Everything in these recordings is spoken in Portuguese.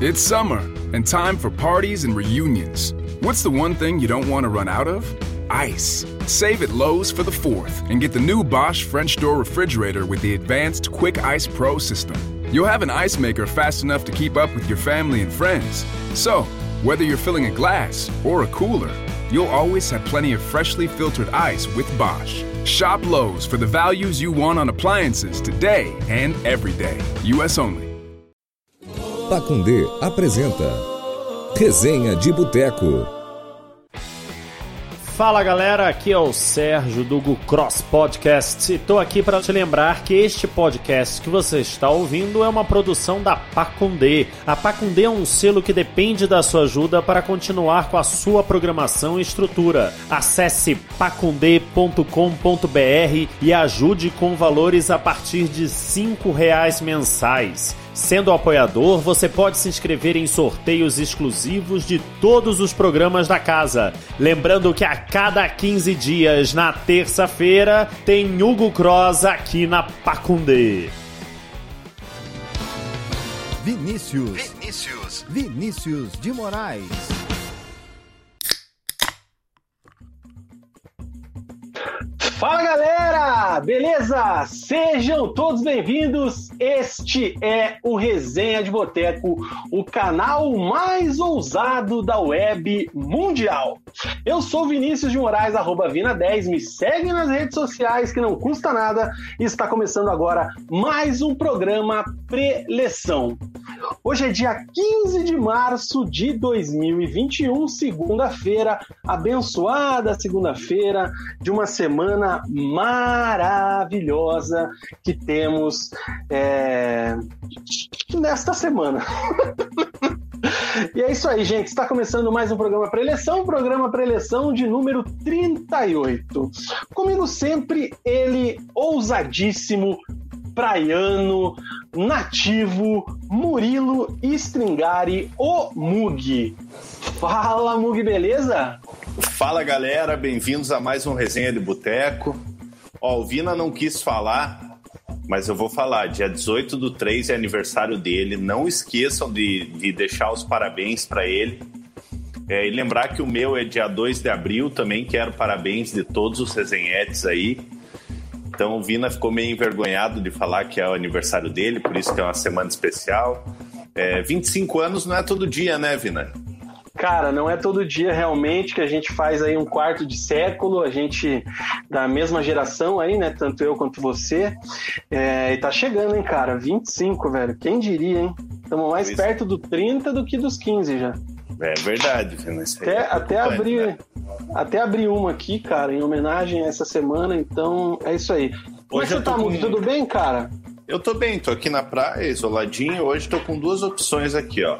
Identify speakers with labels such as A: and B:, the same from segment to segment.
A: It's summer and time for parties and reunions. What's the one thing you don't want to run out of? Ice. Save at Lowe's for the 4th and get the new Bosch French door refrigerator with the advanced Quick Ice Pro system. You'll have an ice maker fast enough to keep up with your family and friends. So, whether you're filling a glass or a cooler, you'll always have plenty of freshly filtered ice with Bosch. Shop Lowe's for the values you want on appliances today and every day. US only.
B: Pacundê apresenta Resenha de Boteco.
C: Fala galera, aqui é o Sérgio do Google Cross Podcast estou aqui para te lembrar que este podcast que você está ouvindo é uma produção da Pacundê. A Pacundê é um selo que depende da sua ajuda para continuar com a sua programação e estrutura. Acesse pacundê.com.br e ajude com valores a partir de R$ reais mensais. Sendo apoiador, você pode se inscrever em sorteios exclusivos de todos os programas da casa. Lembrando que a cada 15 dias, na terça-feira, tem Hugo Cross aqui na Pacundê.
D: Vinícius. Vinícius. Vinícius de Moraes.
E: Fala galera, beleza? Sejam todos bem-vindos. Este é o Resenha de Boteco, o canal mais ousado da web mundial. Eu sou Vinícius de Moraes, arroba Vina10, me segue nas redes sociais que não custa nada e está começando agora mais um programa pré-leção. Hoje é dia 15 de março de 2021, segunda-feira, abençoada segunda-feira de uma semana maravilhosa que temos é, nesta semana. E é isso aí, gente. Está começando mais um programa pré-eleição, programa pré-eleição de número 38. Comigo sempre ele, ousadíssimo, praiano, nativo, Murilo Stringari, o Mug. Fala, Mug, beleza?
F: Fala, galera. Bem-vindos a mais um Resenha de Boteco. Ó, o Vina não quis falar, mas eu vou falar. Dia 18 do 3 é aniversário dele. Não esqueçam de, de deixar os parabéns para ele. É, e lembrar que o meu é dia 2 de abril. Também quero parabéns de todos os resenhetes aí. Então o Vina ficou meio envergonhado de falar que é o aniversário dele, por isso que é uma semana especial. É, 25 anos não é todo dia, né, Vina?
E: Cara, não é todo dia realmente que a gente faz aí um quarto de século, a gente da mesma geração aí, né? Tanto eu quanto você. É, e tá chegando, hein, cara? 25, velho. Quem diria, hein? Estamos mais pois perto do 30 do que dos 15 já.
F: É verdade.
E: Até, é até abrir. Né? Até abri uma aqui, cara, em homenagem a essa semana, então é isso aí. Como Hoje você tá, com... Tudo bem, cara?
F: Eu tô bem, tô aqui na praia, isoladinho. Hoje tô com duas opções aqui, ó.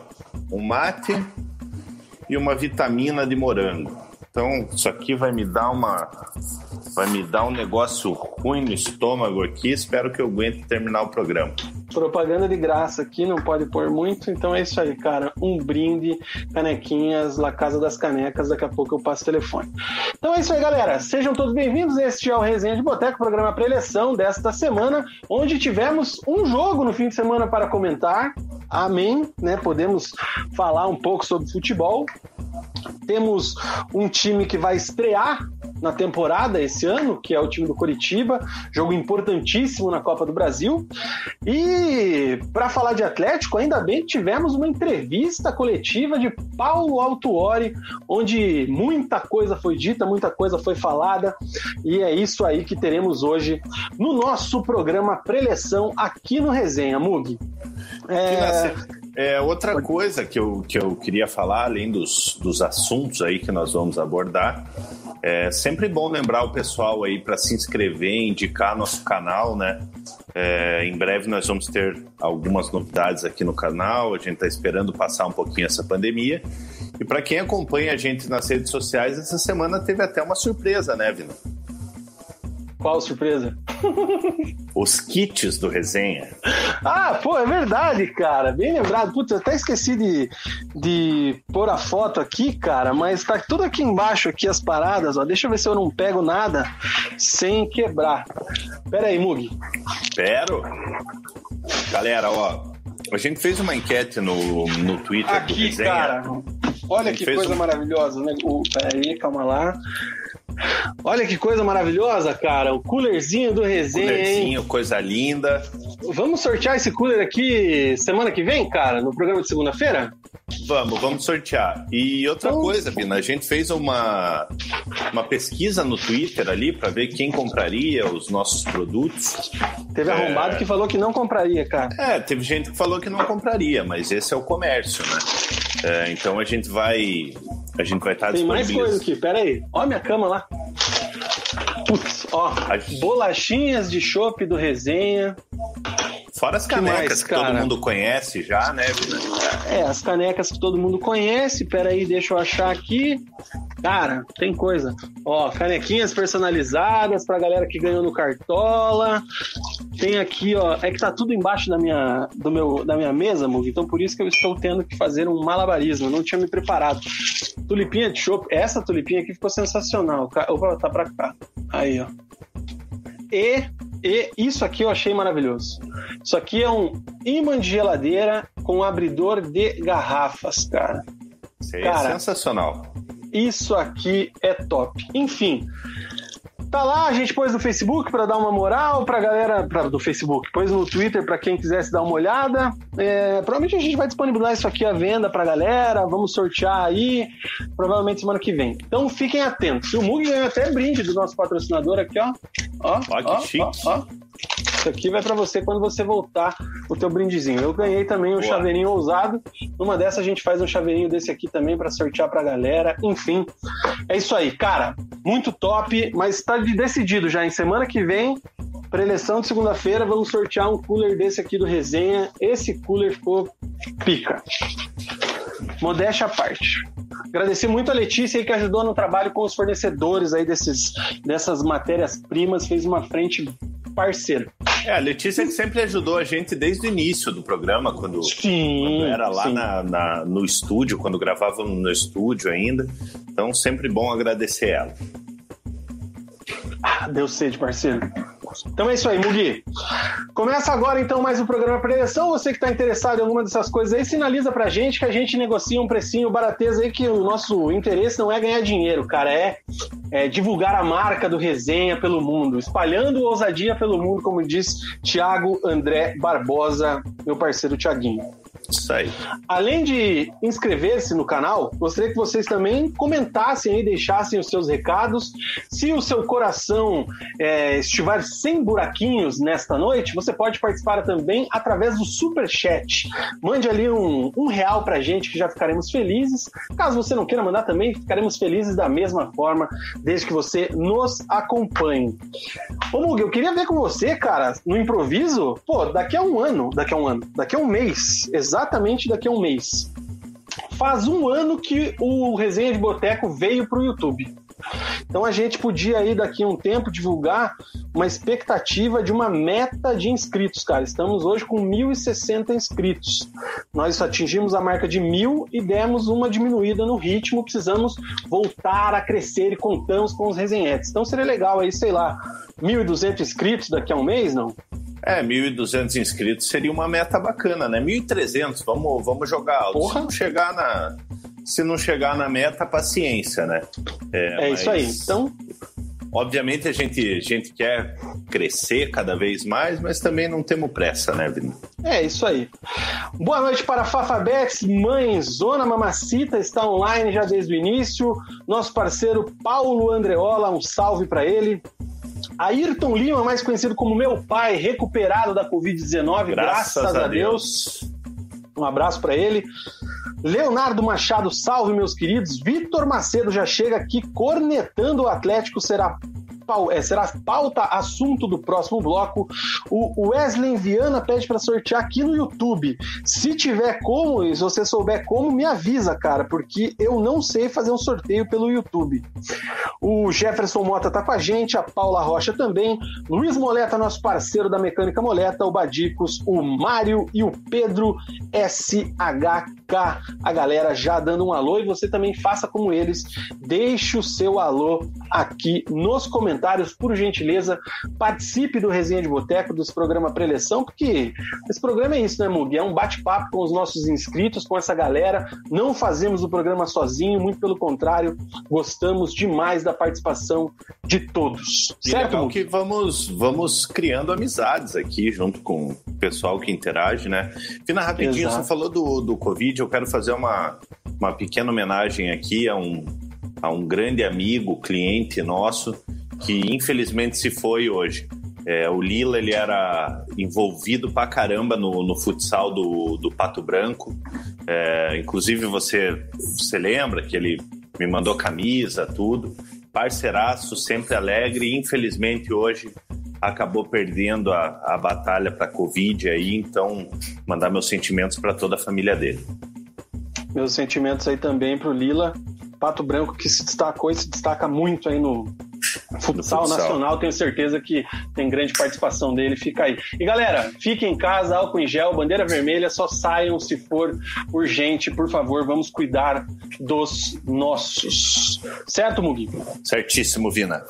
F: Um mate e uma vitamina de morango. Então, isso aqui vai me dar uma vai me dar um negócio ruim no estômago aqui. Espero que eu aguente terminar o programa.
E: Propaganda de graça aqui, não pode pôr muito. Então é isso aí, cara. Um brinde, canequinhas, La Casa das Canecas. Daqui a pouco eu passo o telefone. Então é isso aí, galera. Sejam todos bem-vindos. Este é o Resenha de Boteco, programa pré-eleição desta semana, onde tivemos um jogo no fim de semana para comentar. Amém, né? Podemos falar um pouco sobre futebol. Temos um time que vai estrear na temporada esse ano, que é o time do Coritiba, jogo importantíssimo na Copa do Brasil. E para falar de Atlético, ainda bem que tivemos uma entrevista coletiva de Paulo Altuori, onde muita coisa foi dita, muita coisa foi falada, e é isso aí que teremos hoje no nosso programa Preleção aqui no Resenha, Mug.
F: É... É, outra coisa que eu, que eu queria falar, além dos, dos assuntos aí que nós vamos abordar, é sempre bom lembrar o pessoal aí para se inscrever, indicar nosso canal, né? É, em breve nós vamos ter algumas novidades aqui no canal. A gente está esperando passar um pouquinho essa pandemia. E para quem acompanha a gente nas redes sociais, essa semana teve até uma surpresa, né, Vina?
E: Qual surpresa?
F: Os kits do resenha.
E: Ah, pô, é verdade, cara. Bem lembrado. Putz, eu até esqueci de, de pôr a foto aqui, cara, mas tá tudo aqui embaixo, aqui as paradas, ó. Deixa eu ver se eu não pego nada sem quebrar. Pera aí, Mug.
F: Espero. Galera, ó, A gente fez uma enquete no, no Twitter do
E: Aqui,
F: Resenha.
E: cara. Olha que coisa
F: um-
E: maravilhosa, né? O, peraí, calma lá. Olha que coisa maravilhosa, cara. O coolerzinho do resenha, hein?
F: Coolerzinho, coisa linda.
E: Vamos sortear esse cooler aqui semana que vem, cara, no programa de segunda-feira?
F: Vamos, vamos sortear. E outra
E: Então-
F: coisa, Bina, a gente fez uma, uma pesquisa no Twitter ali para ver quem compraria os nossos produtos.
E: Teve
F: É.
E: arrombado que falou que não compraria, cara.
F: É, teve gente que falou que não compraria, mas esse é o comércio, né? É, então a gente vai. A gente vai estar
E: Tem mais coisa aqui, pera aí. Ó minha cama lá. Putz, ó. Bolachinhas de chopp do resenha.
F: Fora as
E: Que
F: canecas
E: mais,
F: que todo mundo conhece já, né?
E: É, as canecas que todo mundo conhece. Pera aí, deixa eu achar aqui. Cara, tem coisa. Ó, canequinhas personalizadas pra galera que ganhou no Cartola. Tem aqui, ó. É que tá tudo embaixo da minha, do meu, da minha mesa, Mug. Então por isso que eu estou tendo que fazer um malabarismo. Eu não tinha me preparado. Tulipinha de chopp. Essa tulipinha aqui ficou sensacional. Opa, tá pra cá. Aí, ó. E, e isso aqui eu achei maravilhoso. Isso aqui é um imã de geladeira com abridor de garrafas, cara.
F: Isso aí
E: Cara.
F: é sensacional.
E: Isso aqui é top. Enfim, tá lá, a gente pôs no Facebook para dar uma moral pra galera pra, do Facebook, pôs no Twitter para quem quisesse dar uma olhada. É, provavelmente a gente vai disponibilizar isso aqui à venda pra galera, vamos sortear aí, provavelmente semana que vem. Então fiquem atentos. O Mug ganhou até brinde do nosso patrocinador aqui, ó. Ó,
F: Ó, que chique.
E: ó. Isso aqui vai pra você quando você voltar o teu brindezinho. Eu ganhei também um
F: Boa.
E: chaveirinho ousado. Numa dessas a gente faz um chaveirinho desse aqui também pra sortear pra galera. Enfim, é isso aí, cara. Muito top, mas tá de- decidido já em semana que vem. Pra eleição de segunda-feira, vamos sortear um cooler desse aqui do Resenha. Esse cooler ficou pica. Modéstia à parte. Agradecer muito a Letícia aí que ajudou no trabalho com os fornecedores aí desses, dessas matérias-primas, fez uma frente parceira.
F: É, a Letícia que sempre ajudou a gente desde o início do programa, quando,
E: Sim.
F: quando era lá na, na- no estúdio, quando gravávamos no estúdio ainda. Então, sempre bom agradecer ela.
E: Ah, deu sede, parceiro. Então é isso aí, Mugi. Começa agora então mais um programa Preleção. Você que está interessado em alguma dessas coisas aí, sinaliza pra gente que a gente negocia um precinho barateza aí, que o nosso interesse não é ganhar dinheiro, cara, é, é divulgar a marca do resenha pelo mundo, espalhando ousadia pelo mundo, como diz Tiago André Barbosa, meu parceiro Tiaguinho.
F: Isso aí.
E: Além de inscrever-se no canal, gostaria que vocês também comentassem aí, deixassem os seus recados. Se o seu coração é, estiver sem buraquinhos nesta noite, você pode participar também através do Super Chat. Mande ali um, um real pra gente que já ficaremos felizes. Caso você não queira mandar também, ficaremos felizes da mesma forma, desde que você nos acompanhe. Ô Mug, eu queria ver com você, cara, no improviso, pô, daqui a um ano, daqui a um ano, daqui a um mês, exatamente daqui a um mês. Faz um ano que o Resenha de Boteco veio pro YouTube. Então a gente podia aí daqui a um tempo divulgar uma expectativa de uma meta de inscritos, cara. Estamos hoje com 1.060 inscritos. Nós atingimos a marca de mil e demos uma diminuída no ritmo. Precisamos voltar a crescer e contamos com os resenhetes. Então seria legal aí, sei lá, 1.200 inscritos daqui a um mês, não?
F: É, 1.200 inscritos seria uma meta bacana, né? 1.300, vamos, vamos jogar alto.
E: Porra.
F: Se não chegar na, se não chegar na meta, paciência, né?
E: É, isso aí. Então,
F: Obviamente a gente, a gente quer crescer cada vez mais, mas também não temos pressa, né, Vini?
E: É isso aí. Boa noite para Fafabex, mãe Zona Mamacita está online já desde o início. Nosso parceiro Paulo Andreola, um salve para ele. Ayrton Lima, mais conhecido como meu pai, recuperado da Covid-19, graças, a Deus. Um abraço para ele. Leonardo Machado, salve meus queridos. Vitor Macedo já chega aqui cornetando o Atlético, será será pauta assunto do próximo bloco. O Wesley Viana pede para sortear aqui no YouTube. Se tiver como, se você souber como, me avisa, cara, porque eu não sei fazer um sorteio pelo YouTube. O Jefferson Mota tá com a gente, a Paula Rocha também, Luiz Moleta, nosso parceiro da Mecânica Moleta, o Badicos, o Mário e o Pedro SHK. A galera já dando um alô e você também faça como eles, deixe o seu alô aqui nos comentários comentários, por gentileza, participe do Resenha de Boteco, desse programa Preleção, porque esse programa é isso, né, Mug? É um bate-papo com os nossos inscritos, com essa galera. Não fazemos o programa sozinho, muito pelo contrário, gostamos demais da participação de todos.
F: E
E: certo, Mug?
F: que vamos, vamos criando amizades aqui junto com o pessoal que interage, né? Fina, rapidinho,
E: Exato.
F: você falou do, do Covid, eu quero fazer uma, uma pequena homenagem aqui a um, a um grande amigo, cliente nosso, que infelizmente se foi hoje. É, o Lila ele era envolvido pra caramba no, no futsal do, do Pato Branco. É, inclusive você, você lembra que ele me mandou camisa, tudo. Parceiraço, sempre alegre. Infelizmente hoje acabou perdendo a, a batalha para Covid aí. Então mandar meus sentimentos para toda a família dele.
E: Meus sentimentos aí também pro Lila. Pato Branco que se destacou e se destaca muito aí no futsal,
F: futsal.
E: nacional. Tenho certeza que tem grande participação dele. Fica aí. E galera, fiquem em casa, álcool em gel, bandeira vermelha. Só saiam se for urgente, por favor. Vamos cuidar dos nossos. Certo, Mugi?
F: Certíssimo, Vina.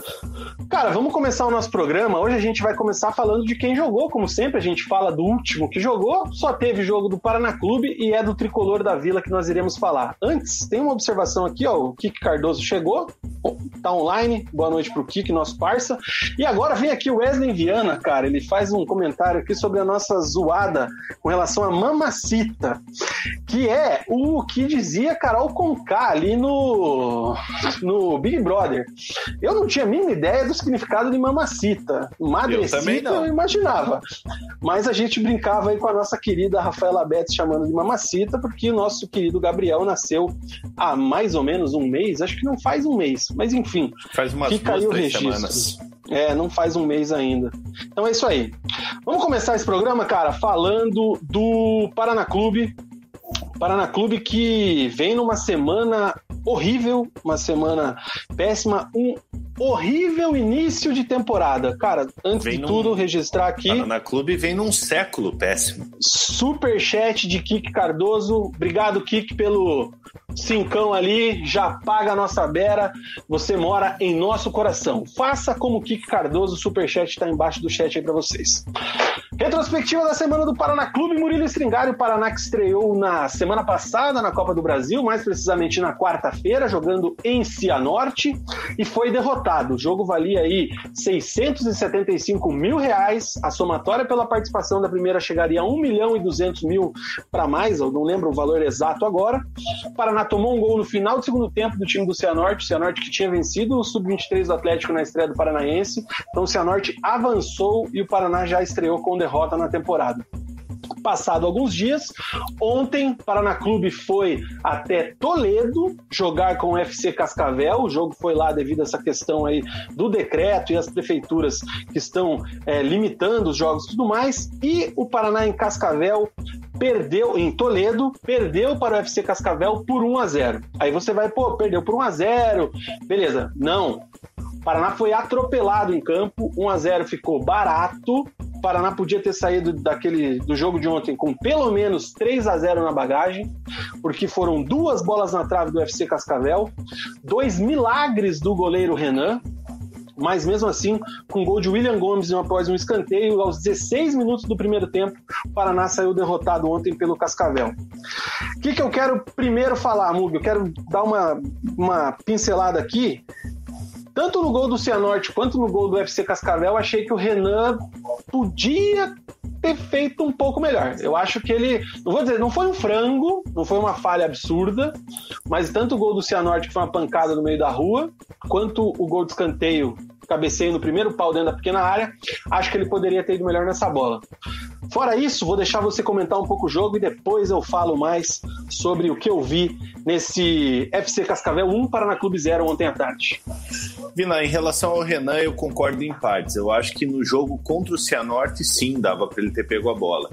E: Cara, vamos começar o nosso programa. Hoje a gente vai começar falando de quem jogou, como sempre, a gente fala do último que jogou. Só teve jogo do Paraná Clube e é do tricolor da Vila que nós iremos falar. Antes, tem uma observação aqui, ó. O Kiki Cardoso chegou, tá online. Boa noite pro Kiki, nosso parça. E agora vem aqui o Wesley Viana, cara. Ele faz um comentário aqui sobre a nossa zoada com relação a Mamacita, que é o que dizia Carol Conká ali no, no Big Brother. Eu não tinha a mínima ideia do significado de mamacita. Madrecita
F: também não.
E: eu imaginava. Mas a gente brincava aí com a nossa querida Rafaela Betts chamando de mamacita, porque o nosso querido Gabriel nasceu há mais ou menos um mês, acho que não faz um mês, mas enfim,
F: Faz umas
E: fica aí
F: duas,
E: o
F: três
E: registro.
F: semanas.
E: É, não faz um mês ainda. Então é isso aí. Vamos começar esse programa, cara, falando do Paraná Clube. Paraná Clube que vem numa semana horrível, uma semana péssima, um horrível início de temporada. Cara, antes
F: Vem
E: de
F: num-
E: tudo, registrar aqui
F: Paraná Clube vem num século péssimo.
E: super chat de Kik Cardoso. Obrigado, Kik, pelo cincão ali. Já paga a nossa beira. Você mora em nosso coração. Faça como Kik Cardoso. Super chat está embaixo do chat aí para vocês. Retrospectiva da semana do Paraná Clube Murilo Stringari, o Paraná que estreou na semana passada na Copa do Brasil, mais precisamente na quarta-feira, jogando em Cianorte e foi derrotado. O jogo valia aí 675 mil reais, a somatória pela participação da primeira chegaria a 1 milhão e 200 mil para mais, eu não lembro o valor exato agora. O Paraná tomou um gol no final do segundo tempo do time do Cianorte, Cianorte que tinha vencido o Sub-23 do Atlético na estreia do Paranaense, então o Cianorte avançou e o Paraná já estreou com derrota na temporada. Passado alguns dias, ontem Paraná Clube foi até Toledo jogar com o FC Cascavel. O jogo foi lá devido a essa questão aí do decreto e as prefeituras que estão é, limitando os jogos e tudo mais. E o Paraná em Cascavel perdeu em Toledo, perdeu para o FC Cascavel por 1 a 0. Aí você vai, pô, perdeu por 1 a 0. Beleza? Não. Paraná foi atropelado em campo, 1 a 0 ficou barato. O Paraná podia ter saído daquele do jogo de ontem com pelo menos 3 a 0 na bagagem, porque foram duas bolas na trave do FC Cascavel, dois milagres do goleiro Renan, mas mesmo assim, com gol de William Gomes após um escanteio, aos 16 minutos do primeiro tempo, o Paraná saiu derrotado ontem pelo Cascavel. O que, que eu quero primeiro falar, Mug? Eu quero dar uma, uma pincelada aqui. Tanto no gol do Cianorte quanto no gol do FC Cascavel, achei que o Renan podia ter feito um pouco melhor. Eu acho que ele, não vou dizer, não foi um frango, não foi uma falha absurda, mas tanto o gol do Cianorte, que foi uma pancada no meio da rua, quanto o gol de escanteio, cabeceio no primeiro pau dentro da pequena área, acho que ele poderia ter ido melhor nessa bola. Fora isso, vou deixar você comentar um pouco o jogo e depois eu falo mais sobre o que eu vi nesse FC Cascavel 1 Paraná Clube 0 ontem à tarde.
F: Vina, em relação ao Renan, eu concordo em partes. Eu acho que no jogo contra o Cianorte, sim, dava para ele ter pego a bola.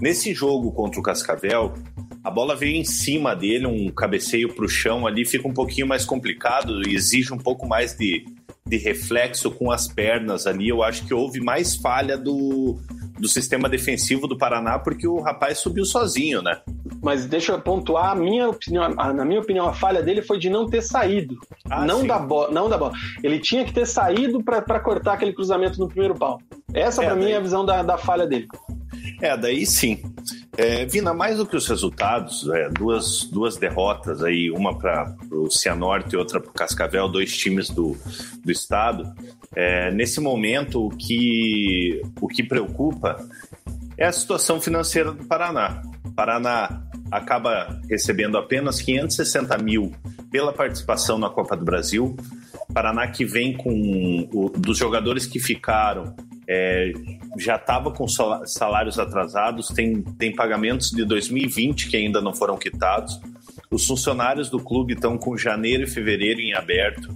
F: Nesse jogo contra o Cascavel, a bola veio em cima dele, um cabeceio para o chão ali, fica um pouquinho mais complicado, exige um pouco mais de, de reflexo com as pernas ali. Eu acho que houve mais falha do, do sistema defensivo do Paraná, porque o rapaz subiu sozinho, né?
E: mas deixa eu pontuar a minha opinião, a, na minha opinião, a falha dele foi de não ter saído.
F: Ah,
E: não
F: sim.
E: da bola, não da bola. Ele tinha que ter saído para cortar aquele cruzamento no primeiro pau. Essa
F: É,
E: pra mim
F: daí-
E: é a visão da, da falha dele.
F: É, daí sim. É, Vina, mais do que os resultados, é, duas, duas derrotas aí, uma para o Cianorte e outra para o Cascavel, dois times do, do estado. É, nesse momento, o que, o que preocupa é a situação financeira do Paraná. O Paraná acaba recebendo apenas 560 mil pela participação na Copa do Brasil. Paraná que vem com o, dos jogadores que ficaram é, já estava com salários atrasados, tem, tem pagamentos de 2020 que ainda não foram quitados. Os funcionários do clube estão com janeiro e fevereiro em aberto.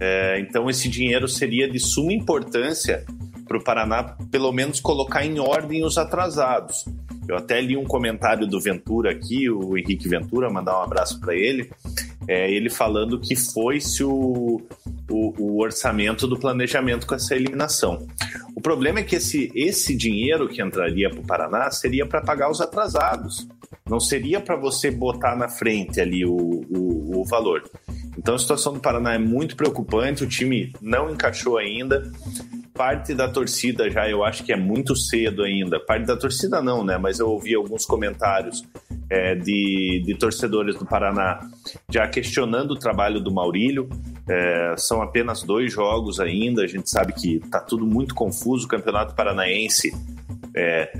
F: É, então, esse dinheiro seria de suma importância para o Paraná, pelo menos, colocar em ordem os atrasados. Eu até li um comentário do Ventura aqui, o Henrique Ventura, mandar um abraço para ele, é, ele falando que foi-se o, o, o orçamento do planejamento com essa eliminação. O problema é que esse, esse dinheiro que entraria para o Paraná seria para pagar os atrasados, não seria para você botar na frente ali o, o, o valor. Então a situação do Paraná é muito preocupante, o time não encaixou ainda. Parte da torcida já eu acho que é muito cedo ainda. Parte da torcida não, né? Mas eu ouvi alguns comentários é, de, de torcedores do Paraná já questionando o trabalho do Maurílio. É, são apenas dois jogos ainda, a gente sabe que está tudo muito confuso. O Campeonato Paranaense é,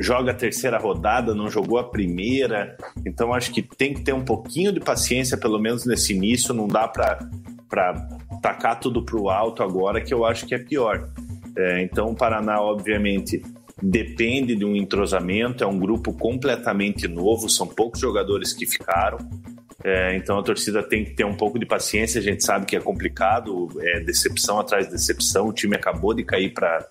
F: joga a terceira rodada, não jogou a primeira. Então acho que tem que ter um pouquinho de paciência, pelo menos nesse início. Não dá para tacar tudo para o alto agora, que eu acho que é pior. É, então o Paraná, obviamente, depende de um entrosamento, é um grupo completamente novo, são poucos jogadores que ficaram. É, então a torcida tem que ter um pouco de paciência, a gente sabe que é complicado, é decepção atrás de decepção, o time acabou de cair para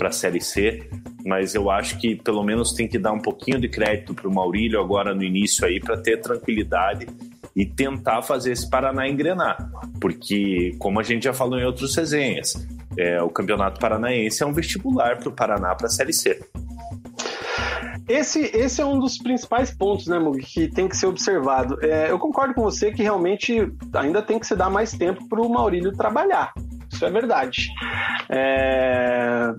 F: a Série C, mas eu acho que pelo menos tem que dar um pouquinho de crédito para o Maurílio agora no início aí para ter tranquilidade e tentar fazer esse Paraná engrenar, porque como a gente já falou em outras resenhas, é, o Campeonato Paranaense é um vestibular para o Paraná para a Série C.
E: Esse, esse é um dos principais pontos, né, Mug, que tem que ser observado. É, eu concordo com você que realmente ainda tem que se dar mais tempo para o Maurílio trabalhar. Isso é verdade. É,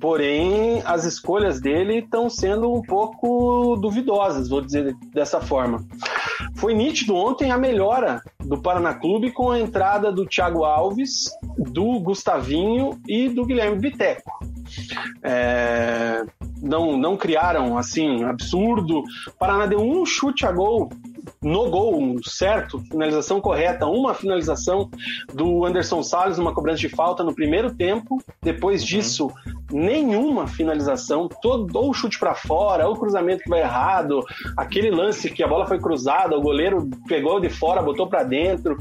E: porém, as escolhas dele estão sendo um pouco duvidosas, vou dizer dessa forma. Foi nítido ontem a melhora do Paraná Clube com a entrada do Thiago Alves, do Gustavinho e do Guilherme Biteco. É, não, não criaram assim absurdo. Paraná deu um chute a gol no gol certo, finalização correta, uma finalização do Anderson Salles numa cobrança de falta no primeiro tempo. Depois disso, nenhuma finalização, todo ou chute para fora, ou cruzamento que vai errado, aquele lance que a bola foi cruzada, o goleiro pegou de fora, botou para dentro.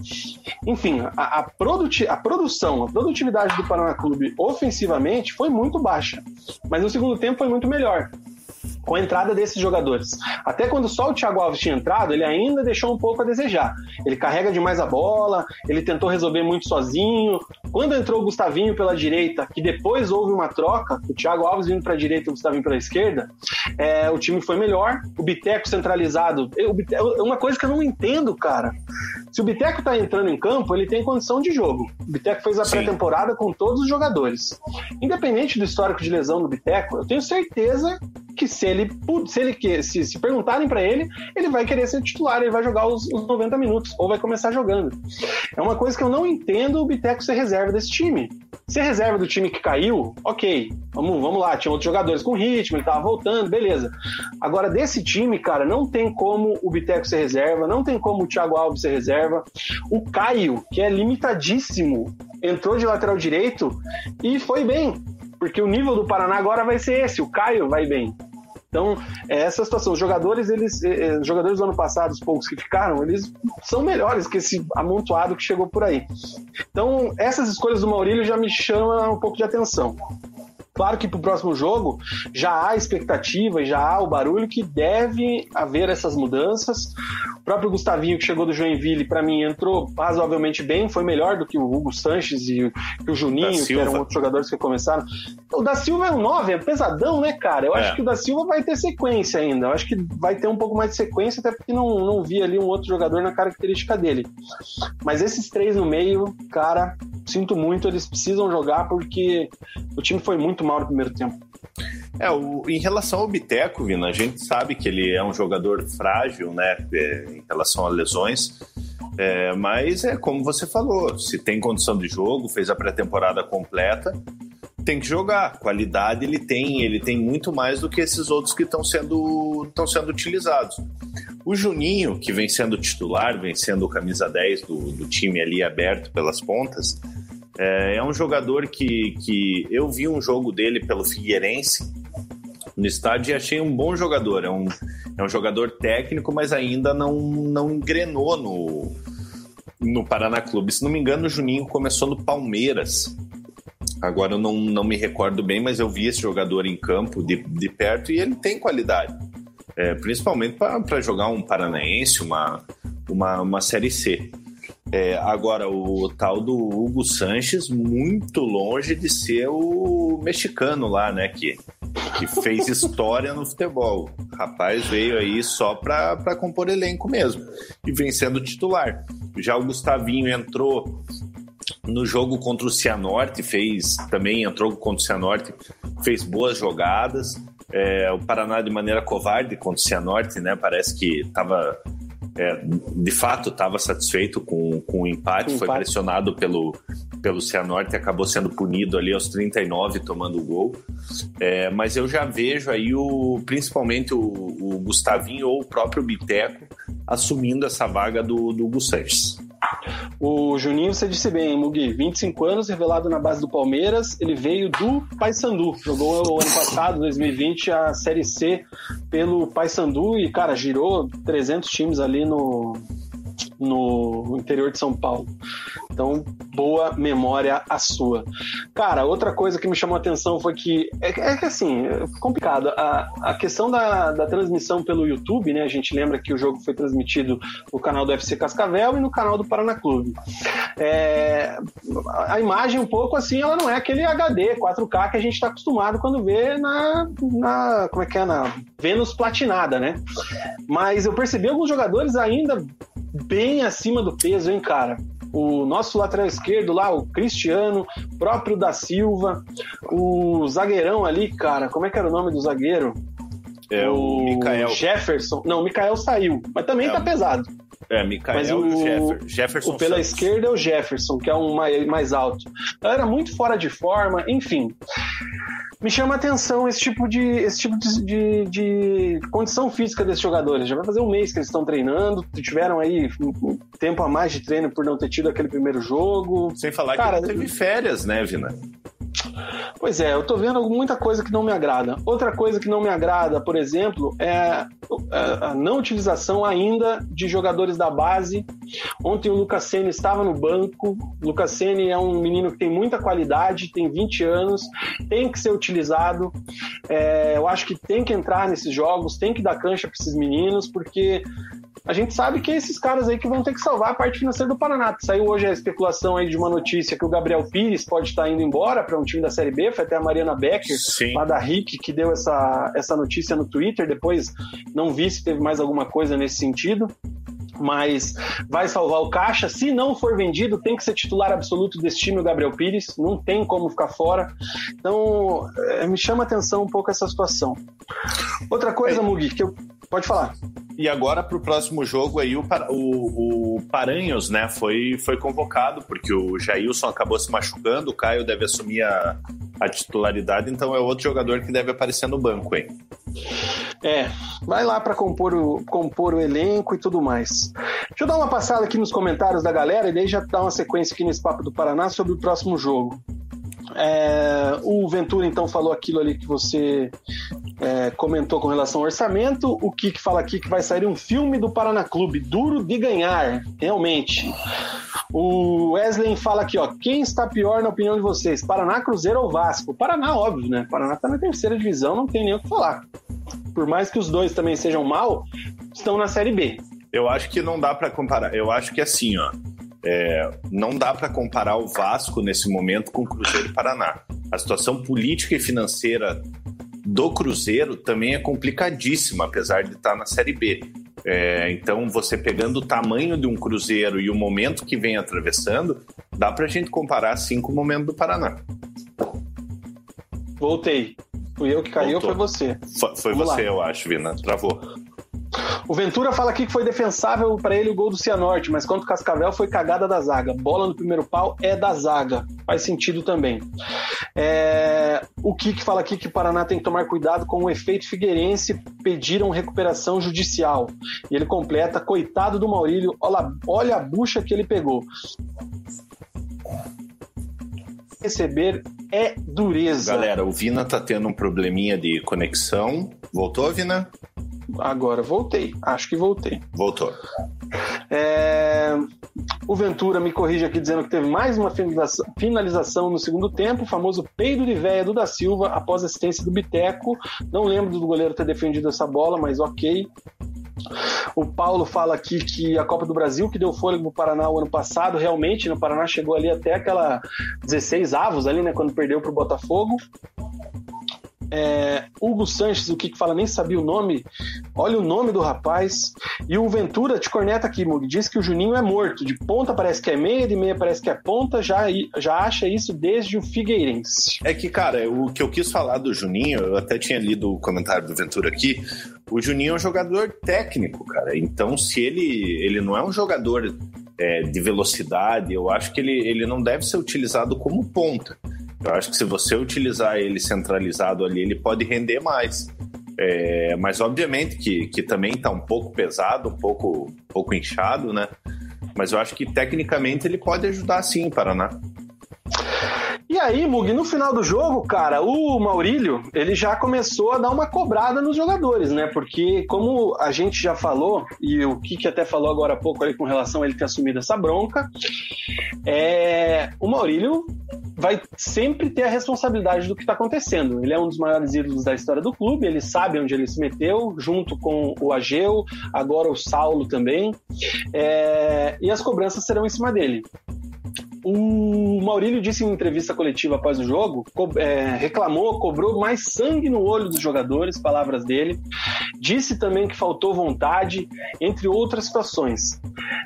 E: Enfim, a, a, produti a produção, a produtividade do Paraná Clube ofensivamente foi muito baixa, mas no segundo tempo foi muito melhor com a entrada desses jogadores. Até quando só o Thiago Alves tinha entrado, ele ainda deixou um pouco a desejar. Ele carrega demais a bola, ele tentou resolver muito sozinho. Quando entrou o Gustavinho pela direita, que depois houve uma troca, o Thiago Alves vindo para a direita e o Gustavinho pela esquerda, é, o time foi melhor. O Biteco centralizado. Eu, Biteco, uma coisa que eu não entendo, cara. Se o Biteco tá entrando em campo, ele tem condição de jogo. O Biteco fez a pré-temporada com todos os jogadores. Independente do histórico de lesão do Biteco, eu tenho certeza que se ele se ele se, se perguntarem para ele, ele vai querer ser titular, ele vai jogar os, os 90 minutos ou vai começar jogando. É uma coisa que eu não entendo o Biteco ser reserva desse time. Ser reserva do time que caiu, ok, vamos, vamos lá, tinha outros jogadores com ritmo, ele tava voltando, beleza. Agora, desse time, cara, não tem como o Biteco ser reserva, não tem como o Thiago Alves ser reserva. O Caio, que é limitadíssimo, entrou de lateral direito e foi bem, porque o nível do Paraná agora vai ser esse, o Caio vai bem. Então, é essa situação. Os jogadores, eles, os jogadores do ano passado, os poucos que ficaram, eles são melhores que esse amontoado que chegou por aí. Então, essas escolhas do Maurílio já me chamam um pouco de atenção. Claro que para o próximo jogo já há expectativa, já há o barulho que deve haver essas mudanças. próprio Gustavinho, que chegou do Joinville, para mim, entrou razoavelmente bem, foi melhor do que o Hugo Sanches e, o Juninho, que eram outros jogadores que começaram. O da Silva é um 9, é pesadão, né, cara? Eu é. acho que o da Silva vai ter sequência ainda. Eu acho que vai ter um pouco mais de sequência, até porque não, não vi ali um outro jogador na característica dele. Mas esses três no meio, cara, sinto muito, eles precisam jogar porque o time foi muito mal no primeiro tempo.
F: É, o, em relação ao Biteco, Vina, a gente sabe que ele é um jogador frágil, né, é, em relação a lesões. É, mas é como você falou, se tem condição de jogo, fez a pré-temporada completa, tem que jogar. Qualidade ele tem, ele tem muito mais do que esses outros que estão sendo, estão sendo utilizados. O Juninho, que vem sendo titular, vem sendo camisa 10 do, do time ali aberto pelas pontas, é, é um jogador que, que eu vi um jogo dele pelo Figueirense no estádio e achei um bom jogador. É um, é um jogador técnico, mas ainda não, não engrenou no, no Paraná Clube. Se não me engano, o Juninho começou no Palmeiras. Agora eu não, não me recordo bem, mas eu vi esse jogador em campo de, de perto e ele tem qualidade. É, principalmente para jogar um Paranaense, uma, uma, uma Série C. É, agora, o tal do Hugo Sanches, muito longe de ser o mexicano lá, né? Que, que fez história no futebol. O rapaz veio aí só para compor elenco mesmo. E vem sendo titular. Já o Gustavinho entrou no jogo contra o Cianorte, fez também entrou contra o Cianorte, fez boas jogadas. É, o Paraná de maneira covarde contra o Cianorte, né? Parece que estava é, de fato estava satisfeito com, com o empate, o foi empate. pressionado pelo, pelo Cianorte acabou sendo punido ali aos 39, tomando o gol. É, mas eu já vejo aí o, principalmente o, o Gustavinho ou o próprio Biteco assumindo essa vaga do, do Gus Sanches.
E: O Juninho, você disse bem, Mugi, 25 anos, revelado na base do Palmeiras, ele veio do Paysandu, jogou o ano passado, 2020, a Série C pelo Paysandu e, cara, girou 300 times ali no, no interior de São Paulo. Então, boa memória a sua. Cara, outra coisa que me chamou a atenção foi que é, é que assim, é complicado. A, a questão da, da transmissão pelo YouTube, né? A gente lembra que o jogo foi transmitido no canal do FC Cascavel e no canal do Paraná Clube. É, a imagem, um pouco assim, ela não é aquele HD 4K que a gente está acostumado quando vê na, na. Como é que é? Na Vênus platinada, né? Mas eu percebi alguns jogadores ainda bem acima do peso, hein, cara? O nosso lateral esquerdo lá, o Cristiano, próprio da Silva, o zagueirão ali, cara, como é que era o nome do zagueiro?
F: É o, o.
E: Jefferson. Não, o Mikael saiu, mas também é, tá pesado.
F: É, Mikael mas o, Jefferson. Jefferson
E: o pela Santos. esquerda é o Jefferson, que é um mais, mais alto. Era muito fora de forma, enfim me chama a atenção esse tipo de, esse tipo de, de, de, condição física desses jogadores. Já vai fazer um mês que eles estão treinando, tiveram aí um tempo a mais de treino por não ter tido aquele primeiro jogo.
F: Sem falar Cara, que teve férias, né, Vina?
E: Pois é, eu tô vendo muita coisa que não me agrada. Outra coisa que não me agrada, por exemplo, é a não utilização ainda de jogadores da base. Ontem o Lucas Senna estava no banco. O Lucas Senna é um menino que tem muita qualidade, tem 20 anos, tem que ser utilizado. É, eu acho que tem que entrar nesses jogos, tem que dar cancha para esses meninos, porque a gente sabe que é esses caras aí que vão ter que salvar a parte financeira do Paraná. Saiu hoje a especulação aí de uma notícia que o Gabriel Pires pode estar indo embora para um time da Série B, foi até a Mariana Becker, Sim. lá da RIC, que deu essa, essa notícia no Twitter, depois não vi se teve mais alguma coisa nesse sentido mas vai salvar o caixa. Se não for vendido, tem que ser titular absoluto desse time, o Gabriel Pires. Não tem como ficar fora. Então, é, me chama atenção um pouco essa situação. Outra coisa. Mugi, que eu. Pode falar.
F: E agora para o próximo jogo aí o, o, o, Paranhos, né, foi, foi convocado porque o Jailson acabou se machucando, o Caio deve assumir a, a titularidade, então é outro jogador que deve aparecer no banco, hein?
E: É, vai lá para compor o, compor o elenco e tudo mais. Deixa eu dar uma passada aqui nos comentários da galera e daí já dar uma sequência aqui nesse Papo do Paraná sobre o próximo jogo. É, o Ventura então falou aquilo ali que você é, comentou com relação ao orçamento. O Kik fala aqui que vai sair um filme do Paraná Clube, duro de ganhar, realmente. O Wesley fala aqui, ó, quem está pior na opinião de vocês, Paraná, Cruzeiro ou Vasco? Paraná, óbvio, né? Paraná está na terceira divisão, não tem nem o que falar. Por mais que os dois também sejam mal, estão na Série B.
F: Eu acho que não dá para comparar. Eu acho que assim, ó, é, não dá para comparar o Vasco nesse momento com o Cruzeiro e Paraná. A situação política e financeira do Cruzeiro também é complicadíssima, apesar de estar na Série B. É, então, você pegando o tamanho de um Cruzeiro e o momento que vem atravessando, dá para a gente comparar assim com o momento do Paraná.
E: Voltei. Fui eu que caiu ou foi você?
F: Foi, foi você, lá. eu acho, Vina. Travou.
E: O Ventura fala aqui que foi defensável para ele o gol do Cianorte, mas quanto Cascavel foi cagada da zaga. Bola no primeiro pau é da zaga. Faz sentido também. É... O Kik fala aqui que o Paraná tem que tomar cuidado com o efeito Figueirense, pediram recuperação judicial. E ele completa, coitado do Maurílio, olha, olha a bucha que ele pegou. Receber é dureza.
F: Galera, o Vina tá tendo um probleminha de conexão. Voltou, Vina?
E: Agora voltei. Acho que voltei.
F: Voltou.
E: É... O Ventura me corrige aqui dizendo que teve mais uma finalização no segundo tempo, o famoso peido de véia do da Silva após a assistência do Biteco. Não lembro do goleiro ter defendido essa bola, mas ok. O Paulo fala aqui que a Copa do Brasil, que deu fôlego no Paraná o ano passado, realmente, no Paraná chegou ali até aquela 16 avos ali, né, quando perdeu para o Botafogo. É, Hugo Sanches, o que fala, nem sabia o nome. Olha o nome do rapaz. E o Ventura te corneta aqui, Mug. Diz que o Juninho é morto. De ponta parece que é meia, de meia parece que é ponta. Já, já acha isso desde o Figueirense.
F: É que, cara, o que eu quis falar do Juninho, eu até tinha lido o comentário do Ventura aqui. O Juninho é um jogador técnico, cara. Então, se ele, ele não é um jogador é, de velocidade, eu acho que ele, ele não deve ser utilizado como ponta. Eu acho que se você utilizar ele centralizado ali, ele pode render mais. É, mas obviamente que, que também está um pouco pesado, um pouco, um pouco inchado, né? Mas eu acho que tecnicamente ele pode ajudar sim o Paraná.
E: E aí, Mug, no final do jogo, cara, o Maurílio, ele já começou a dar uma cobrada nos jogadores, né? Porque, como a gente já falou, e o Kiki até falou agora há pouco ali com relação a ele ter assumido essa bronca, é... o Maurílio vai sempre ter a responsabilidade do que está acontecendo. Ele é um dos maiores ídolos da história do clube, ele sabe onde ele se meteu, junto com o Ageu, agora o Saulo também, é... e as cobranças serão em cima dele. O Maurílio disse em entrevista coletiva após o jogo, co é, reclamou, cobrou mais sangue no olho dos jogadores, palavras dele. Disse também que faltou vontade, entre outras situações.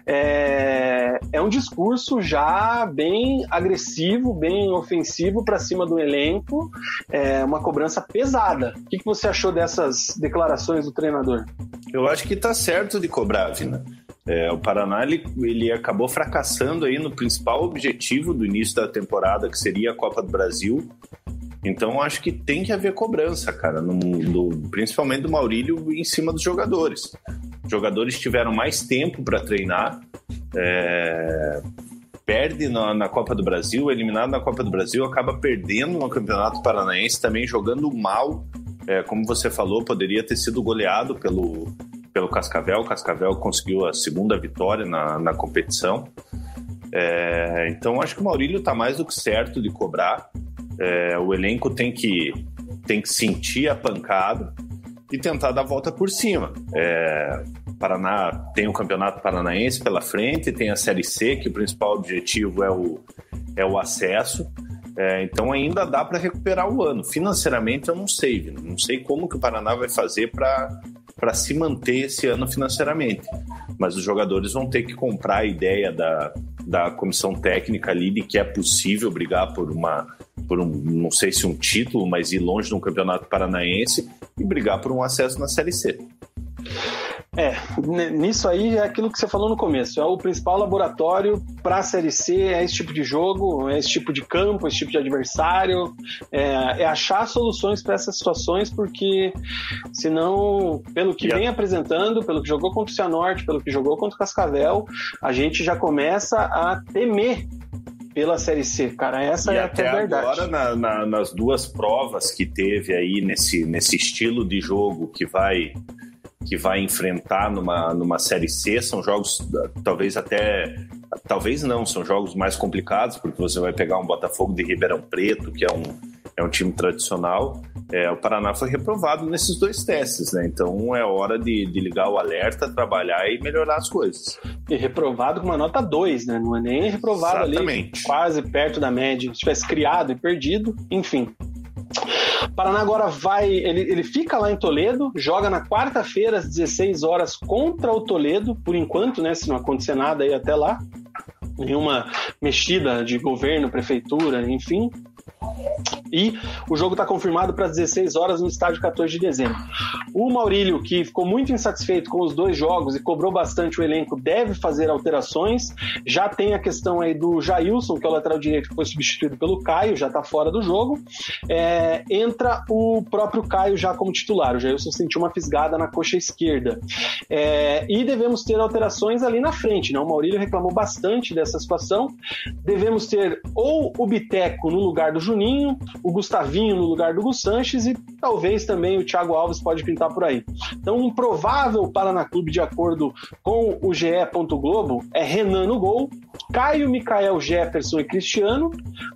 E: É, é um discurso já bem agressivo, bem ofensivo para cima do elenco, é uma cobrança pesada. O que, que você achou dessas declarações do treinador?
F: Eu acho que está certo de cobrar, Vina. É, o Paraná ele, ele acabou fracassando aí no principal objetivo do início da temporada, que seria a Copa do Brasil. Então acho que tem que haver cobrança, cara, no, no, principalmente do Maurílio em cima dos jogadores. Os jogadores tiveram mais tempo para treinar, é, perde na, na, Copa do Brasil, eliminado na Copa do Brasil, acaba perdendo no Campeonato Paranaense, também jogando mal. É, como você falou, poderia ter sido goleado pelo, pelo Cascavel. O Cascavel conseguiu a segunda vitória na, na competição. É, então acho que o Maurílio está mais do que certo de cobrar. É, o elenco tem que, tem que sentir a pancada e tentar dar a volta por cima. É, Paraná tem o Campeonato Paranaense pela frente, tem a Série C, que o principal objetivo é o, é o acesso. É, então ainda dá para recuperar o ano. Financeiramente eu não sei, não sei como que o Paraná vai fazer para para se manter esse ano financeiramente. Mas os jogadores vão ter que comprar a ideia da, da comissão técnica ali de que é possível brigar por uma por um, não sei se um título, mas ir longe de um campeonato paranaense e brigar por um acesso na Série C.
E: É, nisso aí é aquilo que você falou no começo. É o principal laboratório para a Série C, é esse tipo de jogo, é esse tipo de campo, esse tipo de adversário. É, é achar soluções para essas situações, porque senão, pelo que vem apresentando, pelo que jogou contra o Cianorte, pelo que jogou contra o Cascavel, a gente já começa a temer pela Série C, cara. Essa
F: e
E: é
F: até
E: a verdade.
F: agora, na, na, nas duas provas que teve aí nesse, nesse estilo de jogo que vai que vai enfrentar numa, numa Série C. São jogos, talvez até. Talvez não, são jogos mais complicados, porque você vai pegar um Botafogo de Ribeirão Preto, que é um, é um time tradicional. É, o Paraná foi reprovado nesses dois testes, né? Então é hora de, de, ligar o alerta, trabalhar e melhorar as coisas.
E: E reprovado com uma nota 2, né? Não é nem reprovado Exatamente. ali quase perto da média. Se tivesse criado e perdido, enfim. Paraná agora vai. Ele, ele fica lá em Toledo, joga na quarta-feira, às 16 horas, contra o Toledo, por enquanto, né? Se não acontecer nada aí até lá. Nenhuma mexida de governo, prefeitura, enfim. E o jogo está confirmado para 16 horas no estádio 14 de dezembro. O Maurílio, que ficou muito insatisfeito com os dois jogos e cobrou bastante o elenco, deve fazer alterações. Já tem a questão aí do Jailson, que é o lateral direito que foi substituído pelo Caio, já está fora do jogo. É, entra o próprio Caio já como titular. O Jailson sentiu uma fisgada na coxa esquerda. É, e devemos ter alterações ali na frente. Né? O Maurílio reclamou bastante dessa situação. Devemos ter ou o Biteco no lugar do Juninho, o Gustavinho no lugar do Gus Sanches e talvez também o Thiago Alves pode pintar por aí. Então, um provável Paraná Clube, de acordo com o GE. Globo, é Renan no gol, Caio, Micael, Jefferson e Cristiano,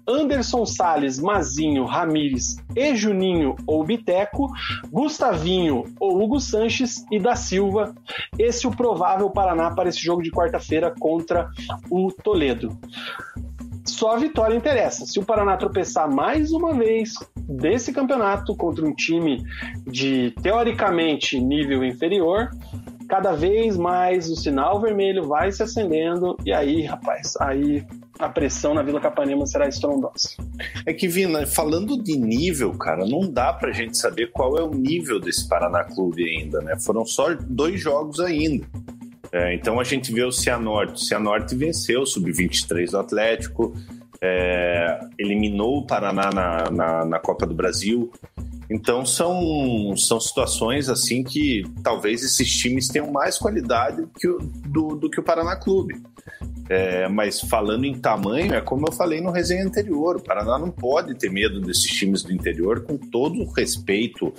E: Anderson Sales, Mazinho, Ramires e Juninho ou Biteco, Gustavinho ou Hugo Sanches e da Silva. Esse é o provável Paraná para esse jogo de quarta-feira contra o Toledo só a vitória interessa. Se o Paraná tropeçar mais uma vez desse campeonato contra um time de teoricamente nível inferior, cada vez mais o sinal vermelho vai se acendendo e aí, rapaz, aí a pressão na Vila Capanema será estrondosa.
F: É que, Vina, falando de nível, cara, não dá pra gente saber qual é o nível desse Paraná Clube ainda, né? Foram só dois jogos ainda. É, então a gente vê o Cianorte. O Cianorte venceu o Sub-23 do Atlético, é, eliminou o Paraná na, na, na, Copa do Brasil. Então são, são situações assim que talvez esses times tenham mais qualidade que o, do, do que o Paraná Clube. É, mas falando em tamanho, é como eu falei no resenha anterior: o Paraná não pode ter medo desses times do interior, com todo o respeito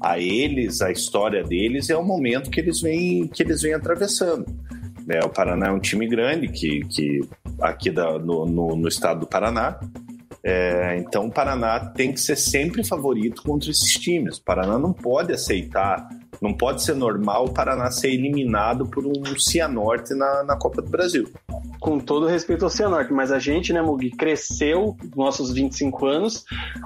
F: a eles, a história deles, é o momento que eles vêm, que eles vêm atravessando. É, o Paraná é um time grande que, que aqui da, no, no, no estado do Paraná. É, então o Paraná tem que ser sempre favorito contra esses times. O Paraná não pode aceitar, não pode ser normal o Paraná ser eliminado por um Cianorte na, na Copa do Brasil
E: com todo respeito ao Cianorte, mas a gente, né, Mugi, cresceu nossos 25 anos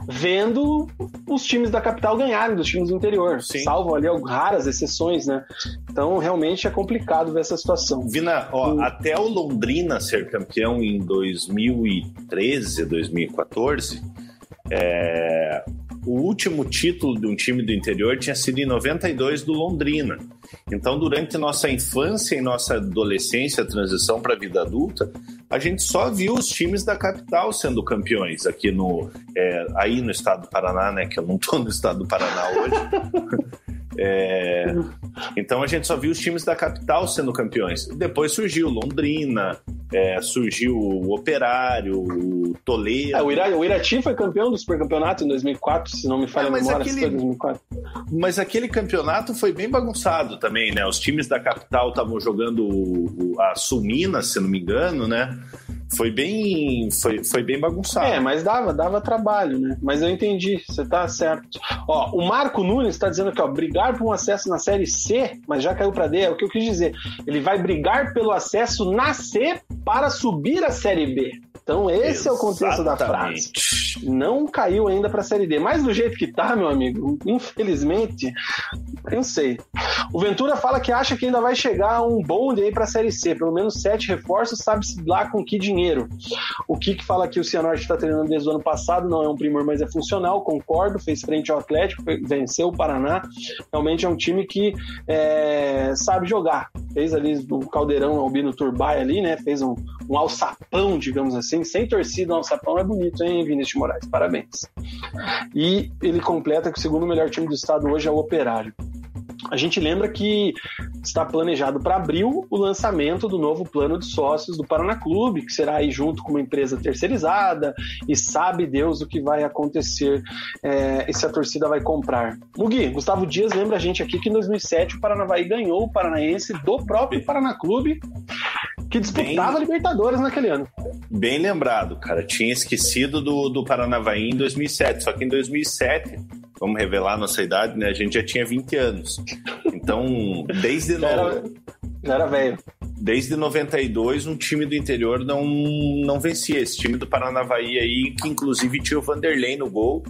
E: vendo os times da capital ganharem dos times do interior, Sim. salvo ali raras exceções, né? Então, realmente é complicado ver essa situação.
F: Vina, ó, até o Londrina ser campeão em 2013, 2014, é, o último título de um time do interior tinha sido em 92 do Londrina. Então, durante nossa infância e nossa adolescência, transição para a vida adulta, a gente só viu os times da capital sendo campeões aqui no é, aí no estado do Paraná, né? Que eu não estou no estado do Paraná hoje. É, então a gente só viu os times da capital sendo campeões. Depois surgiu Londrina, é, surgiu o Operário, o Toledo.
E: É, o, Ira, o Irati foi campeão do supercampeonato em 2004, se não me falha é, a memória.
F: Aquele, 2004. Mas aquele campeonato foi bem bagunçado também, né? Os times da capital estavam jogando a Sul Minas, se não me engano, né? Foi bem foi, foi bem bagunçado.
E: É, mas dava, dava trabalho, né? Mas eu entendi, você tá certo. Ó, o Marco Nunes está dizendo que ó, brigar por um acesso na série C, mas já caiu para D, é o que eu quis dizer. Ele vai brigar pelo acesso na C para subir a série B. Então esse Exatamente. é o contexto da frase. Não caiu ainda para a série D, mas do jeito que tá, meu amigo, infelizmente, eu não sei. O Ventura fala que acha que ainda vai chegar um bonde aí para a série C, pelo menos sete reforços, sabe-se lá com que dinheiro. O Kik fala que o Cianorte está treinando desde o ano passado, não é um primor, mas é funcional, concordo, fez frente ao Atlético, venceu o Paraná. Realmente é um time que é, sabe jogar. Fez ali o Caldeirão Albino Turbay ali, né? Fez um, um alçapão, digamos assim, sem torcida, um alçapão é bonito, hein, Vinícius Moraes? Parabéns. E ele completa que o segundo melhor time do estado hoje é o Operário. A gente lembra que está planejado para abril o lançamento do novo plano de sócios do Paraná Clube, que será aí junto com uma empresa terceirizada e sabe Deus o que vai acontecer é, e se a torcida vai comprar. Mugi, Gustavo Dias lembra a gente aqui que em 2007 o Paranavaí ganhou o Paranaense do próprio Paraná Clube, que disputava bem, Libertadores naquele ano.
F: Bem lembrado, cara. Tinha esquecido do, do Paranavaí em 2007, só que em 2007 vamos revelar a nossa idade, né? A gente já tinha 20 anos. Então, desde.
E: Já era, já era velho.
F: Desde 92, um time do interior não, não vencia. Esse time do Paranavaí aí, que inclusive tinha o Vanderlei no gol,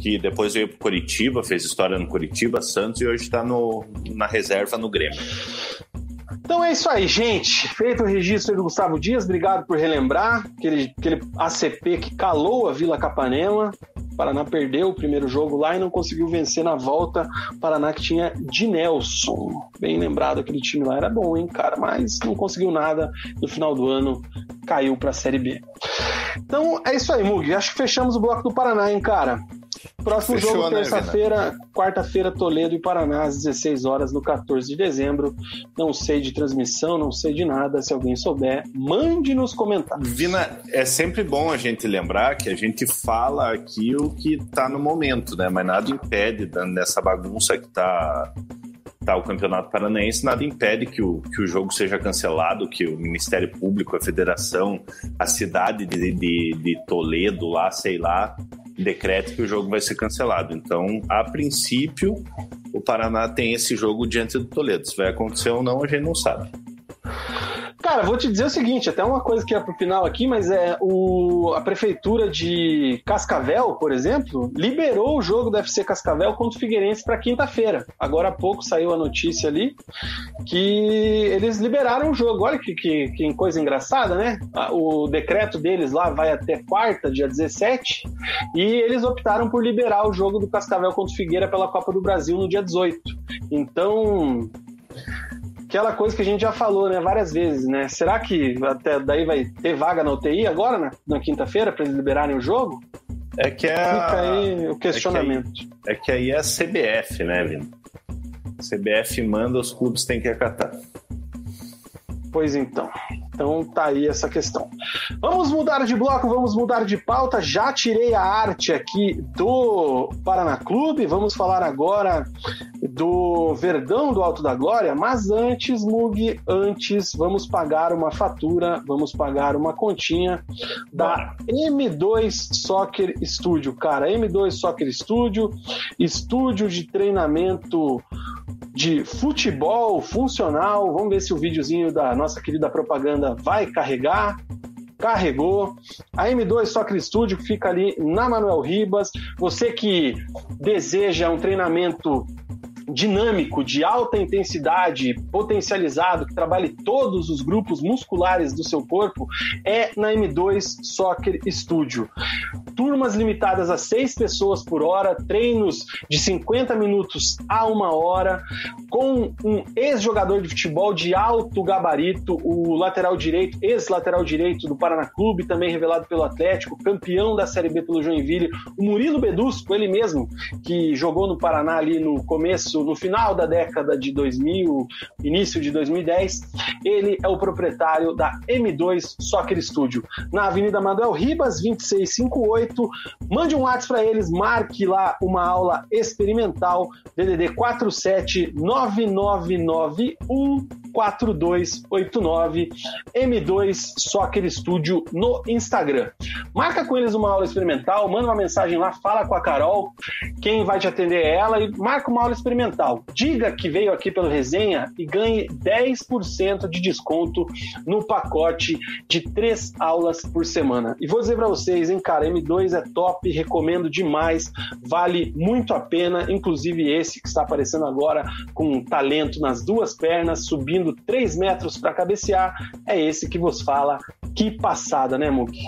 F: que depois veio para Curitiba, fez história no Curitiba, Santos, e hoje está na reserva no Grêmio.
E: Então é isso aí, gente. Feito o registro do Gustavo Dias, obrigado por relembrar aquele, aquele ACP que calou a Vila Capanema. Paraná perdeu o primeiro jogo lá e não conseguiu vencer na volta. Paraná que tinha de Nelson. Bem lembrado, aquele time lá era bom, hein, cara? Mas não conseguiu nada. No final do ano, caiu para a Série B. Então é isso aí, Mug. Acho que fechamos o bloco do Paraná, hein, cara? Próximo Fechou, jogo, né, terça-feira, quarta-feira, Toledo e Paraná, às 16 horas, no 14 de dezembro. Não sei de transmissão, não sei de nada. Se alguém souber, mande nos comentários.
F: Vina, é sempre bom a gente lembrar que a gente fala aqui o que está no momento, né? Mas nada impede, nessa bagunça que está tá o Campeonato Paranaense, nada impede que o, que o jogo seja cancelado, que o Ministério Público, a Federação, a cidade de, de, de Toledo lá, sei lá, decrete que o jogo vai ser cancelado. Então, a princípio, o Paraná tem esse jogo diante do Toledo. Se vai acontecer ou não, a gente não sabe.
E: Cara, vou te dizer o seguinte, até uma coisa que é pro final aqui, mas é o, a prefeitura de Cascavel, por exemplo, liberou o jogo do FC Cascavel contra o Figueirense para quinta-feira. Agora há pouco saiu a notícia ali que eles liberaram o jogo. Olha que, que, que coisa engraçada, né? O decreto deles lá vai até quarta, dia 17, e eles optaram por liberar o jogo do Cascavel contra o Figueira pela Copa do Brasil no dia 18. Então, aquela coisa que a gente já falou, né, várias vezes, né? Será que até daí vai ter vaga na UTI agora, na, na quinta-feira, para eles liberarem o jogo?
F: É que é.
E: Fica aí o questionamento.
F: É que aí é, que aí é a CBF, né, Vino? CBF manda, os clubes têm que acatar.
E: Pois então. Então tá aí essa questão. Vamos mudar de bloco, vamos mudar de pauta. Já tirei a arte aqui do Paraná Clube. Vamos falar agora do Verdão do Alto da Glória. Mas antes, Mug, antes, vamos pagar uma fatura, vamos pagar uma continha da M2 Soccer Studio. Cara, M2 Soccer Studio, estúdio de treinamento de futebol funcional. Vamos ver se o videozinho da nossa querida propaganda vai carregar. Carregou. A M2 Soccer Studio fica ali na Manuel Ribas. Você que deseja um treinamento dinâmico, de alta intensidade, potencializado, que trabalhe todos os grupos musculares do seu corpo, é na M2 Soccer Studio. Turmas limitadas a seis pessoas por hora, treinos de 50 minutos a uma hora, com um ex-jogador de futebol de alto gabarito, o lateral direito, ex-lateral direito do Paraná Clube, também revelado pelo Atlético, campeão da Série B pelo Joinville, o Murilo Bedusco, ele mesmo, que jogou no Paraná ali no começo no final da década de 2000, início de 2010. Ele é o proprietário da M2 Soccer Studio, na Avenida Manuel Ribas, 2658. Mande um WhatsApp para eles, marque lá uma aula experimental, DDD 4799991 4289 M2 Soccer Studio no Instagram. Marca com eles uma aula experimental, manda uma mensagem lá, fala com a Carol, quem vai te atender é ela e marca uma aula experimental. Diga que veio aqui pelo resenha e ganhe 10% de desconto no pacote de três aulas por semana. E vou dizer para vocês, hein, cara, M2 é top, recomendo demais, vale muito a pena, inclusive esse que está aparecendo agora com talento nas duas pernas, subindo subindo 3 metros para cabecear, é esse que vos fala. Que passada, né, Muki?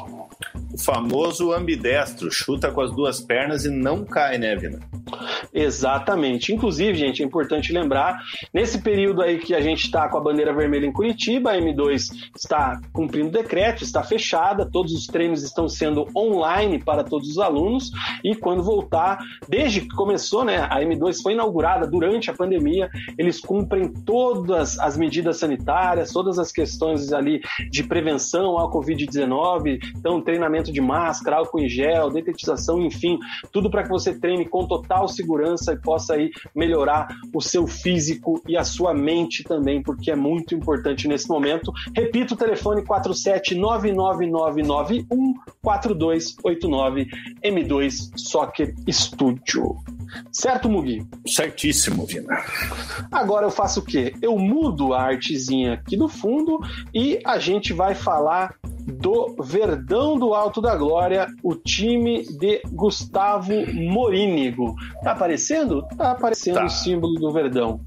F: Famoso ambidestro, chuta com as duas pernas e não cai, né, Vina?
E: Exatamente. Inclusive, gente, é importante lembrar, nesse período aí que a gente está com a bandeira vermelha em Curitiba, a M2 está cumprindo decreto, está fechada, todos os treinos estão sendo online para todos os alunos e quando voltar, desde que começou, né, a M2 foi inaugurada durante a pandemia, eles cumprem todas as medidas sanitárias, todas as questões ali de prevenção ao Covid-19, então treinamento de máscara, álcool em gel, detetização, enfim, tudo para que você treine com total segurança e possa aí melhorar o seu físico e a sua mente também, porque é muito importante nesse momento. Repito o telefone 47999914289 M2 Soccer Studio. Certo, Mugi?
F: Certíssimo, Vina.
E: Agora eu faço o quê? Eu mudo a artezinha aqui do fundo e a gente vai falar do Verdão do Alto da Glória, o time de Gustavo Morínigo. Tá aparecendo? Tá aparecendo tá. o símbolo do Verdão.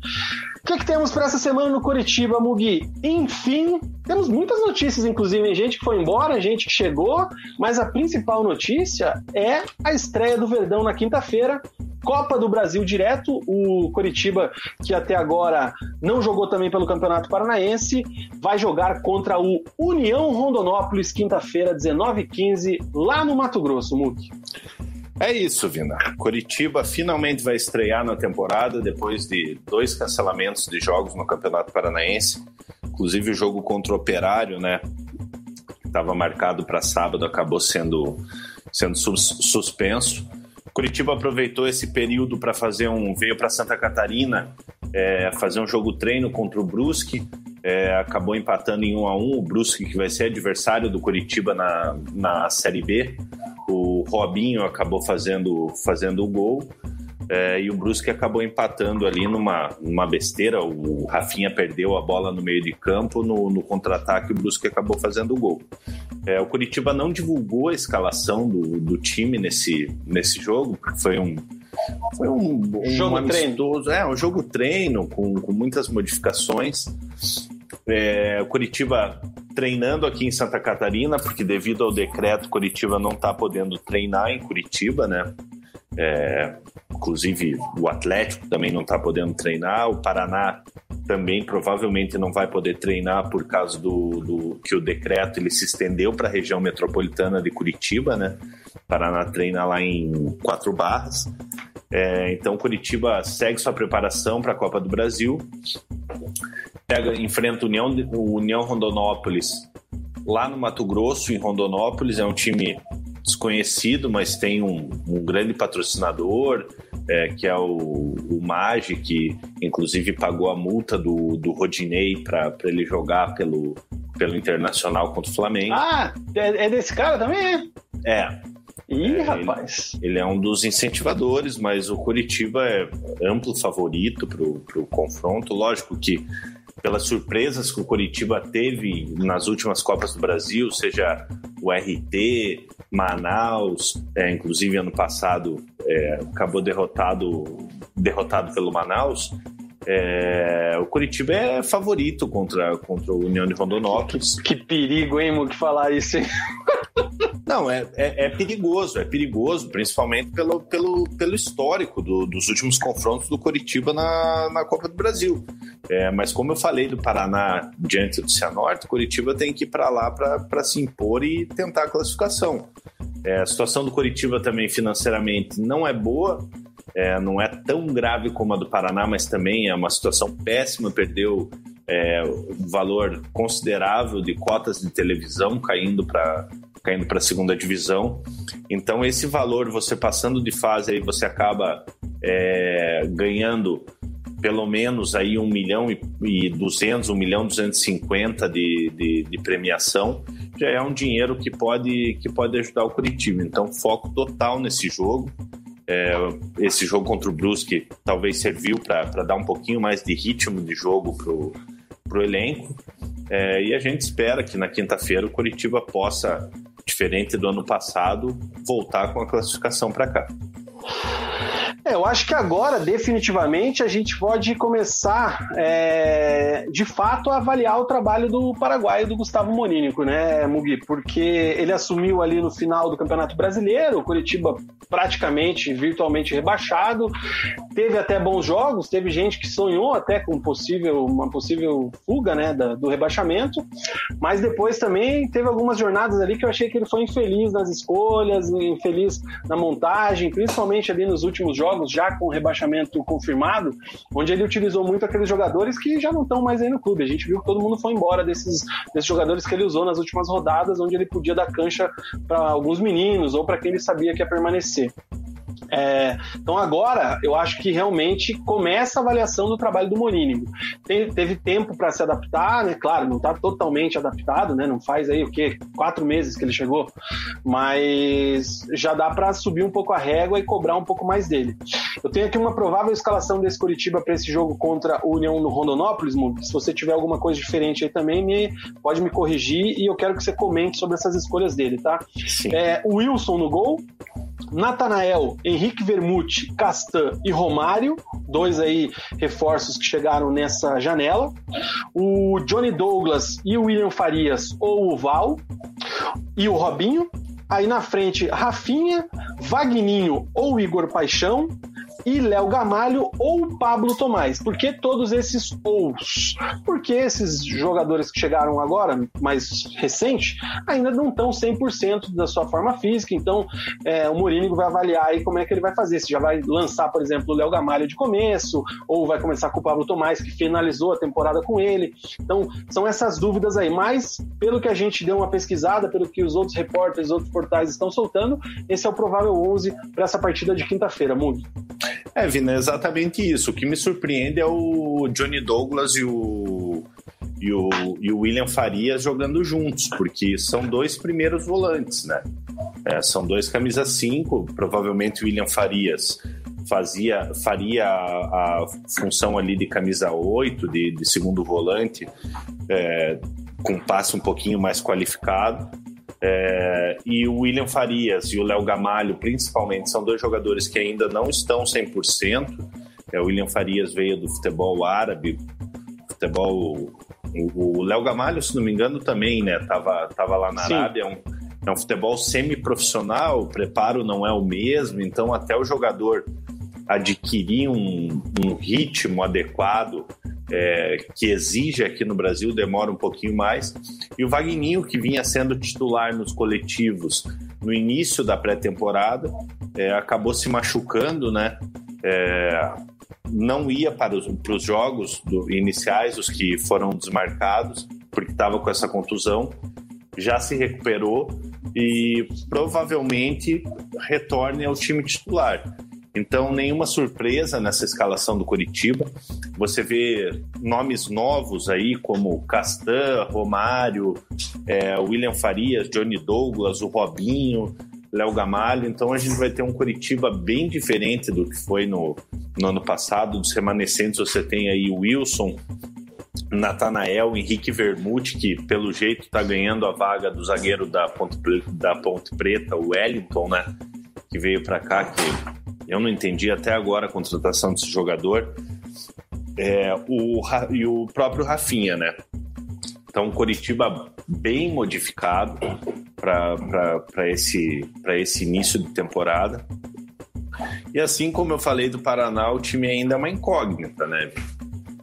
E: O que, que temos para essa semana no Curitiba, Mugi? Enfim, temos muitas notícias, inclusive gente que foi embora, gente que chegou, mas a principal notícia é a estreia do Verdão na quinta-feira. Copa do Brasil direto, o Curitiba, que até agora não jogou também pelo Campeonato Paranaense, vai jogar contra o União Rondonópolis, quinta-feira, 19h15, lá no Mato Grosso, Mugi.
F: É isso, Vina. Curitiba finalmente vai estrear na temporada depois de dois cancelamentos de jogos no Campeonato Paranaense. Inclusive o jogo contra o Operário, né? Estava marcado para sábado, acabou sendo, sendo sus suspenso. Curitiba aproveitou esse período para fazer um. veio para Santa Catarina é, fazer um jogo treino contra o Brusque. É, acabou empatando em 1 a 1 o Brusque, que vai ser adversário do Curitiba na, na Série B. O Robinho acabou fazendo, fazendo o gol. É, e o Brusque acabou empatando ali numa, numa besteira. O Rafinha perdeu a bola no meio de campo, no, no contra-ataque o Brusque acabou fazendo o gol. É, o Curitiba não divulgou a escalação do, do time nesse, nesse jogo, porque foi um, foi um, um
E: jogo amistoso,
F: treino. é um jogo treino com, com muitas modificações. É, o Curitiba treinando aqui em Santa Catarina, porque devido ao decreto, Curitiba não está podendo treinar em Curitiba, né? É, inclusive o Atlético também não está podendo treinar, o Paraná também provavelmente não vai poder treinar por causa do, do que o decreto ele se estendeu para a região metropolitana de Curitiba, né? O Paraná treina lá em Quatro Barras. É, então Curitiba segue sua preparação para a Copa do Brasil pega, enfrenta União, o União Rondonópolis lá no Mato Grosso, em Rondonópolis. É um time desconhecido, mas tem um, um grande patrocinador, é, que é o, o Magi, que inclusive pagou a multa do, do Rodinei para ele jogar pelo, pelo Internacional contra o Flamengo.
E: Ah, é, é desse cara também?
F: É.
E: Ih, é, rapaz.
F: Ele, ele, é um dos incentivadores, mas o Curitiba é amplo favorito para o confronto. Lógico que pelas surpresas que o Coritiba teve nas últimas Copas do Brasil, seja o RT, Manaus, é, inclusive ano passado é, acabou derrotado, derrotado pelo Manaus. É, o Curitiba é favorito contra, contra o União de Rondonópolis.
E: Que, que perigo, hein, Mo, que falar isso, hein?
F: Não, é, é, é, perigoso, é perigoso, principalmente pelo, pelo, pelo histórico do, dos últimos confrontos do Coritiba na, na Copa do Brasil. É, mas como eu falei do Paraná diante do Cianorte, Curitiba tem que ir para lá para se impor e tentar a classificação. É, a situação do Curitiba também financeiramente não é boa, é, não é tão grave como a do Paraná, mas também é uma situação péssima. Perdeu é, um valor considerável de cotas de televisão caindo para caindo para a segunda divisão. Então esse valor, você passando de fase, aí você acaba é, ganhando pelo menos aí um milhão e duzentos, um milhão duzentos e cinquenta de, de, de, premiação, já é um dinheiro que pode, que pode ajudar o Curitiba. Então, foco total nesse jogo. É, esse jogo contra o Brusque talvez serviu para dar um pouquinho mais de ritmo de jogo para o elenco. É, e a gente espera que na quinta-feira o Curitiba possa, diferente do ano passado, voltar com a classificação para cá.
E: É, eu acho que agora, definitivamente, a gente pode começar, é, de fato, a avaliar o trabalho do paraguaio, do Gustavo Monínico, né, Mugi? Porque ele assumiu ali no final do Campeonato Brasileiro, o Curitiba praticamente, virtualmente rebaixado, teve até bons jogos, teve gente que sonhou até com possível, uma possível fuga, né, do rebaixamento, mas depois também teve algumas jornadas ali que eu achei que ele foi infeliz nas escolhas, infeliz na montagem, principalmente ali nos últimos jogos, jogos já com rebaixamento confirmado, onde ele utilizou muito aqueles jogadores que já não estão mais aí no clube. A gente viu que todo mundo foi embora desses, desses jogadores que ele usou nas últimas rodadas, onde ele podia dar cancha para alguns meninos ou para quem ele sabia que ia permanecer. É, então agora eu acho que realmente começa a avaliação do trabalho do Morínigo. teve tempo para se adaptar, né? Claro, não está totalmente adaptado, né? Não faz aí o quê? Quatro meses que ele chegou, mas já dá para subir um pouco a régua e cobrar um pouco mais dele. Eu tenho aqui uma provável escalação desse Curitiba para esse jogo contra o União no Rondonópolis, Mundo. Se você tiver alguma coisa diferente aí também, me, pode me corrigir e eu quero que você comente sobre essas escolhas dele, tá? É, o Wilson no gol, Natanael, Henrique Vermute, Castan e Romário, dois aí reforços que chegaram nessa janela. O Johnny Douglas e o William Farias ou o Val e o Robinho. Aí na frente, Rafinha, Vagninho ou Igor Paixão, e Léo Gamalho ou Pablo Tomás. Por que todos esses ous? Porque esses jogadores que chegaram agora, mais recente, ainda não estão 100% da sua forma física, então é, o Mourinho vai avaliar aí como é que ele vai fazer, se já vai lançar, por exemplo, o Léo Gamalho de começo, ou vai começar com o Pablo Tomás, que finalizou a temporada com ele. Então, são essas dúvidas aí, mas pelo que a gente deu uma pesquisada, pelo que os outros repórteres, outros portais estão soltando, esse é o provável 11 para essa partida de quinta-feira, Mundo.
F: É, Vina, é exatamente isso. O que me surpreende é o Johnny Douglas e o, e o, e o William Farias jogando juntos, porque são dois primeiros volantes, né? É, são dois camisas 5, provavelmente o William Farias fazia, faria a, a função ali de camisa 8, de, de segundo volante, é, com passe um pouquinho mais qualificado. É, e o William Farias e o Léo Gamalho, principalmente, são dois jogadores que ainda não estão 100%. É, o William Farias veio do futebol árabe, futebol. O Léo Gamalho, se não me engano, também, né? Tava, tava lá na Sim. Arábia, é um, é um futebol semi-profissional, o preparo não é o mesmo, então até o jogador adquirir um, um ritmo adequado é, que exige aqui no Brasil demora um pouquinho mais. E o Vagninho, que vinha sendo titular nos coletivos no início da pré-temporada, é, acabou se machucando, né? É, não ia para os, para os jogos do, iniciais, os que foram desmarcados, porque estava com essa contusão. Já se recuperou e provavelmente retorne ao time titular. Então, nenhuma surpresa nessa escalação do Curitiba. Você vê nomes novos aí, como Castan, Romário, é, William Farias, Johnny Douglas, o Robinho, Léo Gamalho. Então, a gente vai ter um Curitiba bem diferente do que foi no, no ano passado. Dos remanescentes, você tem aí o Wilson, Natanael, Henrique Vermute, que pelo jeito está ganhando a vaga do zagueiro da Ponte, da Ponte Preta, o Wellington, né? Que veio para cá, que eu não entendi até agora a contratação desse jogador. É, o, e o próprio Rafinha, né? Então, Curitiba bem modificado para esse, esse início de temporada. E assim como eu falei do Paraná, o time ainda é uma incógnita, né?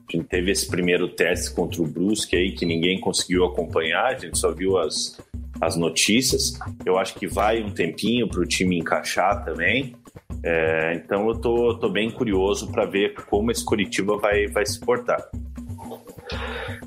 F: A gente teve esse primeiro teste contra o Brusque aí que ninguém conseguiu acompanhar, a gente só viu as, as notícias. Eu acho que vai um tempinho para o time encaixar também. É, então eu tô, tô bem curioso para ver como esse Curitiba vai, vai se portar.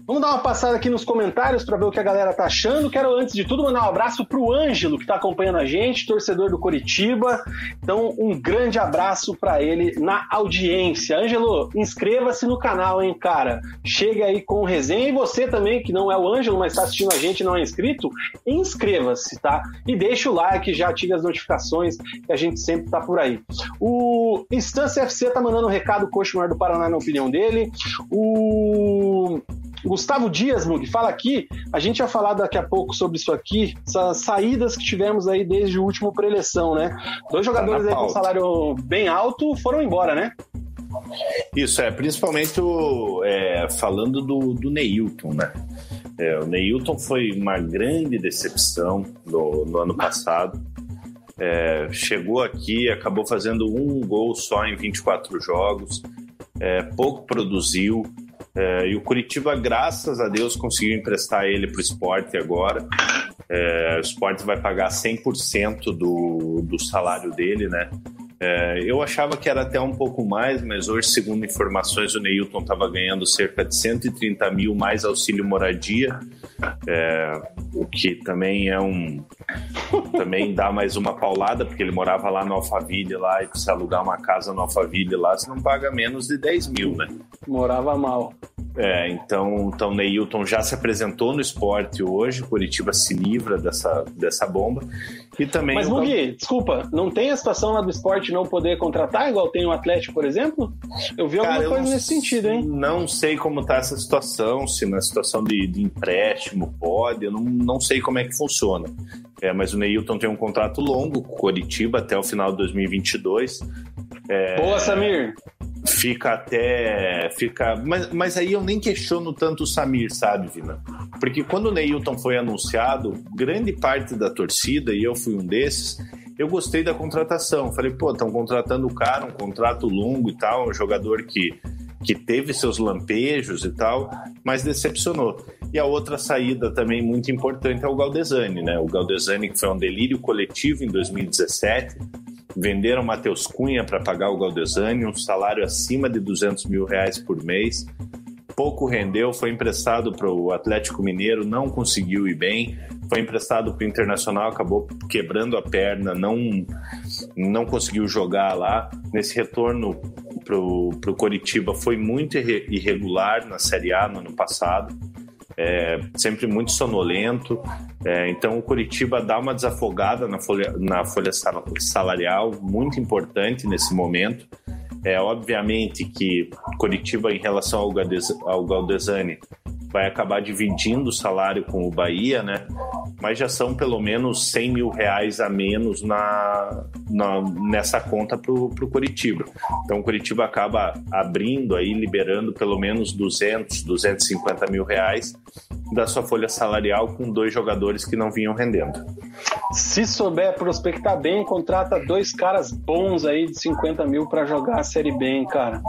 E: Vamos dar uma passada aqui nos comentários para ver o que a galera tá achando. Quero, antes de tudo, mandar um abraço pro Ângelo, que tá acompanhando a gente, torcedor do Coritiba. Então, um grande abraço para ele na audiência. Ângelo, inscreva-se no canal, hein, cara? Chega aí com resenha. E você também, que não é o Ângelo, mas está assistindo a gente e não é inscrito, inscreva-se, tá? E deixa o like, já ative as notificações, que a gente sempre tá por aí. O Instância FC tá mandando um recado, Coxa Maior do Paraná, na opinião dele. O Gustavo Dias, Mug, fala aqui. A gente vai falar daqui a pouco sobre isso aqui, essas saídas que tivemos aí desde o último pré-eleição, né? Dois jogadores tá aí com salário bem alto foram embora, né?
F: Isso, é, principalmente o, é, falando do, do Neilton, né? É, o Neilton foi uma grande decepção no, no ano passado. É, chegou aqui, acabou fazendo um gol só em 24 jogos, é, pouco produziu, é, e o Curitiba, graças a Deus, conseguiu emprestar ele para o esporte agora. É, o esporte vai pagar 100% do, do salário dele, né? É, eu achava que era até um pouco mais, mas hoje, segundo informações, o Neilton estava ganhando cerca de 130 mil mais auxílio moradia, é, o que também é um. também dá mais uma paulada, porque ele morava lá no Alphaville, lá, e se alugar uma casa no Alphaville lá, você não paga menos de 10 mil, né?
E: Morava mal.
F: É, então, então Neilton já se apresentou no esporte hoje, Curitiba se livra dessa, dessa bomba. E também
E: Mas, Mugi, desculpa, não tem a situação lá do esporte não poder contratar, igual tem o Atlético, por exemplo? Eu vi
F: Cara,
E: alguma coisa nesse sentido, hein?
F: Não sei como tá essa situação, se na situação de, de empréstimo pode, eu não, não sei como é que funciona. É, mas o Neilton tem um contrato longo com o Coritiba até o final de 2022.
E: Boa, Samir.
F: Fica até. Fica, mas, mas aí eu nem questiono tanto o Samir, sabe, Vina? Porque quando o Neilton foi anunciado, grande parte da torcida, e eu fui um desses, eu gostei da contratação. Falei, pô, estão contratando o cara, um contrato longo e tal, um jogador que, que teve seus lampejos e tal, mas decepcionou. E a outra saída também muito importante é o Galdesani, né? O Galdesani que foi um delírio coletivo em 2017. Venderam Matheus Cunha para pagar o Galdesani, um salário acima de 200 mil reais por mês. Pouco rendeu, foi emprestado para o Atlético Mineiro, não conseguiu ir bem. Foi emprestado para o Internacional, acabou quebrando a perna, não, não conseguiu jogar lá. Nesse retorno para o Coritiba foi muito irre- irregular na Série A no ano passado. É, sempre muito sonolento. É, então o Curitiba dá uma desafogada na folha, na folha sal- salarial, muito importante nesse momento. É obviamente que Curitiba, em relação ao, ao Galdesani, vai acabar dividindo o salário com o Bahia, né? Mas já são pelo menos 100 mil reais a menos na, na- nessa conta para o Curitiba. Então o Curitiba acaba abrindo aí, liberando pelo menos 200, 250 mil reais da sua folha salarial com dois jogadores que não vinham rendendo.
E: Se souber prospectar bem, contrata dois caras bons aí de 50 mil para jogar a Série B, hein, cara.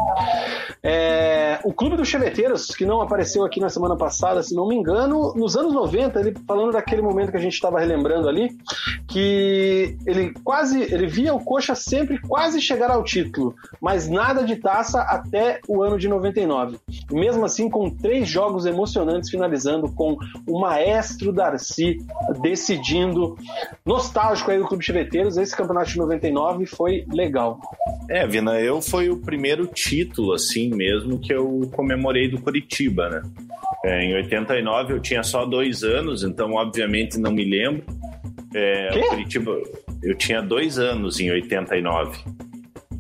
E: É, o Clube dos Cheveteiros, que não apareceu aqui na semana passada, se não me engano, nos anos 90, ele falando daquele momento que a gente estava relembrando ali, que ele quase, ele via o Coxa sempre quase chegar ao título, mas nada de taça até o ano de 99. E mesmo assim, com três jogos emocionantes finalizando com o maestro Darcy decidindo, nostálgico aí do Clube Chiveteiros, esse campeonato de 99 foi legal.
F: É, Vina, eu foi o primeiro título, assim mesmo, que eu comemorei do Curitiba, né? É, em 89 eu tinha só dois anos, então obviamente não me lembro. É, Curitiba, eu tinha dois anos em 89.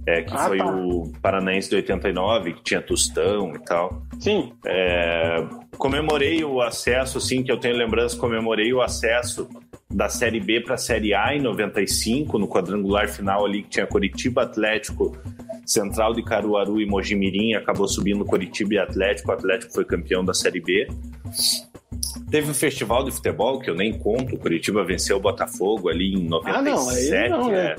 F: É, que
E: Ah,
F: foi
E: tá.
F: o Paranaense de 89, que tinha Tostão e tal.
E: Sim,
F: É, comemorei o acesso, assim, que eu tenho lembrança, comemorei o acesso da Série B para a Série A em 95, no quadrangular final ali que tinha Curitiba, Atlético, Central de Caruaru e Mojimirim, acabou subindo Curitiba e Atlético, o Atlético foi campeão da Série B. Teve um festival de futebol que eu nem conto, o Curitiba venceu o Botafogo ali em 97.
E: Ah, não, não, né?
F: é.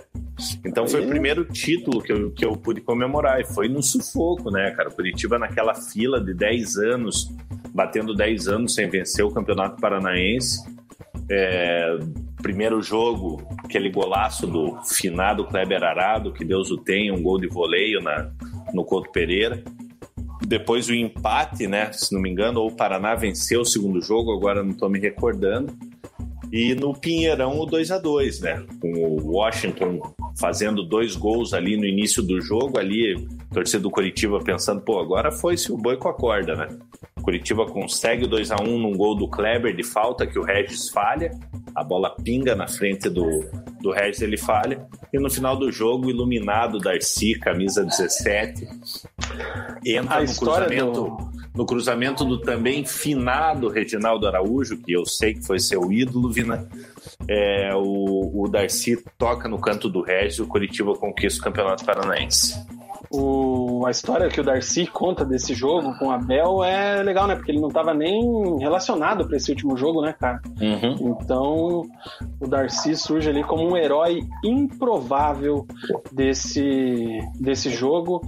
F: Então foi o primeiro título que eu, que eu pude comemorar. E foi no sufoco, né, cara? O Curitiba naquela fila de 10 anos, batendo 10 anos sem vencer o Campeonato Paranaense. É, primeiro jogo, aquele golaço do finado Kleber Arado, que Deus o tenha, um gol de voleio na, no Couto Pereira. Depois o empate, né? Se não me engano, ou o Paraná venceu o segundo jogo, agora não estou me recordando. E no Pinheirão o 2 a 2 né? Com o Washington fazendo dois gols ali no início do jogo, ali, torcida do Curitiba pensando, pô, agora foi-se o boi com a corda, né? Curitiba consegue o 2 a 1 num gol do Kleber de falta que o Regis falha, a bola pinga na frente do, do Regis, ele falha, e no final do jogo, iluminado Darcy, camisa 17, entra
E: A
F: no cruzamento
E: do-
F: no cruzamento do também finado Reginaldo Araújo, que eu sei que foi seu ídolo, É, o, o Darcy toca no canto do Regis o Curitiba conquista o Campeonato Paranaense.
E: O, a história que o Darcy conta desse jogo com o Abel é legal, né? Porque ele não estava nem relacionado para esse último jogo, né, cara?
F: Uhum.
E: Então, o Darcy surge ali como um herói improvável desse, desse jogo.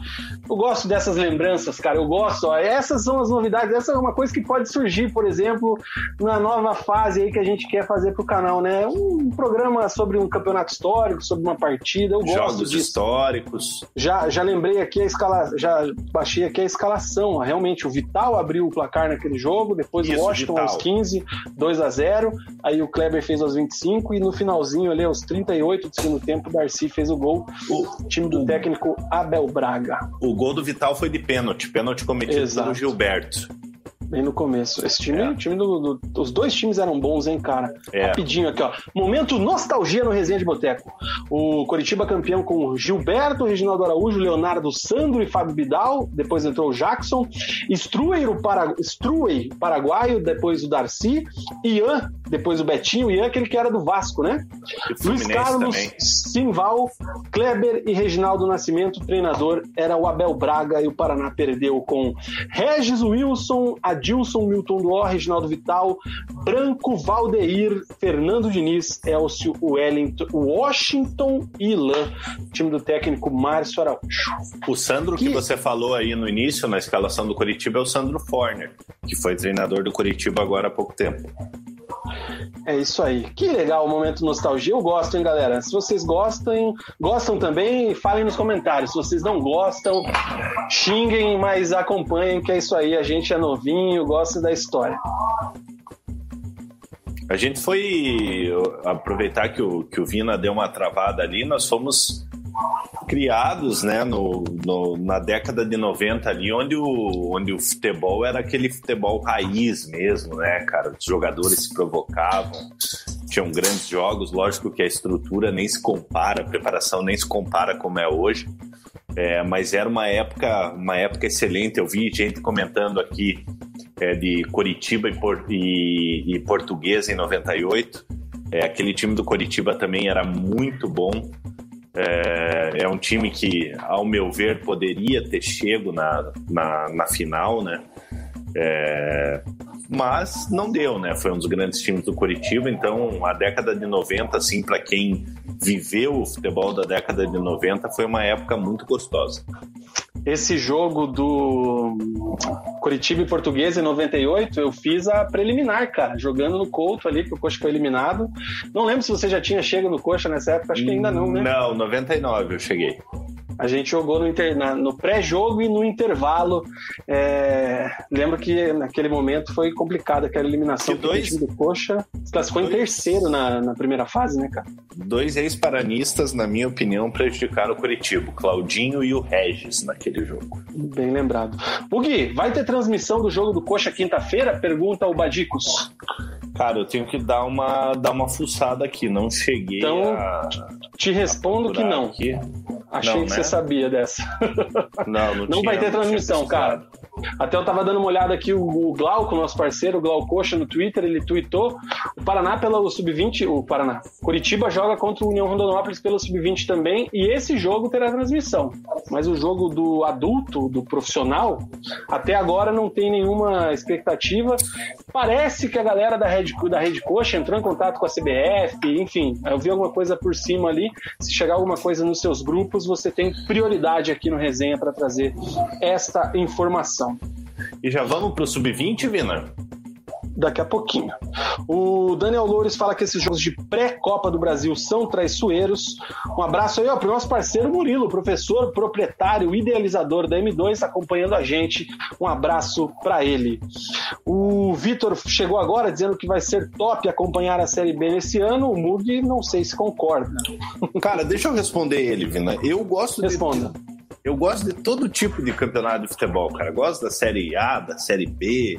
E: Eu gosto dessas lembranças, cara. Eu gosto. Ó, essas são as novidades. Essa é uma coisa que pode surgir, por exemplo, na nova fase aí que a gente quer fazer pro canal, né? Um programa sobre um campeonato histórico, sobre uma partida. Eu gosto
F: Jogos
E: disso.
F: históricos.
E: Já, já lembrei aqui a escala, já baixei aqui a escalação. Realmente, o Vital abriu o placar naquele jogo, depois
F: Isso,
E: o Washington
F: Vital.
E: aos 15, 2 a 0 Aí o Kleber fez aos 25 e no finalzinho ali, aos 38 do segundo tempo, o Darcy fez o gol. O time do técnico Abel Braga,
F: O gol do Vital foi de pênalti, pênalti cometido
E: Exato.
F: pelo Gilberto.
E: Bem no começo. Esse time,
F: É.
E: time do, do- os dois times eram bons, hein, cara?
F: É.
E: Rapidinho aqui, ó. Momento nostalgia no Resenha de Boteco. O Coritiba campeão com Gilberto, Reginaldo Araújo, Leonardo Sandro e Fábio Bidal. Depois entrou o Jackson. Struey, o Para... Struey, paraguaio. Depois o Darcy. Ian, depois o Betinho. Ian, aquele que era do Vasco, né? Luiz Carlos,
F: também.
E: Simval, Kleber e Reginaldo Nascimento. O treinador era o Abel Braga e o Paraná perdeu com Regis Wilson, Adilson Milton Duó, Reginaldo Vital, Branco Valdeir, Fernando Diniz, Elcio Wellington, Washington e Ilan. Time do técnico Márcio Araújo.
F: O Sandro que...
E: Que-
F: você falou aí no início, na escalação do Curitiba, é o Sandro Forner, que foi treinador do Curitiba agora há pouco tempo.
E: É isso aí. Que legal o momento nostalgia. Eu gosto, hein, galera? Se vocês gostam, gostam também, falem nos comentários. Se vocês não gostam, xinguem, mas acompanhem, que é isso aí. A gente é novinho, gosta da história.
F: A gente foi aproveitar que o, que o Vina deu uma travada ali, nós fomos criados né, no, no- na década de 90 ali, onde o, onde o futebol era aquele futebol raiz mesmo, né, cara? Os jogadores se provocavam, tinham grandes jogos, lógico que a estrutura nem se compara, a preparação nem se compara como é hoje. É, mas era uma época, uma época excelente. Eu vi gente comentando aqui é, de Coritiba e, Por- e, e Portuguesa em 98. É, aquele time do Coritiba também era muito bom. É, é um time que, ao meu ver, poderia ter chego na, na, na final, né? É, mas não deu, né? Foi um dos grandes times do Coritiba, então a década de 90, assim, para quem viveu o futebol da década de 90, foi uma época muito gostosa.
E: Esse jogo do Curitiba e Portuguesa em 98, eu fiz a preliminar, cara, jogando no Couto ali, que o Coxa foi eliminado. Não lembro se você já tinha chego no Coxa nessa época, acho que ainda não, né?
F: Não, 99 eu cheguei.
E: A gente jogou no, inter- no pré-jogo e no intervalo. É, Lembro que naquele momento foi complicado aquela eliminação
F: Que dois-
E: do Coxa se classificou em
F: dois-
E: terceiro na, na primeira fase, né, cara?
F: Dois ex-paranistas, na minha opinião, prejudicaram o Curitiba, Claudinho e o Regis naquele jogo.
E: Bem lembrado. O Gui, vai ter transmissão do jogo do Coxa quinta-feira? Pergunta o Badicos.
F: Cara, eu tenho que dar uma, dar uma fuçada aqui, não cheguei
E: Então,
F: a.
E: Te respondo que não.
F: Aqui.
E: Achei
F: Não,
E: que
F: né?
E: você sabia dessa.
F: Não, não,
E: Não vai ter transmissão, cara. Até eu tava dando uma olhada aqui, o, Glauco, nosso parceiro, o Glaucoxa, no Twitter, ele tweetou. O Paraná pelo Sub-20, o Paraná. Curitiba joga contra o União Rondonópolis pelo Sub-20 também, e esse jogo terá transmissão. Mas o jogo do adulto, do profissional, até agora não tem nenhuma expectativa. Parece que a galera da Rede, da Rede Coxa entrou em contato com a CBF, enfim, eu vi alguma coisa por cima ali. Se chegar alguma coisa nos seus grupos, você tem prioridade aqui no Resenha para trazer esta informação.
F: E já vamos pro Sub-20, Vina?
E: Daqui a pouquinho. O Daniel Loures fala que esses jogos de pré-Copa do Brasil são traiçoeiros. Um abraço aí ó, pro nosso parceiro Murilo, professor, proprietário, idealizador da M2, acompanhando a gente. Um abraço para ele. O Vitor chegou agora dizendo que vai ser top acompanhar a Série B nesse ano. O Mug não sei se concorda.
F: Cara, deixa eu responder ele, Vina. Eu gosto
E: Responda.
F: de. Eu gosto de todo tipo de campeonato de futebol, cara. Gosto da Série A, da Série B.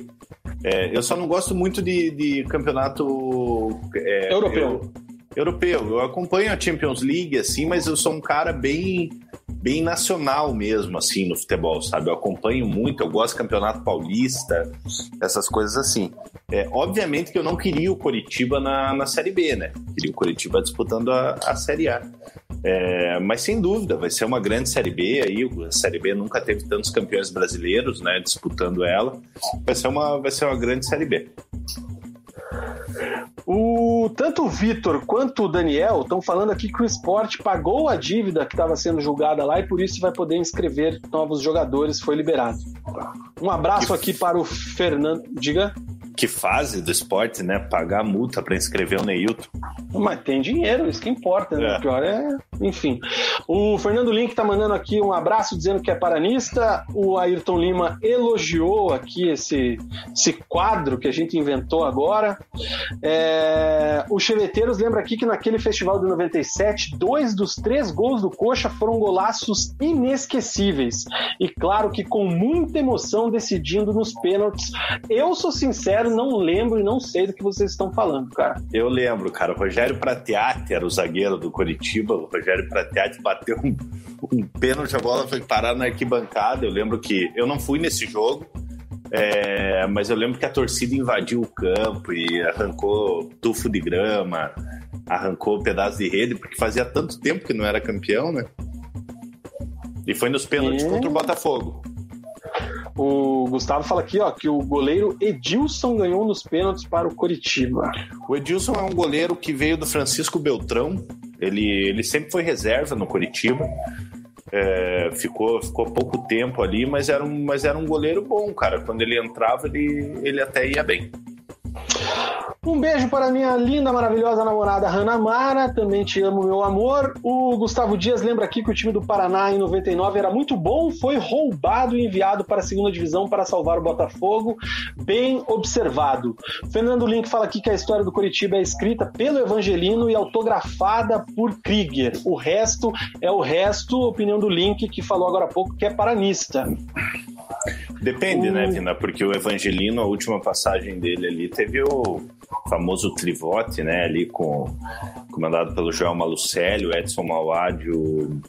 F: É, eu só não gosto muito de, de campeonato é,
E: Europeu.
F: eu- europeu. Eu acompanho a Champions League, assim, mas eu sou um cara bem, bem nacional mesmo, assim, no futebol, sabe? Eu acompanho muito, eu gosto do campeonato paulista, essas coisas assim. É, obviamente que eu não queria o Coritiba na, na Série B, né? Queria o Coritiba disputando a, a Série A. É, mas sem dúvida, vai ser uma grande Série B aí. A Série B nunca teve tantos campeões brasileiros, né, disputando ela. Vai ser uma, vai ser uma grande Série B.
E: O, tanto o Vitor quanto o Daniel estão falando aqui que o esporte pagou a dívida que estava sendo julgada lá e por isso vai poder inscrever novos jogadores, foi liberado. Um abraço aqui para o Fernando. Diga
F: que fase do esporte, né? Pagar multa para inscrever o Neilton.
E: Mas tem dinheiro, isso que importa, né? É. O pior é. Enfim. O Fernando Link tá mandando aqui um abraço dizendo que é paranista. O Ayrton Lima elogiou aqui esse, esse quadro que a gente inventou agora. É... O Cheveteiros lembra aqui que naquele festival de 97, dois dos três gols do Coxa foram golaços inesquecíveis. E claro que com muita emoção decidindo nos pênaltis. Eu sou sincero, não lembro e não sei do que vocês estão falando, cara.
F: Eu lembro, cara. O Rogério Pratiati era o zagueiro do Coritiba. O Rogério Pratiati bateu um, um pênalti, a bola foi parar na arquibancada. Eu lembro que eu não fui nesse jogo. É, mas eu lembro que a torcida invadiu o campo e arrancou tufo de grama, arrancou pedaço de rede, porque fazia tanto tempo que não era campeão, né? E foi nos pênaltis é. contra o Botafogo.
E: O Gustavo fala aqui, ó, que o goleiro Edilson ganhou nos pênaltis para o Coritiba.
F: O Edilson é um goleiro que veio do Francisco Beltrão. Ele, ele sempre foi reserva no Coritiba. É, ficou, ficou pouco tempo ali, mas era, um, mas era um goleiro bom, cara. Quando ele entrava, ele, ele até ia bem.
E: Um beijo para minha linda, maravilhosa namorada Hanna Mara, também te amo, meu amor. O Gustavo Dias lembra aqui que o time do Paraná em 99 era muito bom, foi roubado e enviado para a segunda divisão para salvar o Botafogo. Bem observado. Fernando Link fala aqui que a história do Curitiba é escrita pelo Evangelino e autografada por Krieger. O resto é o resto, opinião do Link, que falou agora há pouco que é paranista.
F: Depende, né, o... né, Vina? Porque o Evangelino, a última passagem dele ali, teve o famoso trivote, né, ali com comandado pelo Joel Malucelli, o Edson Mauad, o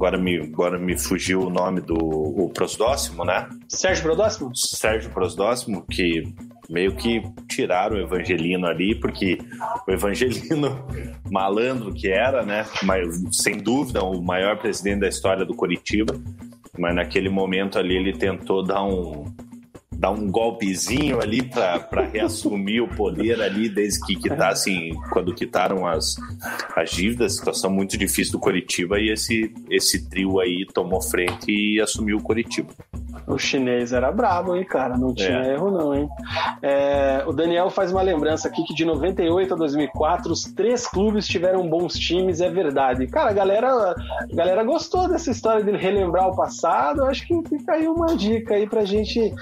F: agora me, agora me fugiu o nome do o Prosdóximo, né?
E: Sérgio Prosdóximo?
F: Sérgio Prosdóximo, que meio que tiraram o Evangelino ali, porque o Evangelino, malandro que era, né? Mas, sem dúvida, o maior presidente da história do Curitiba, mas naquele momento ali ele tentou dar um dar um golpezinho ali para reassumir o poder ali desde que quitassem, quando quitaram as, as dívidas, situação muito difícil do Coritiba e esse, esse trio aí tomou frente e assumiu o Coritiba.
E: O chinês era brabo, hein, cara? Não tinha é. erro, não, hein? É, o Daniel faz uma lembrança aqui que de 98 a 2004 os três clubes tiveram bons times, é verdade. Cara, a galera, a galera gostou dessa história de relembrar o passado. Acho que fica aí uma dica aí pra gente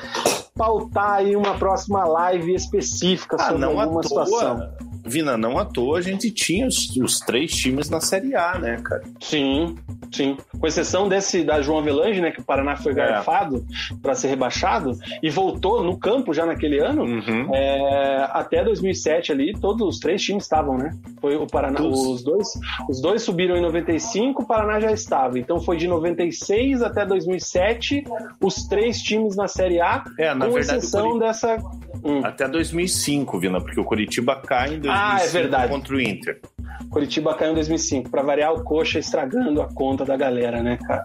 E: pautar aí uma próxima live específica ah, sobre não alguma situação.
F: Vina, não à toa a gente tinha os, os, três times na Série A, né, cara?
E: Sim, sim. Com exceção desse da João Avelange, né, que o Paraná foi é. garfado é. para ser rebaixado e voltou no campo já naquele ano, uhum. é, até 2007 ali, todos os três times estavam, né? Foi o Paraná, os dois, os dois subiram em 95, o Paraná já estava. Então foi de 96 até 2007 os três times na Série A,
F: é, na
E: com
F: verdade,
E: exceção dessa
F: hum. até 2005, Vina, porque o Curitiba cai em 2005 ah, é verdade. contra o Inter.
E: Curitiba caiu em 2005. Para variar, o Coxa estragando a conta da galera, né, cara?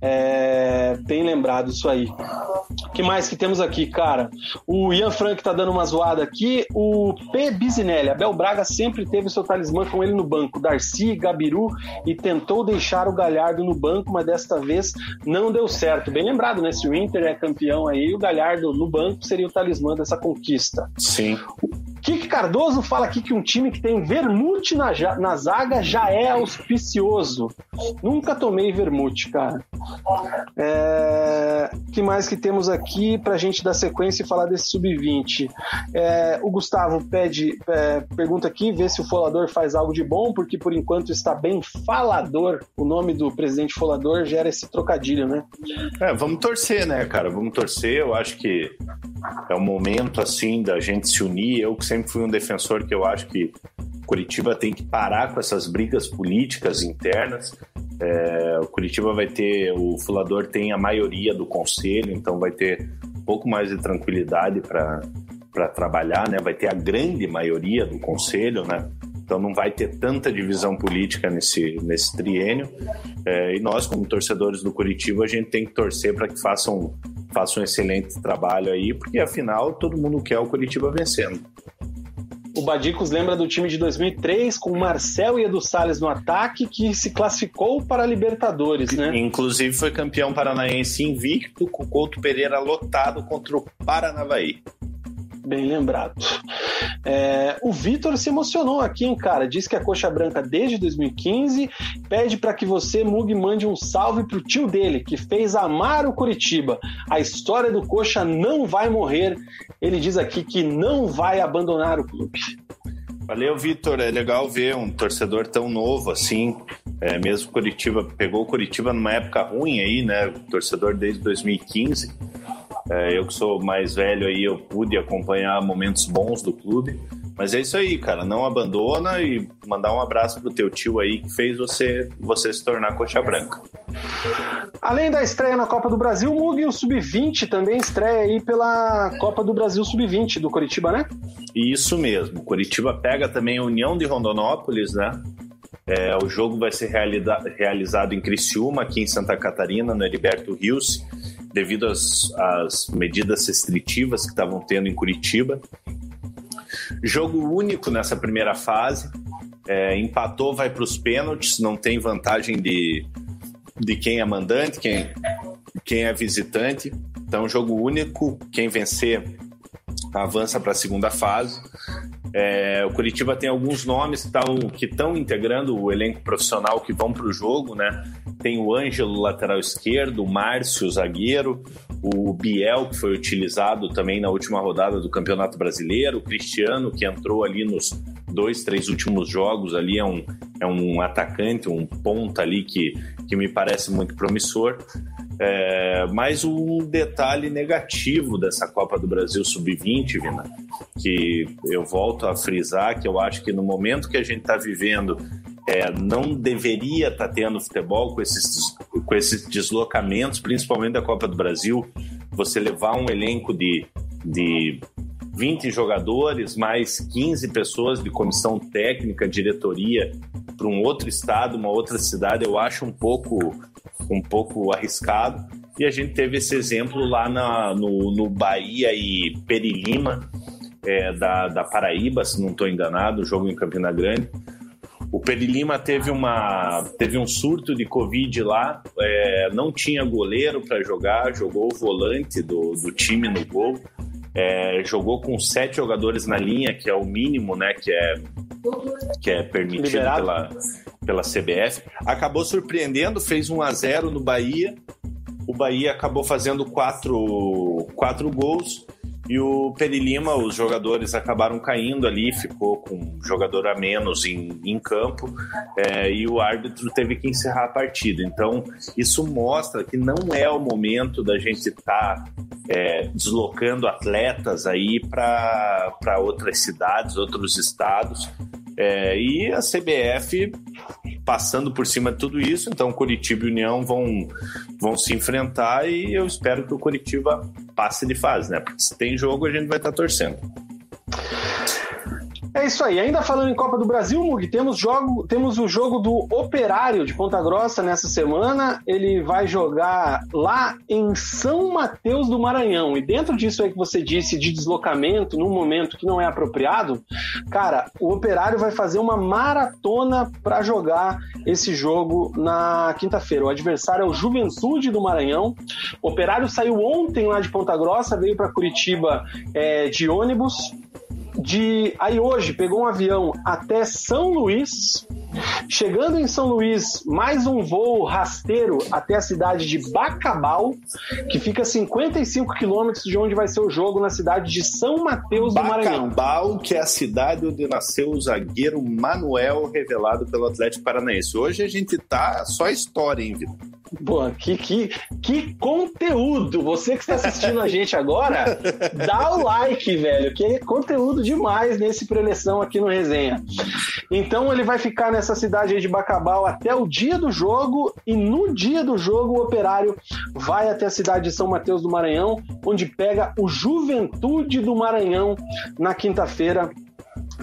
E: É, bem lembrado isso aí. O que mais que temos aqui, cara? O Ian Frank tá dando uma zoada aqui. O P. Bizinelli. Abel Braga sempre teve seu talismã com ele no banco. Darcy, Gabiru e tentou deixar o Galhardo no banco, mas desta vez não deu certo. Bem lembrado, né? Se o Inter é campeão aí, o Galhardo no banco seria o talismã dessa conquista.
F: Sim.
E: Kiki Cardoso fala aqui que um time que tem vermute na, na zaga já é auspicioso. Nunca tomei vermute, cara. É, que mais que temos aqui pra gente dar sequência e falar desse sub-20? É, o Gustavo pede, é, pergunta aqui, vê se o Folador faz algo de bom, porque por enquanto está bem falador. O nome do presidente Folador gera esse trocadilho, né?
F: É, vamos torcer, né, cara? Vamos torcer. Eu acho que é um momento assim da gente se unir. Eu que sempre fui um defensor que eu acho que Curitiba tem que parar com essas brigas políticas internas. É, o Curitiba vai ter, o Fulador tem a maioria do conselho, então vai ter um pouco mais de tranquilidade para trabalhar, né? Vai ter a grande maioria do conselho, né? Então não vai ter tanta divisão política nesse, nesse triênio. É, e nós, como torcedores do Curitiba, a gente tem que torcer para que façam, façam um excelente trabalho aí, porque afinal todo mundo quer o Curitiba vencendo.
E: O Badicos lembra do time de 2003 com Marcel e Edu Salles no ataque que se classificou para a Libertadores, né?
F: Inclusive foi campeão paranaense invicto com o Couto Pereira lotado contra o Paranavaí.
E: Bem lembrado. É, o Vitor se emocionou aqui, hein, cara. Diz que a Coxa Branca desde 2015 pede para que você, Mug, mande um salve pro tio dele, que fez amar o Curitiba. A história do Coxa não vai morrer. Ele diz aqui que não vai abandonar o clube.
F: Valeu, Vitor. É legal ver um torcedor tão novo assim. É, mesmo Curitiba pegou Curitiba numa época ruim aí, né? Torcedor desde 2015. É, eu que sou mais velho aí, eu pude acompanhar momentos bons do clube. Mas é isso aí, cara. Não abandona e mandar um abraço pro teu tio aí que fez você, você se tornar coxa branca.
E: Além da estreia na Copa do Brasil, o Mug o Sub-20 também estreia aí pela Copa do Brasil Sub-20 do Curitiba, né?
F: Isso mesmo. Curitiba pega também a União de Rondonópolis, né? É, o jogo vai ser realizado em Criciúma, aqui em Santa Catarina, no Heriberto Rios devido às, às medidas restritivas que estavam tendo em Curitiba. Jogo único nessa primeira fase. É, empatou, vai para os pênaltis, não tem vantagem de, de quem é mandante, quem, quem é visitante. Então, jogo único. Quem vencer avança para a segunda fase. É, o Curitiba tem alguns nomes que estão integrando o elenco profissional que vão para o jogo, né? Tem o Ângelo, lateral esquerdo, o Márcio, zagueiro, o Biel, que foi utilizado também na última rodada do Campeonato Brasileiro, o Cristiano, que entrou ali nos dois, três últimos jogos, ali é um, é um atacante, um ponta ali que, que me parece muito promissor. É, mais um detalhe negativo dessa Copa do Brasil Sub-20, Vina, que eu volto a frisar que eu acho que no momento que a gente está vivendo é, não deveria estar tá tendo futebol com esses, com esses deslocamentos, principalmente da Copa do Brasil. Você levar um elenco de, de 20 jogadores, mais 15 pessoas de comissão técnica, diretoria, para um outro estado, uma outra cidade, eu acho um pouco um pouco arriscado. E a gente teve esse exemplo lá na, no, no Bahia e Perilima, é, da, da Paraíba, se não estou enganado, jogo em Campina Grande. O Perilima teve, uma, teve um surto de Covid lá, é, não tinha goleiro para jogar, jogou o volante do, do time no gol. É, jogou com sete jogadores na linha, que é o mínimo, né? Que é, que é permitido pela, pela CBF. Acabou surpreendendo, fez 1 a 0 no Bahia. O Bahia acabou fazendo quatro, quatro gols e o Perilima, os jogadores acabaram caindo ali, ficou com um jogador a menos em, em campo é, e o árbitro teve que encerrar a partida. Então, isso mostra que não é o momento da gente estar tá, é, deslocando atletas aí para outras cidades, outros estados. É, e a CBF passando por cima de tudo isso, então Curitiba e União vão, vão se enfrentar e eu espero que o Curitiba passe de fase, né? Porque se tem jogo, a gente vai estar torcendo.
E: É isso aí. Ainda falando em Copa do Brasil, Mug, temos, jogo, temos o jogo do Operário de Ponta Grossa nessa semana. Ele vai jogar lá em São Mateus do Maranhão. E dentro disso aí que você disse de deslocamento num momento que não é apropriado, cara, o Operário vai fazer uma maratona para jogar esse jogo na quinta-feira. O adversário é o Juventude do Maranhão. O Operário saiu ontem lá de Ponta Grossa, veio para Curitiba é, de ônibus de aí hoje pegou um avião até São Luís, chegando em São Luís, mais um voo rasteiro até a cidade de Bacabal, que fica a 55 quilômetros de onde vai ser o jogo na cidade de São Mateus do Maranhão.
F: Bacabal, que é a cidade onde nasceu o zagueiro Manuel, revelado pelo Atlético Paranaense. Hoje a gente tá só história, hein, Vitor?
E: Pô, que, que, que conteúdo! Você que está assistindo a gente agora, dá o like, velho, que é conteúdo demais nesse preleção aqui no Resenha. Então ele vai ficar nessa cidade de Bacabal até o dia do jogo e no dia do jogo o operário vai até a cidade de São Mateus do Maranhão, onde pega o Juventude do Maranhão na quinta-feira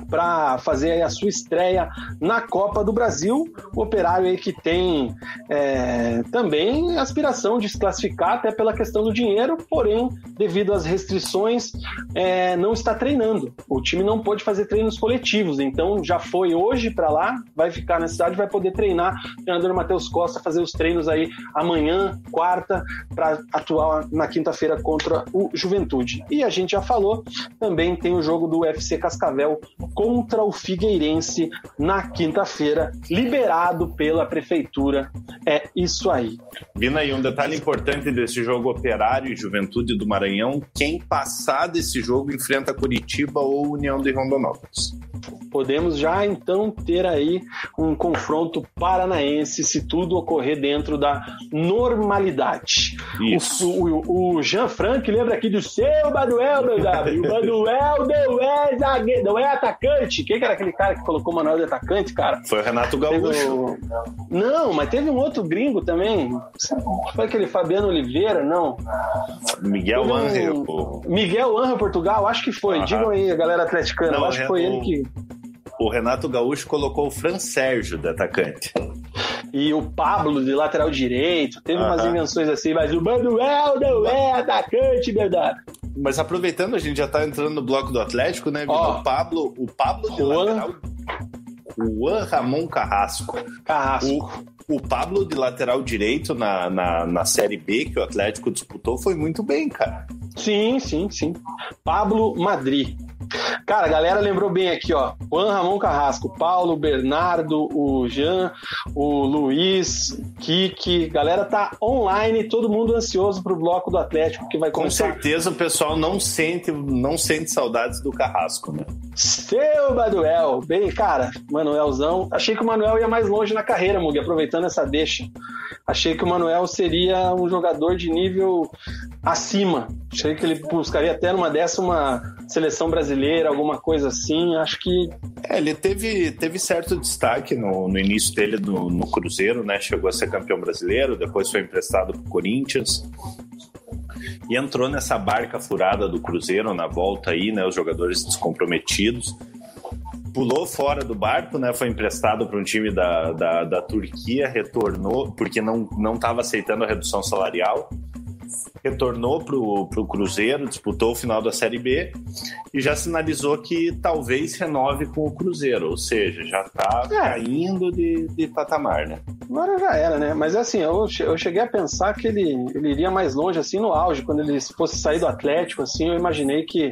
E: para fazer a sua estreia na Copa do Brasil. O Operário aí que tem é, também aspiração de se classificar até pela questão do dinheiro, porém, devido às restrições, é, não está treinando. O time não pôde fazer treinos coletivos, então já foi hoje para lá, vai ficar na cidade, vai poder treinar. O treinador Matheus Costa fazer os treinos aí amanhã, quarta, para atuar na quinta-feira contra o Juventude. E a gente já falou, também tem o jogo do UFC Cascavel contra o Figueirense na quinta-feira, liberado pela prefeitura. É isso aí.
F: Vina, aí um detalhe importante desse jogo Operário e Juventude do Maranhão: quem passar desse jogo enfrenta Curitiba ou União de Rondonópolis.
E: Podemos já então ter aí um confronto paranaense se tudo ocorrer dentro da normalidade.
F: Isso.
E: O, o, o Jean Frank lembra aqui do seu Manuel, meu W. O Manuel não é zagueiro, não é atacante. Quem que era aquele cara que colocou o Manuel de atacante, cara?
F: Foi o Renato Gaúcho.
E: O... Não, mas teve um outro gringo também. Foi aquele Fabiano Oliveira, não?
F: Miguel
E: um...
F: Angel.
E: Miguel Angel Portugal, acho que foi. Digam aí, a galera atleticana.
F: Não,
E: acho que foi ele que.
F: O Renato Gaúcho colocou o Fran Sérgio de atacante.
E: E o Pablo de lateral direito. Teve umas invenções assim, mas o Manuel não é atacante, verdade.
F: Mas aproveitando, a gente já tá entrando no bloco do Atlético, né?
E: Ó.
F: o Pablo, o Pablo de
E: Juan.
F: lateral. Juan Ramon Carrasco.
E: Carrasco.
F: O, o Pablo de lateral direito na, na, na Série B que o Atlético disputou foi muito bem, cara.
E: Sim, sim, sim. Pablo Madri. Cara, a galera lembrou bem aqui, ó. Juan Ramon Carrasco, Paulo, Bernardo, o Jean, o Luiz, Kiki. Galera tá online, todo mundo ansioso pro bloco do Atlético que vai
F: Com
E: começar.
F: certeza o pessoal não sente, não sente saudades do Carrasco, né?
E: Seu Manuel, bem, cara, Manuelzão. Achei que o Manuel ia mais longe na carreira, Mugi, aproveitando essa deixa. Achei que o Manuel seria um jogador de nível acima. Achei que ele buscaria até numa uma seleção brasileira, alguma coisa assim. Acho que
F: É, ele teve, teve certo destaque no, no início dele no, no Cruzeiro, né? Chegou a ser campeão brasileiro, depois foi emprestado pro Corinthians. E entrou nessa barca furada do Cruzeiro na volta aí, né? Os jogadores descomprometidos. Pulou fora do barco, né? Foi emprestado para um time da, da, da Turquia, retornou, porque não não estava aceitando a redução salarial. Retornou pro, pro Cruzeiro, disputou o final da Série B e já sinalizou que talvez renove com o Cruzeiro, ou seja, já tá
E: É.
F: caindo de, de patamar, né?
E: agora já era, né? Mas assim, eu, eu cheguei a pensar que ele, ele iria mais longe, assim, no auge. Quando ele fosse sair do Atlético, assim, eu imaginei que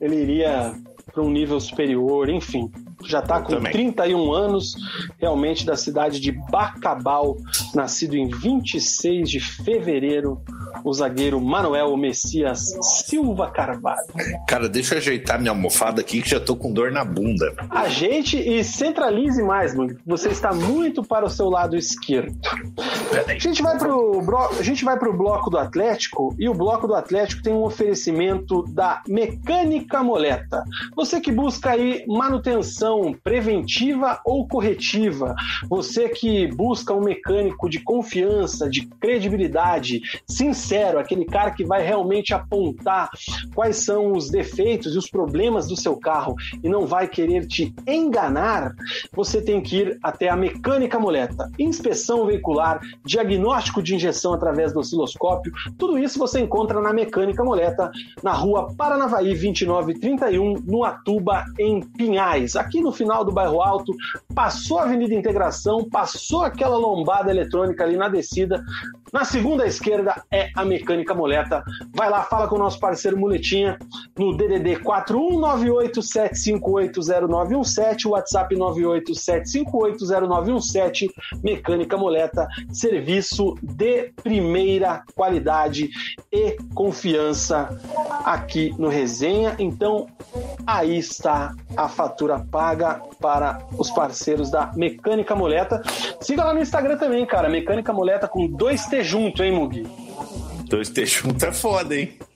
E: ele iria para um nível superior, enfim. Já tá com
F: também.
E: 31 anos, realmente da cidade de Bacabal, nascido em 26 de fevereiro, o zagueiro Manuel Messias Silva Carvalho.
F: Cara, deixa eu ajeitar minha almofada aqui que já tô com dor na bunda.
E: Ajeite e centralize mais, Mug. Você está muito para o seu lado esquerdo. A gente vai pro bro- a gente vai pro bloco do Atlético e o bloco do Atlético tem um oferecimento da Mecânica Moleta. Você que busca aí manutenção preventiva ou corretiva, você que busca um mecânico de confiança, de credibilidade, sincero, aquele cara que vai realmente apontar quais são os defeitos e os problemas do seu carro e não vai querer te enganar, você tem que ir até a Mecânica Moleta. Inspeção veicular, diagnóstico de injeção através do osciloscópio, tudo isso você encontra na Mecânica Moleta, na rua Paranavaí 2931, no Atuba, em Pinhais. Aqui no final do bairro Alto, passou a Avenida Integração, passou aquela lombada eletrônica ali na descida. Na segunda esquerda é a Mecânica Moleta. Vai lá, fala com o nosso parceiro Muletinha no DDD 41987580917, WhatsApp 987580917, Mecânica Moleta, serviço de primeira qualidade e confiança aqui no Resenha. Então, aí está a fatura paga para os parceiros da Mecânica Moleta. Siga lá no Instagram também, cara, Mecânica Moleta com dois T junto, hein, Mugi?
F: Dois T junto é foda, hein?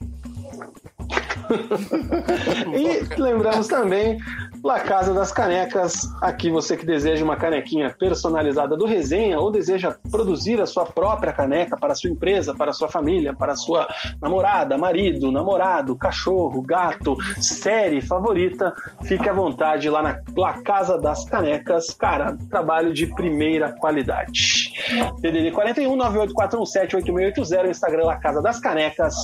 E: E lembramos também La Casa das Canecas. Aqui você que deseja uma canequinha personalizada do Resenha ou deseja produzir a sua própria caneca para a sua empresa, para a sua família, para a sua namorada, marido, namorado, cachorro, gato, série favorita, fique à vontade lá na La Casa das Canecas. Cara, trabalho de primeira qualidade. DDD 41 98417 8680, Instagram La Casa das Canecas.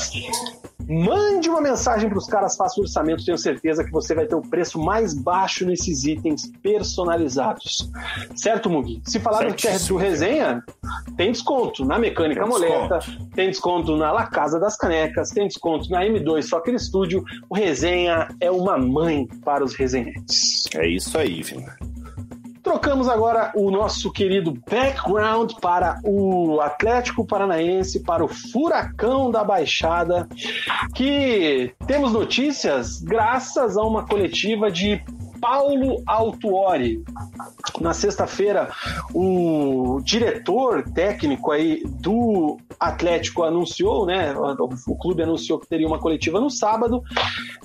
E: Mande uma mensagem para os caras, faça o orçamento, tenho certeza que você vai ter o preço mais baixo nesses itens personalizados. Certo, Mugi? Se falar do, do resenha, tem desconto na Mecânica tem Moleta, desconto. tem desconto na La Casa das Canecas, tem desconto na M2 Só aquele estúdio. O resenha é uma mãe para os resenhantes.
F: É isso aí, viu?
E: Trocamos agora o nosso querido background para o Atlético Paranaense, para o Furacão da Baixada, que temos notícias graças a uma coletiva de Paulo Altuori. Na sexta-feira, o diretor técnico aí do Atlético anunciou, né? O clube anunciou que teria uma coletiva no sábado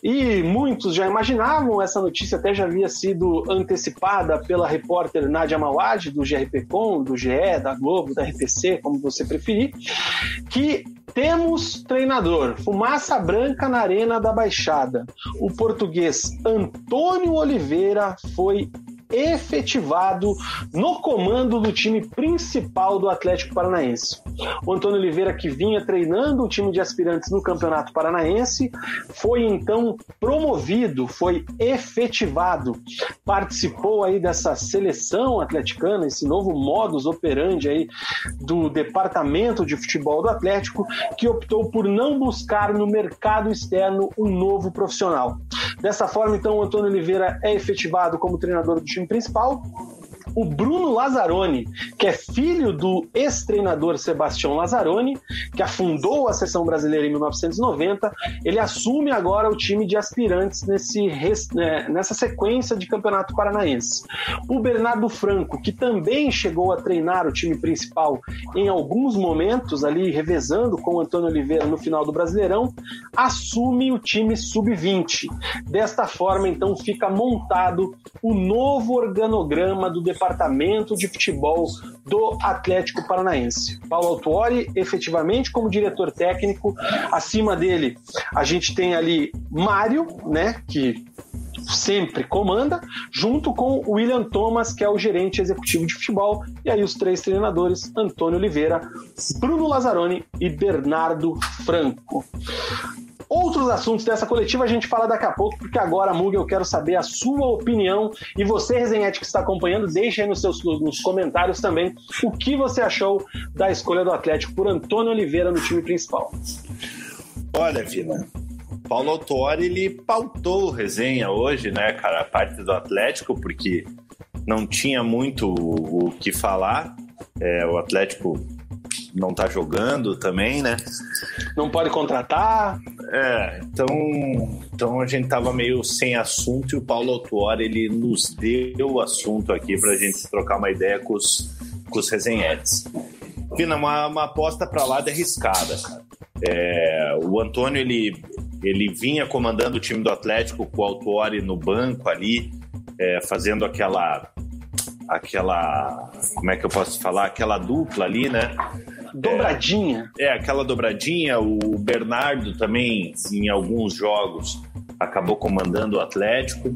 E: e muitos já imaginavam, essa notícia até já havia sido antecipada pela repórter Nádia Mawad, do GRPcom, do GE, da Globo, da RPC, como você preferir, que temos treinador, fumaça branca na Arena da Baixada. O português Antônio Oliveira foi efetivado no comando do time principal do Atlético Paranaense. O Antônio Oliveira, que vinha treinando o time de aspirantes no Campeonato Paranaense, foi então promovido, foi efetivado, participou aí dessa seleção atleticana, esse novo modus operandi aí do departamento de futebol do Atlético, que optou por não buscar no mercado externo um novo profissional. Dessa forma, então, o Antônio Oliveira é efetivado como treinador do time time principal o Bruno Lazzaroni, que é filho do ex-treinador Sebastião Lazzaroni, que afundou a seleção brasileira em 1990, ele assume agora o time de aspirantes nesse, né, nessa sequência de campeonato paranaense. O Bernardo Franco, que também chegou a treinar o time principal em alguns momentos, ali revezando com o Antônio Oliveira no final do Brasileirão, assume o time sub-20. Desta forma, então, fica montado o novo organograma do departamento departamento de futebol do Atlético Paranaense. Paulo Autuori, efetivamente, como diretor técnico, acima dele a gente tem ali Mário, né, que sempre comanda, junto com o William Thomas, que é o gerente executivo de futebol, e aí os três treinadores, Antônio Oliveira, Bruno Lazzaroni e Bernardo Franco. Outros assuntos dessa coletiva a gente fala daqui a pouco, porque agora, Mug, eu quero saber a sua opinião. E você, Resenhete, que está acompanhando, deixe aí nos seus nos comentários também o que você achou da escolha do Atlético por Antônio Oliveira no time principal.
F: Olha, Vina, Paulo Autori, ele pautou resenha hoje, né, cara, a parte do Atlético, porque não tinha muito o, o que falar. É, o Atlético não tá jogando também, né?
E: Não pode contratar.
F: É, então, então a gente tava meio sem assunto e o Paulo Autuori, ele nos deu o assunto aqui pra gente trocar uma ideia com os, com os resenhetes. Vina, uma, uma aposta para lá de arriscada, cara. É, o Antônio, ele, ele vinha comandando o time do Atlético com o Autuori no banco ali, é, fazendo aquela aquela como é que eu posso falar aquela dupla ali né
E: Dobradinha.
F: É, é, aquela dobradinha. O Bernardo também, em alguns jogos, acabou comandando o Atlético.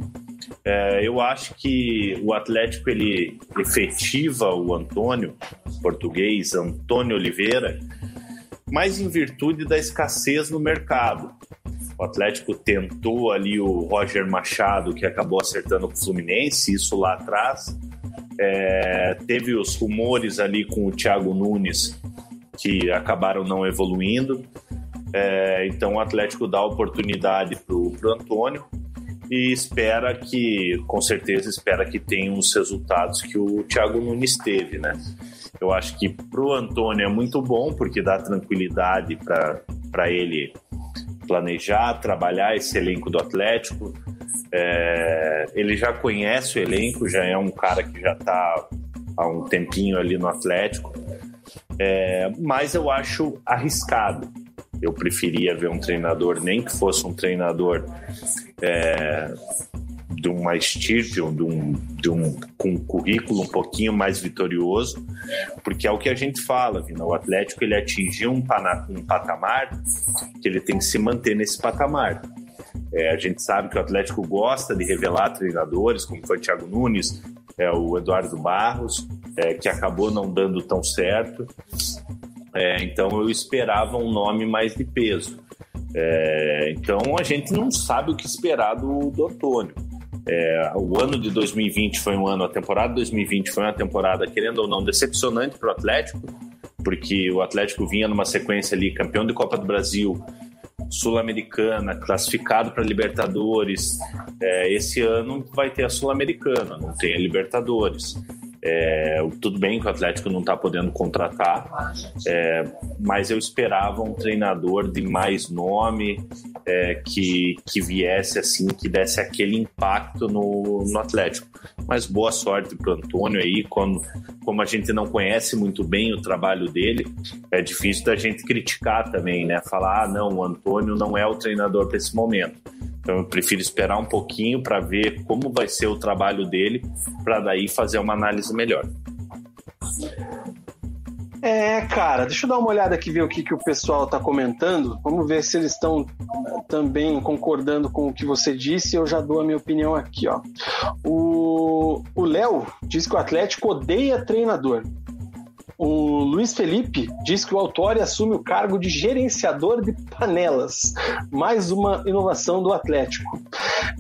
F: É, eu acho que o Atlético ele efetiva o Antônio, português Antônio Oliveira, mais em virtude da escassez no mercado. O Atlético tentou ali o Roger Machado, que acabou acertando com o Fluminense, isso lá atrás. É, teve os rumores ali com o Thiago Nunes, que acabaram não evoluindo. É, então o Atlético dá oportunidade para o Antônio e espera que, com certeza, espera que tenha os resultados que o Thiago Nunes teve, né? Eu acho que para o Antônio é muito bom, porque dá tranquilidade para ele planejar, trabalhar esse elenco do Atlético. É, ele já conhece o elenco, já é um cara que já está há um tempinho ali no Atlético. É, mas eu acho arriscado. Eu preferia ver um treinador, nem que fosse um treinador é, de uma estirpe, de um, de um com um currículo um pouquinho mais vitorioso, porque é o que a gente fala, Vina, o Atlético ele atingiu um, um patamar que ele tem que se manter nesse patamar. É, a gente sabe que o Atlético gosta de revelar treinadores, como foi o Thiago Nunes, é, o Eduardo Barros, é, que acabou não dando tão certo. É, então eu esperava um nome mais de peso. É, então a gente não sabe o que esperar do, do Antônio. É, o ano de 2020 foi um ano, a temporada de 2020 foi uma temporada, querendo ou não, decepcionante para o Atlético, porque o Atlético vinha numa sequência ali, campeão de Copa do Brasil, Sul-Americana, classificado para Libertadores. É, esse ano vai ter a Sul-Americana, não tem a Libertadores. É, tudo bem que o Atlético não está podendo contratar, é, mas eu esperava um treinador de mais nome é, que, que viesse assim, que desse aquele impacto no, no Atlético. Mas boa sorte para o Antônio aí, quando, como a gente não conhece muito bem o trabalho dele, é difícil da gente criticar também, né? Falar, ah, não, o Antônio não é o treinador para esse momento. Então eu prefiro esperar um pouquinho para ver como vai ser o trabalho dele, para daí fazer uma análise melhor.
E: É, cara, deixa eu dar uma olhada aqui ver o que, que o pessoal está comentando. Vamos ver se eles estão também concordando com o que você disse. Eu já dou a minha opinião aqui, ó. O Léo diz que o Atlético odeia treinador. O Luiz Felipe diz que o Autori assume o cargo de gerenciador de panelas, mais uma inovação do Atlético.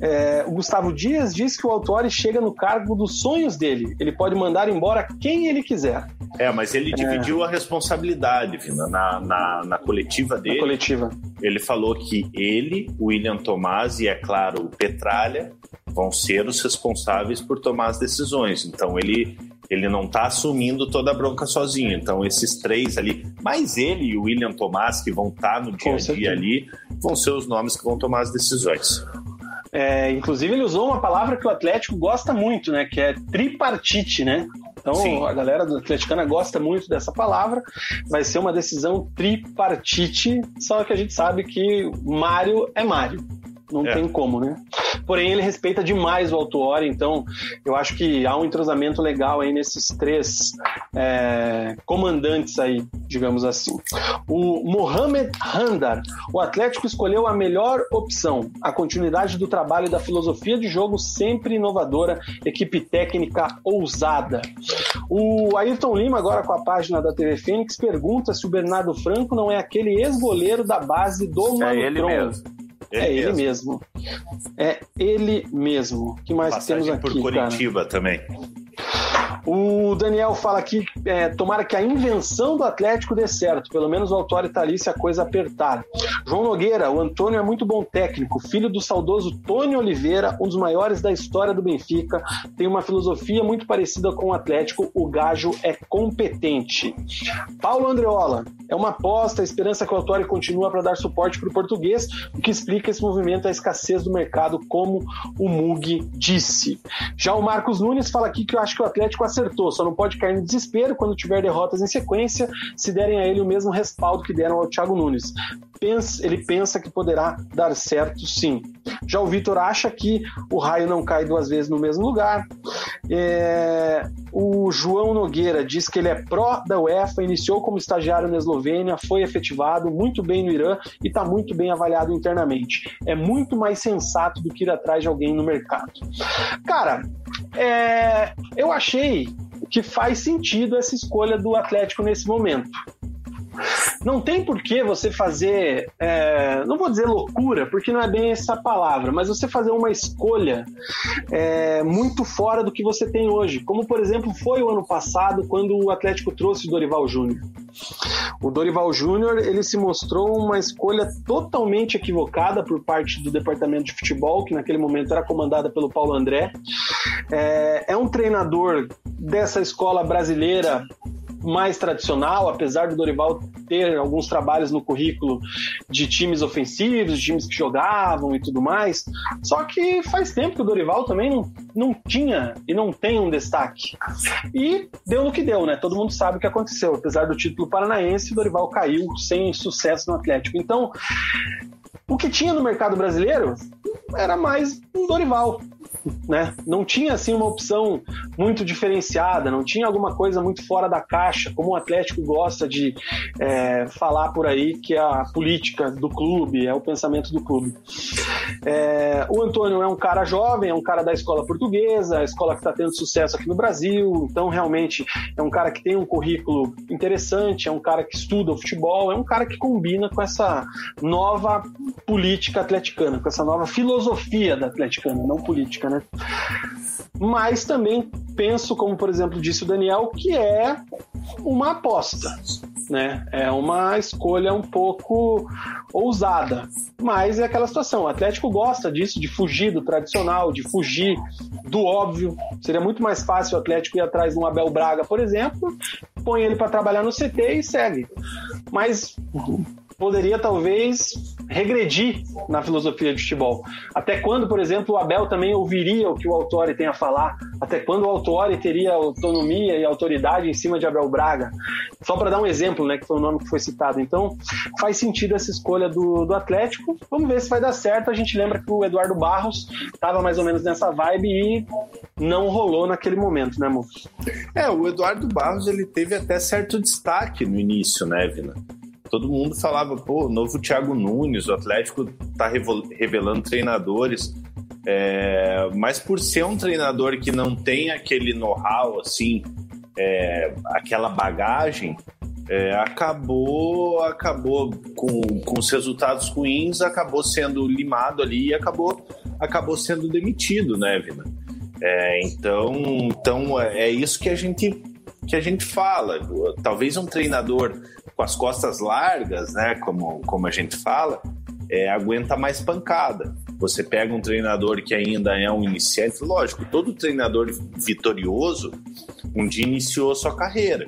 E: É, o Gustavo Dias diz que o Autori chega no cargo dos sonhos dele. Ele pode mandar embora quem ele quiser.
F: É, mas ele dividiu é... a responsabilidade, Vina, na, na, na, coletiva dele.
E: Na coletiva.
F: Ele falou que ele, o William Tomás e, é claro, o Petralha vão ser os responsáveis por tomar as decisões. Então ele ele não está assumindo toda a bronca sozinho. Então, esses três ali, mais ele e o William Tomás, que vão estar tá no dia a dia ali, vão ser os nomes que vão tomar as decisões.
E: É, inclusive, ele usou uma palavra que o Atlético gosta muito, né? Que é tripartite, né? Então, Sim. a galera do Atleticana gosta muito dessa palavra. Vai ser uma decisão tripartite, só que a gente sabe que Mário é Mário não é. tem como, né? Porém, ele respeita demais o Autuori, então eu acho que há um entrosamento legal aí nesses três é, comandantes aí, digamos assim. O Mohamed Handar, o Atlético escolheu a melhor opção, a continuidade do trabalho da filosofia de jogo sempre inovadora, equipe técnica ousada. O Ayrton Lima, agora com a página da TV Fênix, pergunta se o Bernardo Franco não é aquele ex-goleiro da base do
F: é ele mesmo.
E: É ele, é ele mesmo. É ele mesmo. que mais Passagem temos aqui,
F: por Curitiba cara? também.
E: O Daniel fala aqui, é, tomara que a invenção do Atlético dê certo, pelo menos o Autório tá ali se a coisa apertar. João Nogueira, o Antônio é muito bom técnico, filho do saudoso Tony Oliveira, um dos maiores da história do Benfica, tem uma filosofia muito parecida com o Atlético, o Gajo é competente. Paulo Andreola, é uma aposta, a esperança que o Autório continua para dar suporte para o português, o que explica esse movimento, a escassez do mercado, como o Mug disse. Já o Marcos Nunes fala aqui que eu acho que o Atlético acertou, só não pode cair no desespero quando tiver derrotas em sequência, se derem a ele o mesmo respaldo que deram ao Thiago Nunes. Pensa, ele pensa que poderá dar certo sim. Já o Vitor acha que o raio não cai duas vezes no mesmo lugar. É, o João Nogueira diz que ele é pró da UEFA, iniciou como estagiário na Eslovênia, foi efetivado muito bem no Irã e está muito bem avaliado internamente. É muito mais sensato do que ir atrás de alguém no mercado. Cara, é, eu achei que faz sentido essa escolha do Atlético nesse momento. Não tem por que você fazer, é, não vou dizer loucura, porque não é bem essa palavra, mas você fazer uma escolha é, muito fora do que você tem hoje. Como, por exemplo, foi o ano passado, quando o Atlético trouxe o Dorival Júnior. O Dorival Júnior ele se mostrou uma escolha totalmente equivocada por parte do departamento de futebol, que naquele momento era comandada pelo Paulo André. É, é um treinador dessa escola brasileira mais tradicional, apesar do Dorival ter alguns trabalhos no currículo de times ofensivos, de times que jogavam e tudo mais. Só que faz tempo que o Dorival também não, não tinha e não tem um destaque. E deu no que deu, né? Todo mundo sabe o que aconteceu. Apesar do título paranaense, o Dorival caiu sem sucesso no Atlético. Então, o que tinha no mercado brasileiro era mais um Dorival. né? Não tinha assim uma opção muito diferenciada, não tinha alguma coisa muito fora da caixa, como o Atlético gosta de é, falar por aí que é a política do clube, é o pensamento do clube. É, o Antônio é um cara jovem, é um cara da escola portuguesa, a escola que está tendo sucesso aqui no Brasil, então realmente é um cara que tem um currículo interessante, é um cara que estuda o futebol, é um cara que combina com essa nova política atleticana, com essa nova filosofia da atleticana, não política, né? Mas também penso, como por exemplo disse o Daniel, que é uma aposta, né? É uma escolha um pouco ousada, mas é aquela situação. O Atlético gosta disso, de fugir do tradicional, de fugir do óbvio. Seria muito mais fácil o Atlético ir atrás de um Abel Braga, por exemplo, põe ele para trabalhar no CT e segue. Mas poderia talvez regredir na filosofia de futebol. Até quando, por exemplo, o Abel também ouviria o que o Autori tem a falar? Até quando o Autori teria autonomia e autoridade em cima de Abel Braga? Só para dar um exemplo, né, que foi o nome que foi citado. Então, faz sentido essa escolha do, do Atlético. Vamos ver se vai dar certo. A gente lembra que o Eduardo Barros estava mais ou menos nessa vibe e não rolou naquele momento, né, amor?
F: É, o Eduardo Barros ele teve até certo destaque no início, né, Vina? Todo mundo falava, pô, novo Thiago Nunes, o Atlético tá revelando treinadores. É, mas por ser um treinador que não tem aquele know-how, assim, é, aquela bagagem, é, acabou acabou com, com os resultados ruins, acabou sendo limado ali e acabou, acabou sendo demitido, né, Vina? É, então, então é isso que a gente que a gente fala. Talvez um treinador com as costas largas, né, como, como a gente fala, é, aguenta mais pancada. Você pega um treinador que ainda é um iniciante, lógico, todo treinador vitorioso um dia iniciou sua carreira.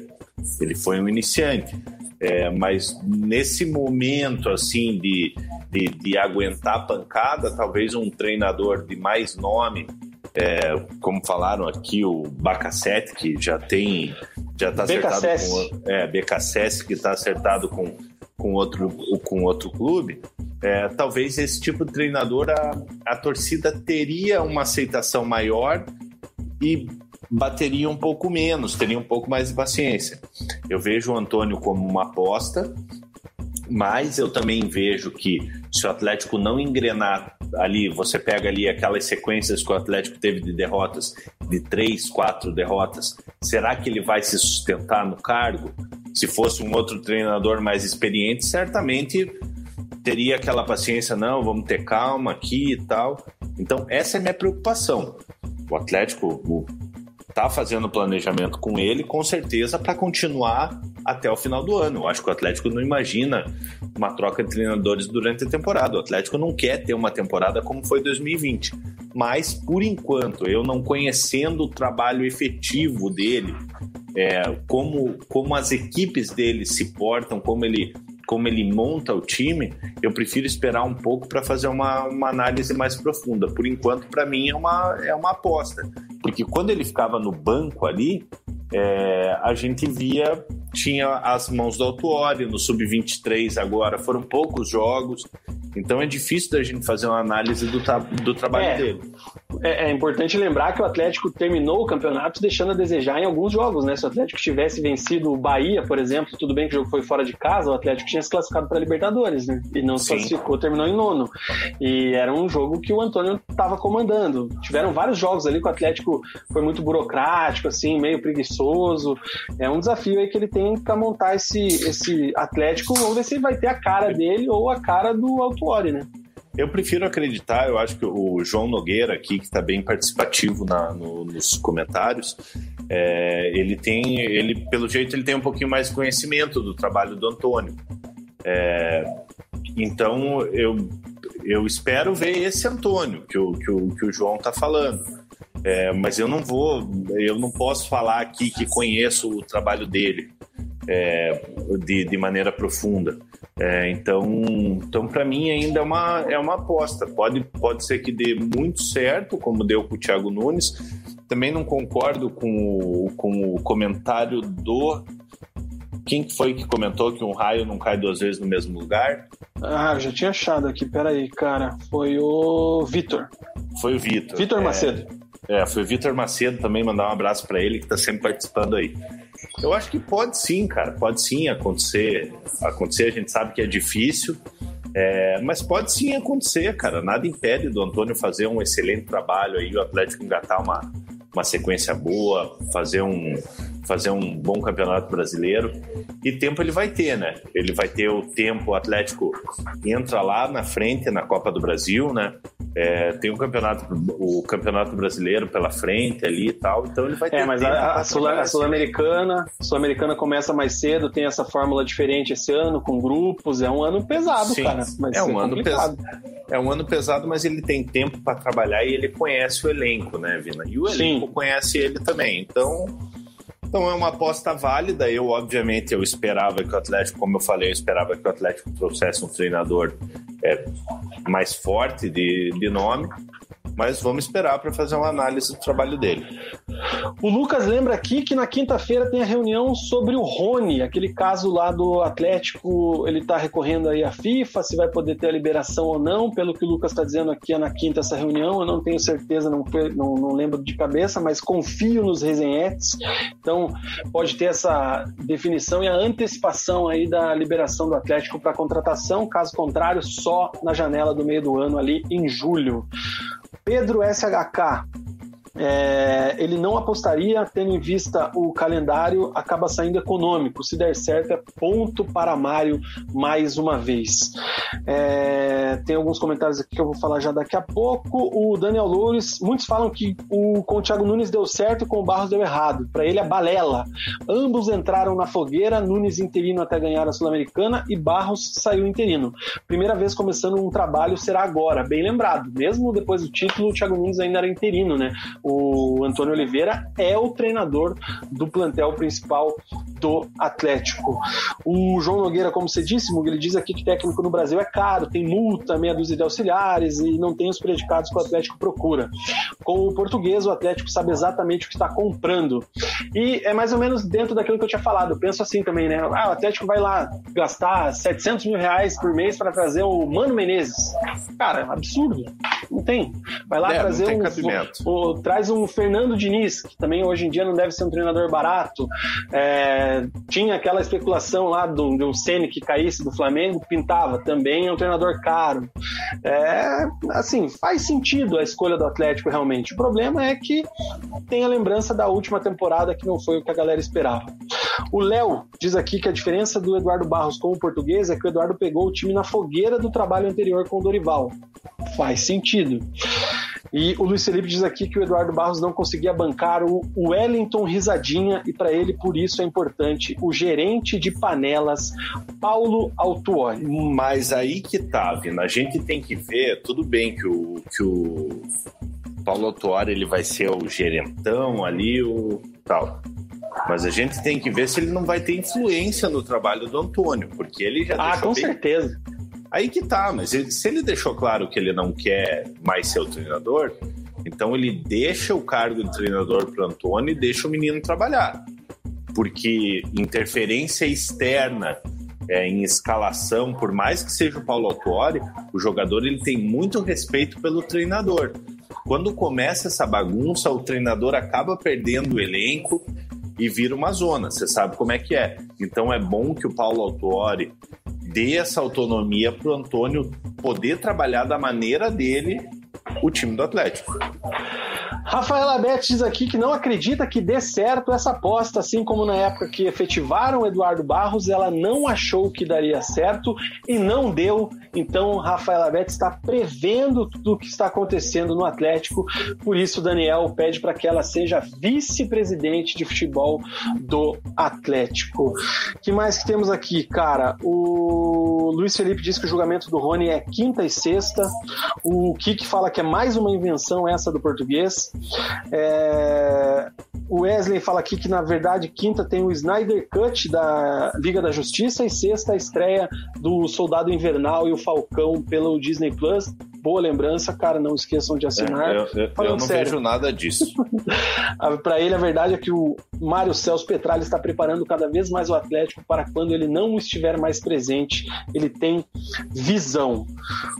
F: Ele foi um iniciante. É, mas nesse momento assim de, de, de, aguentar pancada, talvez um treinador de mais nome, é, como falaram aqui, o Bacacete, que já tem já está acertado com é, BKSS, que está acertado com, com, outro, com outro clube. É, talvez esse tipo de treinador a, a torcida teria uma aceitação maior e bateria um pouco menos, teria um pouco mais de paciência. Eu vejo o Antônio como uma aposta, mas eu também vejo que se o Atlético não engrenar ali, você pega ali aquelas sequências que o Atlético teve de derrotas, de três, quatro derrotas, será que ele vai se sustentar no cargo? Se fosse um outro treinador mais experiente, certamente teria aquela paciência, não, vamos ter calma aqui e tal. Então, essa é a minha preocupação. O Atlético, o está fazendo planejamento com ele, com certeza, para continuar até o final do ano. Eu acho que o Atlético não imagina uma troca de treinadores durante a temporada. O Atlético não quer ter uma temporada como foi 2020. Mas, por enquanto, eu não conhecendo o trabalho efetivo dele, é, como, como as equipes dele se portam, como ele como ele monta o time, eu prefiro esperar um pouco para fazer uma, uma análise mais profunda. Por enquanto, para mim, é uma, é uma aposta. Porque quando ele ficava no banco ali, é, a gente via, tinha as mãos do Autuori, no Sub-23 agora foram poucos jogos, então é difícil da gente fazer uma análise do, do trabalho
E: é,
F: dele.
E: É, é, importante lembrar que o Atlético terminou o campeonato deixando a desejar em alguns jogos, né? Se o Atlético tivesse vencido o Bahia, por exemplo, tudo bem que o jogo foi fora de casa, o Atlético tinha se classificado para Libertadores, né? E não se classificou, terminou em nono. E era um jogo que o Antônio estava comandando. Tiveram vários jogos ali que o Atlético foi muito burocrático, assim, meio preguiçoso. É um desafio aí que ele tem para montar esse, esse Atlético. Vamos ver se vai ter a cara dele ou a cara do Autuori, né?
F: Eu prefiro acreditar, eu acho que o João Nogueira aqui, que está bem participativo na, no, nos comentários, é, ele tem, ele pelo jeito ele tem um pouquinho mais conhecimento do trabalho do Antônio. É, então eu, eu espero ver esse Antônio que o, que o, que o João está falando. É, mas eu não vou, eu não posso falar aqui que conheço o trabalho dele é, de, de maneira profunda. É, então, então para mim ainda é uma, é uma aposta. Pode, pode ser que dê muito certo, como deu com o Thiago Nunes. Também não concordo com o, com o comentário do quem foi que comentou que um raio não cai duas vezes no mesmo lugar?
E: Ah, eu já tinha achado aqui, peraí, cara. Foi o Vitor.
F: Foi o Vitor.
E: Vitor é, Macedo.
F: É, foi o Vitor Macedo também, mandar um abraço para ele que está sempre participando aí. Eu acho que pode sim, cara, pode sim acontecer. Acontecer, a gente sabe que é difícil, é, mas pode sim acontecer, cara. Nada impede do Antônio fazer um excelente trabalho aí, o Atlético engatar uma, uma sequência boa, fazer um, fazer um bom campeonato brasileiro. E tempo ele vai ter, né? Ele vai ter o tempo, o Atlético entra lá na frente na Copa do Brasil, né? É, tem o campeonato, o campeonato brasileiro pela frente ali e tal, então ele vai ter.
E: É, mas a, a Sul-Americana, Sul-Americana começa mais cedo, tem essa fórmula diferente esse ano, com grupos, é um ano pesado, Sim, cara.
F: é um ano pesado. É um ano pesado, mas ele tem tempo para trabalhar e ele conhece o elenco, né, Vina? E o elenco Sim. conhece ele também. Então, então é uma aposta válida. Eu, obviamente, eu esperava que o Atlético, como eu falei, eu esperava que o Atlético trouxesse um treinador é, mais forte de, de nome mas vamos esperar para fazer uma análise do trabalho dele.
E: O Lucas lembra aqui que na quinta-feira tem a reunião sobre o Rony, aquele caso lá do Atlético, ele está recorrendo aí à FIFA, se vai poder ter a liberação ou não, pelo que o Lucas está dizendo aqui é na quinta essa reunião, eu não tenho certeza, não, não, não lembro de cabeça, mas confio nos resenhetes, então pode ter essa definição e a antecipação aí da liberação do Atlético para contratação, caso contrário, só na janela do meio do ano ali em julho. Pedro SHK é, ele não apostaria, tendo em vista o calendário, acaba saindo econômico. Se der certo, é ponto para Mário mais uma vez. É, tem alguns comentários aqui que eu vou falar já daqui a pouco. O Daniel Loures, muitos falam que o, com o Thiago Nunes deu certo e com o Barros deu errado. Para ele, é balela. Ambos entraram na fogueira, Nunes interino até ganhar a Sul-Americana e Barros saiu interino. Primeira vez começando um trabalho será agora, bem lembrado. Mesmo depois do título, o Thiago Nunes ainda era interino, né? O Antônio Oliveira é o treinador do plantel principal do Atlético. O João Nogueira, como você disse, ele diz aqui que técnico no Brasil é caro, tem multa, meia dúzia de auxiliares e não tem os predicados que o Atlético procura. Com o português, o Atlético sabe exatamente o que está comprando. E é mais ou menos dentro daquilo que eu tinha falado. Eu penso assim também, né? Ah, o Atlético vai lá gastar 700 mil reais por mês para trazer o Mano Menezes. Cara, absurdo. Não tem. Vai lá é, trazer um, o, o, traz um Fernando Diniz, que também hoje em dia não deve ser um treinador barato. É, tinha aquela especulação lá do, do Ceni que caísse do Flamengo, pintava também é um treinador caro. É, assim, faz sentido a escolha do Atlético realmente. O problema é que tem a lembrança da última temporada que não foi o que a galera esperava. O Léo diz aqui que a diferença do Eduardo Barros com o português é que o Eduardo pegou o time na fogueira do trabalho anterior com o Dorival. Faz sentido. E o Luiz Felipe diz aqui que o Eduardo Barros não conseguia bancar o Wellington Risadinha e para ele por isso é importante o gerente de panelas Paulo Altuori.
F: Mas aí que tá, Vina, a gente tem que ver, tudo bem que o, que o Paulo Altuori ele vai ser o gerentão ali, o tal. Mas a gente tem que ver se ele não vai ter influência no trabalho do Antônio, porque ele já
E: Ah, com bem... certeza
F: Aí que tá, mas ele, se ele deixou claro que ele não quer mais ser o treinador, então ele deixa o cargo de treinador para Antônio e deixa o menino trabalhar. Porque interferência externa é, em escalação, por mais que seja o Paulo Autuori, o jogador ele tem muito respeito pelo treinador. Quando começa essa bagunça, o treinador acaba perdendo o elenco e vira uma zona. Você sabe como é que é. Então é bom que o Paulo Autuori dê essa autonomia para o Antônio poder trabalhar da maneira dele o time do Atlético.
E: Rafaela Abete diz aqui que não acredita que dê certo essa aposta, assim como na época que efetivaram Eduardo Barros, ela não achou que daria certo e não deu. Então, Rafaela Abete está prevendo tudo o que está acontecendo no Atlético. Por isso, Daniel pede para que ela seja vice-presidente de futebol do Atlético. que mais que temos aqui, cara? O Luiz Felipe diz que o julgamento do Rony é quinta e sexta. O Kik fala que é mais uma invenção essa do português. É... O Wesley fala aqui que, na verdade, quinta tem o Snyder Cut da Liga da Justiça e sexta a estreia do Soldado Invernal e o Falcão pelo Disney Plus. Boa lembrança, cara, não esqueçam de assinar.
F: É, eu, eu, eu, não sério. vejo nada disso.
E: Para ele, a verdade é que o, Mário Celso Petralha está preparando cada vez mais o Atlético para quando ele não estiver mais presente, ele tem visão.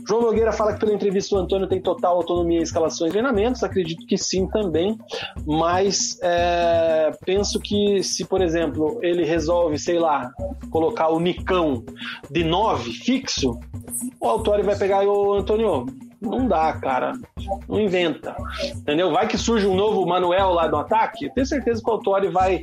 E: João Nogueira fala que pela entrevista o Antônio tem total autonomia em escalações e treinamentos, acredito que sim também, mas é, penso que se, por exemplo, ele resolve, sei lá, colocar o Nicão de 9 fixo, o Autori vai pegar o Antônio, não dá, cara. Não inventa. Entendeu? Vai que surge um novo Manuel lá no ataque. Eu tenho certeza que o Autori vai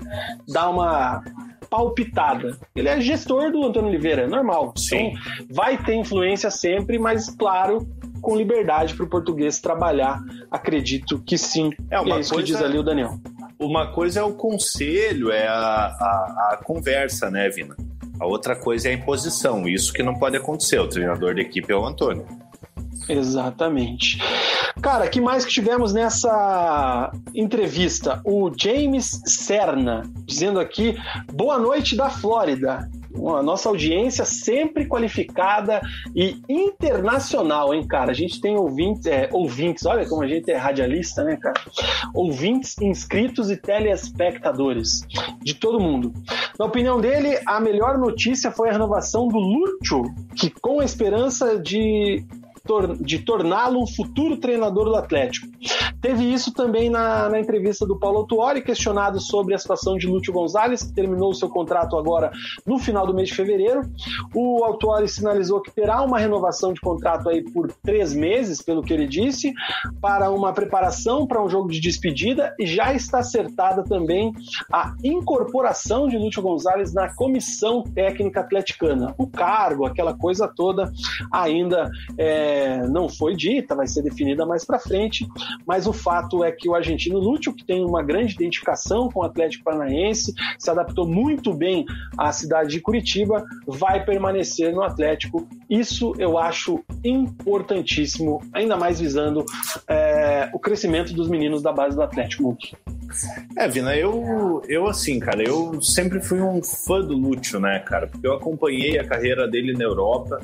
E: dar uma palpitada. Ele é gestor do Antônio Oliveira, é normal. Sim. Então, vai ter influência sempre, mas claro, com liberdade para o português trabalhar. Acredito que sim. É, uma é isso coisa... que diz ali o Daniel.
F: Uma coisa é o conselho, é a, a, a conversa, né, Vina? A outra coisa é a imposição. Isso que não pode acontecer. O treinador da equipe é o Antônio.
E: Exatamente. Cara, que mais que tivemos nessa entrevista? O James Serna dizendo aqui: boa noite da Flórida. A nossa audiência sempre qualificada e internacional, hein, cara? A gente tem ouvintes, é, ouvintes, olha como a gente é radialista, né, cara? Ouvintes, inscritos e telespectadores de todo mundo. Na opinião dele, a melhor notícia foi a renovação do Lúcio, que com a esperança de de torná-lo um futuro treinador do Atlético. Teve isso também na, na entrevista do Paulo Autuori, questionado sobre a situação de Lúcio Gonzalez, que terminou o seu contrato agora no final do mês de fevereiro. O Autuori sinalizou que terá uma renovação de contrato aí por três meses, pelo que ele disse, para uma preparação para um jogo de despedida e já está acertada também a incorporação de Lúcio Gonzalez na comissão técnica atleticana. O cargo, aquela coisa toda, ainda é, não foi dita, vai ser definida mais para frente, mas o fato é que o argentino Lúcio, que tem uma grande identificação com o Atlético Paranaense, se adaptou muito bem à cidade de Curitiba, vai permanecer no Atlético. Isso eu acho importantíssimo, ainda mais visando é, o crescimento dos meninos da base do Atlético.
F: É, Vina, eu, eu assim, cara, eu sempre fui um fã do Lúcio, né, cara? Porque eu acompanhei a carreira dele na Europa.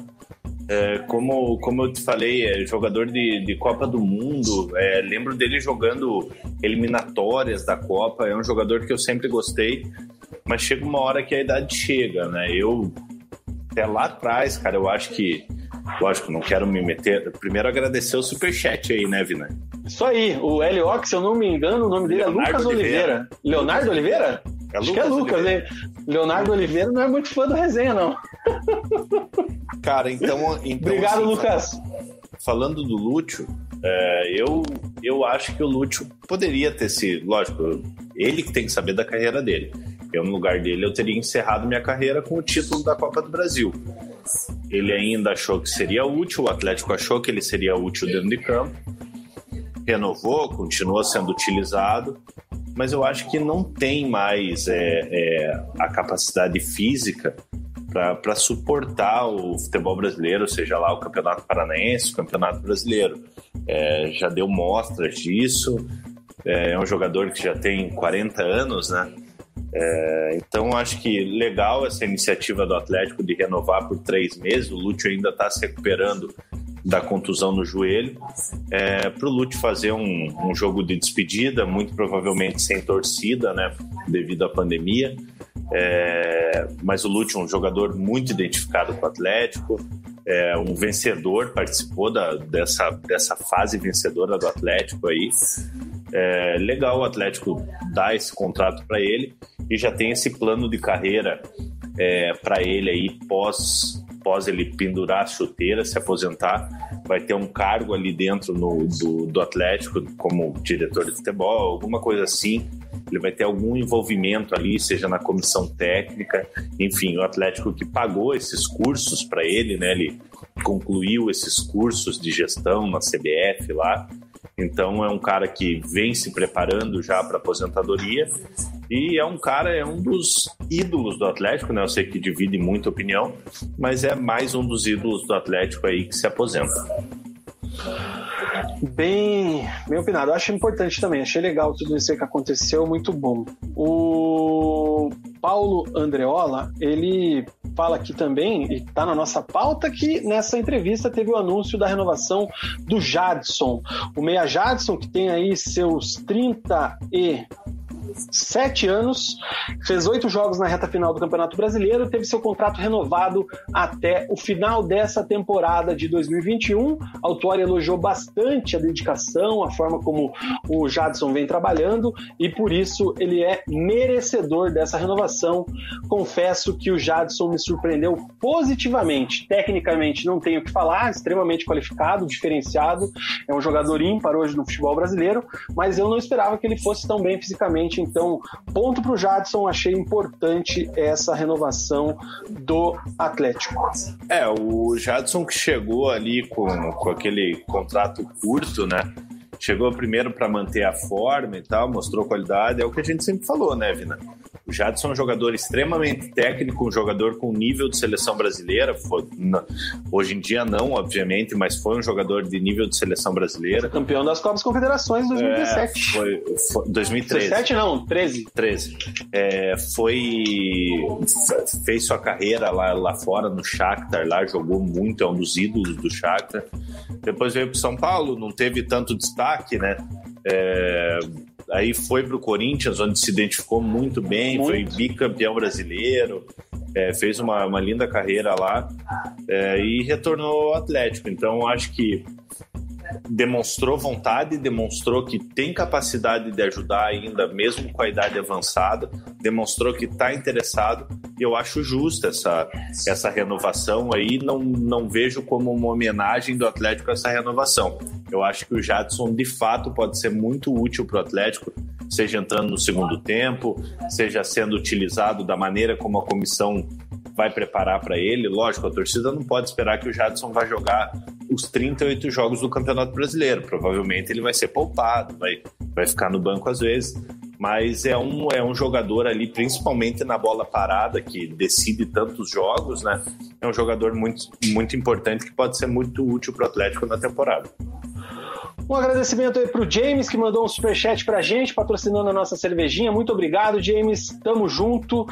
F: É, como, como eu te falei, é jogador de, de Copa do Mundo. É, lembro dele jogando eliminatórias da Copa. É um jogador que eu sempre gostei. Mas chega uma hora que a idade chega, né? Eu, até lá atrás, cara, eu acho que. Lógico, não quero me meter. Primeiro agradecer o superchat aí, né, Vina?
E: Isso aí, o Heliox, se eu não me engano, o nome dele Leonardo é Lucas Oliveira. Oliveira. Leonardo Oliveira? É Acho Lucas que é Lucas, Oliveira. Leonardo Oliveira não é muito fã do resenha, não.
F: Cara, então. então
E: Obrigado, assim, Lucas.
F: Falando do Lúcio, é, eu, eu acho que o Lúcio poderia ter sido. Lógico, ele que tem que saber da carreira dele. Eu, no lugar dele, eu teria encerrado minha carreira com o título da Copa do Brasil. Ele ainda achou que seria útil, o Atlético achou que ele seria útil dentro de campo, renovou, continua sendo utilizado, mas eu acho que não tem mais é, é, a capacidade física para suportar o futebol brasileiro, seja lá o Campeonato Paranaense, o Campeonato Brasileiro. É, já deu mostras disso, é, é, um jogador que já tem 40 anos, né? É, então acho que legal essa iniciativa do Atlético de renovar por três meses. O Lúcio ainda está se recuperando da contusão no joelho. É, para o Lute fazer um, um, jogo de despedida, muito provavelmente sem torcida, né, devido à pandemia. É, mas o Lute é um jogador muito identificado com o Atlético, é um vencedor, participou da, dessa, dessa fase vencedora do Atlético aí. É legal o Atlético dar esse contrato para ele e já tem esse plano de carreira é, para ele aí pós pós ele pendurar a chuteira, se aposentar, vai ter um cargo ali dentro no, do, do Atlético como diretor de futebol, alguma coisa assim. Ele vai ter algum envolvimento ali, seja na comissão técnica, enfim, o Atlético que pagou esses cursos para ele, né? Ele concluiu esses cursos de gestão na CBF lá. Então é um cara que vem se preparando já para aposentadoria e é um cara, é um dos ídolos do Atlético, né? Eu sei que divide muita opinião, mas é mais um dos ídolos do Atlético aí que se aposenta.
E: Bem, bem opinado. Eu acho importante também. Achei legal tudo isso que aconteceu, muito bom. O Paulo Andreola, ele fala aqui também, e está na nossa pauta, que nessa entrevista teve o anúncio da renovação do Jadson. O Meia Jadson, que tem aí seus 30 e sete anos, fez oito jogos na reta final do Campeonato Brasileiro, teve seu contrato renovado até o final dessa temporada de 2021. Autori elogiou bastante a dedicação, a forma como o Jadson vem trabalhando e por isso ele é merecedor dessa renovação. Confesso que o Jadson me surpreendeu positivamente. Tecnicamente não tenho o que falar, extremamente qualificado, diferenciado, é um jogador ímpar hoje no futebol brasileiro, mas eu não esperava que ele fosse tão bem fisicamente. Então, ponto para o Jadson, achei importante essa renovação do Atlético.
F: É, o Jadson que chegou ali com, com aquele contrato curto, né? Chegou primeiro para manter a forma e tal, mostrou qualidade, é o que a gente sempre falou, né, Vina? O Jadson é um jogador extremamente técnico, um jogador com nível de seleção brasileira. Foi, hoje em dia não, obviamente, mas foi um jogador de nível de seleção brasileira.
E: Campeão das Copas Confederações 2017.
F: É, foi, foi 2013.
E: 17 não, 13.
F: 13. É, foi fez sua carreira lá, lá fora no Shakhtar, lá jogou muito, é um dos ídolos do Shakhtar. Depois veio para São Paulo, não teve tanto destaque, né? É, aí foi para o Corinthians, onde se identificou muito bem, muito. foi bicampeão brasileiro, é, fez uma, uma, linda carreira lá é, e retornou ao Atlético. Então acho que demonstrou vontade, demonstrou que tem capacidade de ajudar ainda, mesmo com a idade avançada, demonstrou que está interessado eu acho justa essa, essa renovação aí. Não, não vejo como uma homenagem do Atlético essa renovação. Eu acho que o Jadson de fato pode ser muito útil para o Atlético, seja entrando no segundo tempo, seja sendo utilizado da maneira como a comissão vai preparar para ele. Lógico, a torcida não pode esperar que o Jadson vá jogar os 38 jogos do Campeonato Brasileiro. Provavelmente ele vai ser poupado, vai, vai ficar no banco às vezes. Mas é um, é um jogador ali, principalmente na bola parada, que decide tantos jogos, né? É um jogador muito, muito importante que pode ser muito útil para o Atlético na temporada.
E: Um agradecimento aí pro James, que mandou um superchat pra gente, patrocinando a nossa cervejinha. Muito obrigado, James. Tamo junto.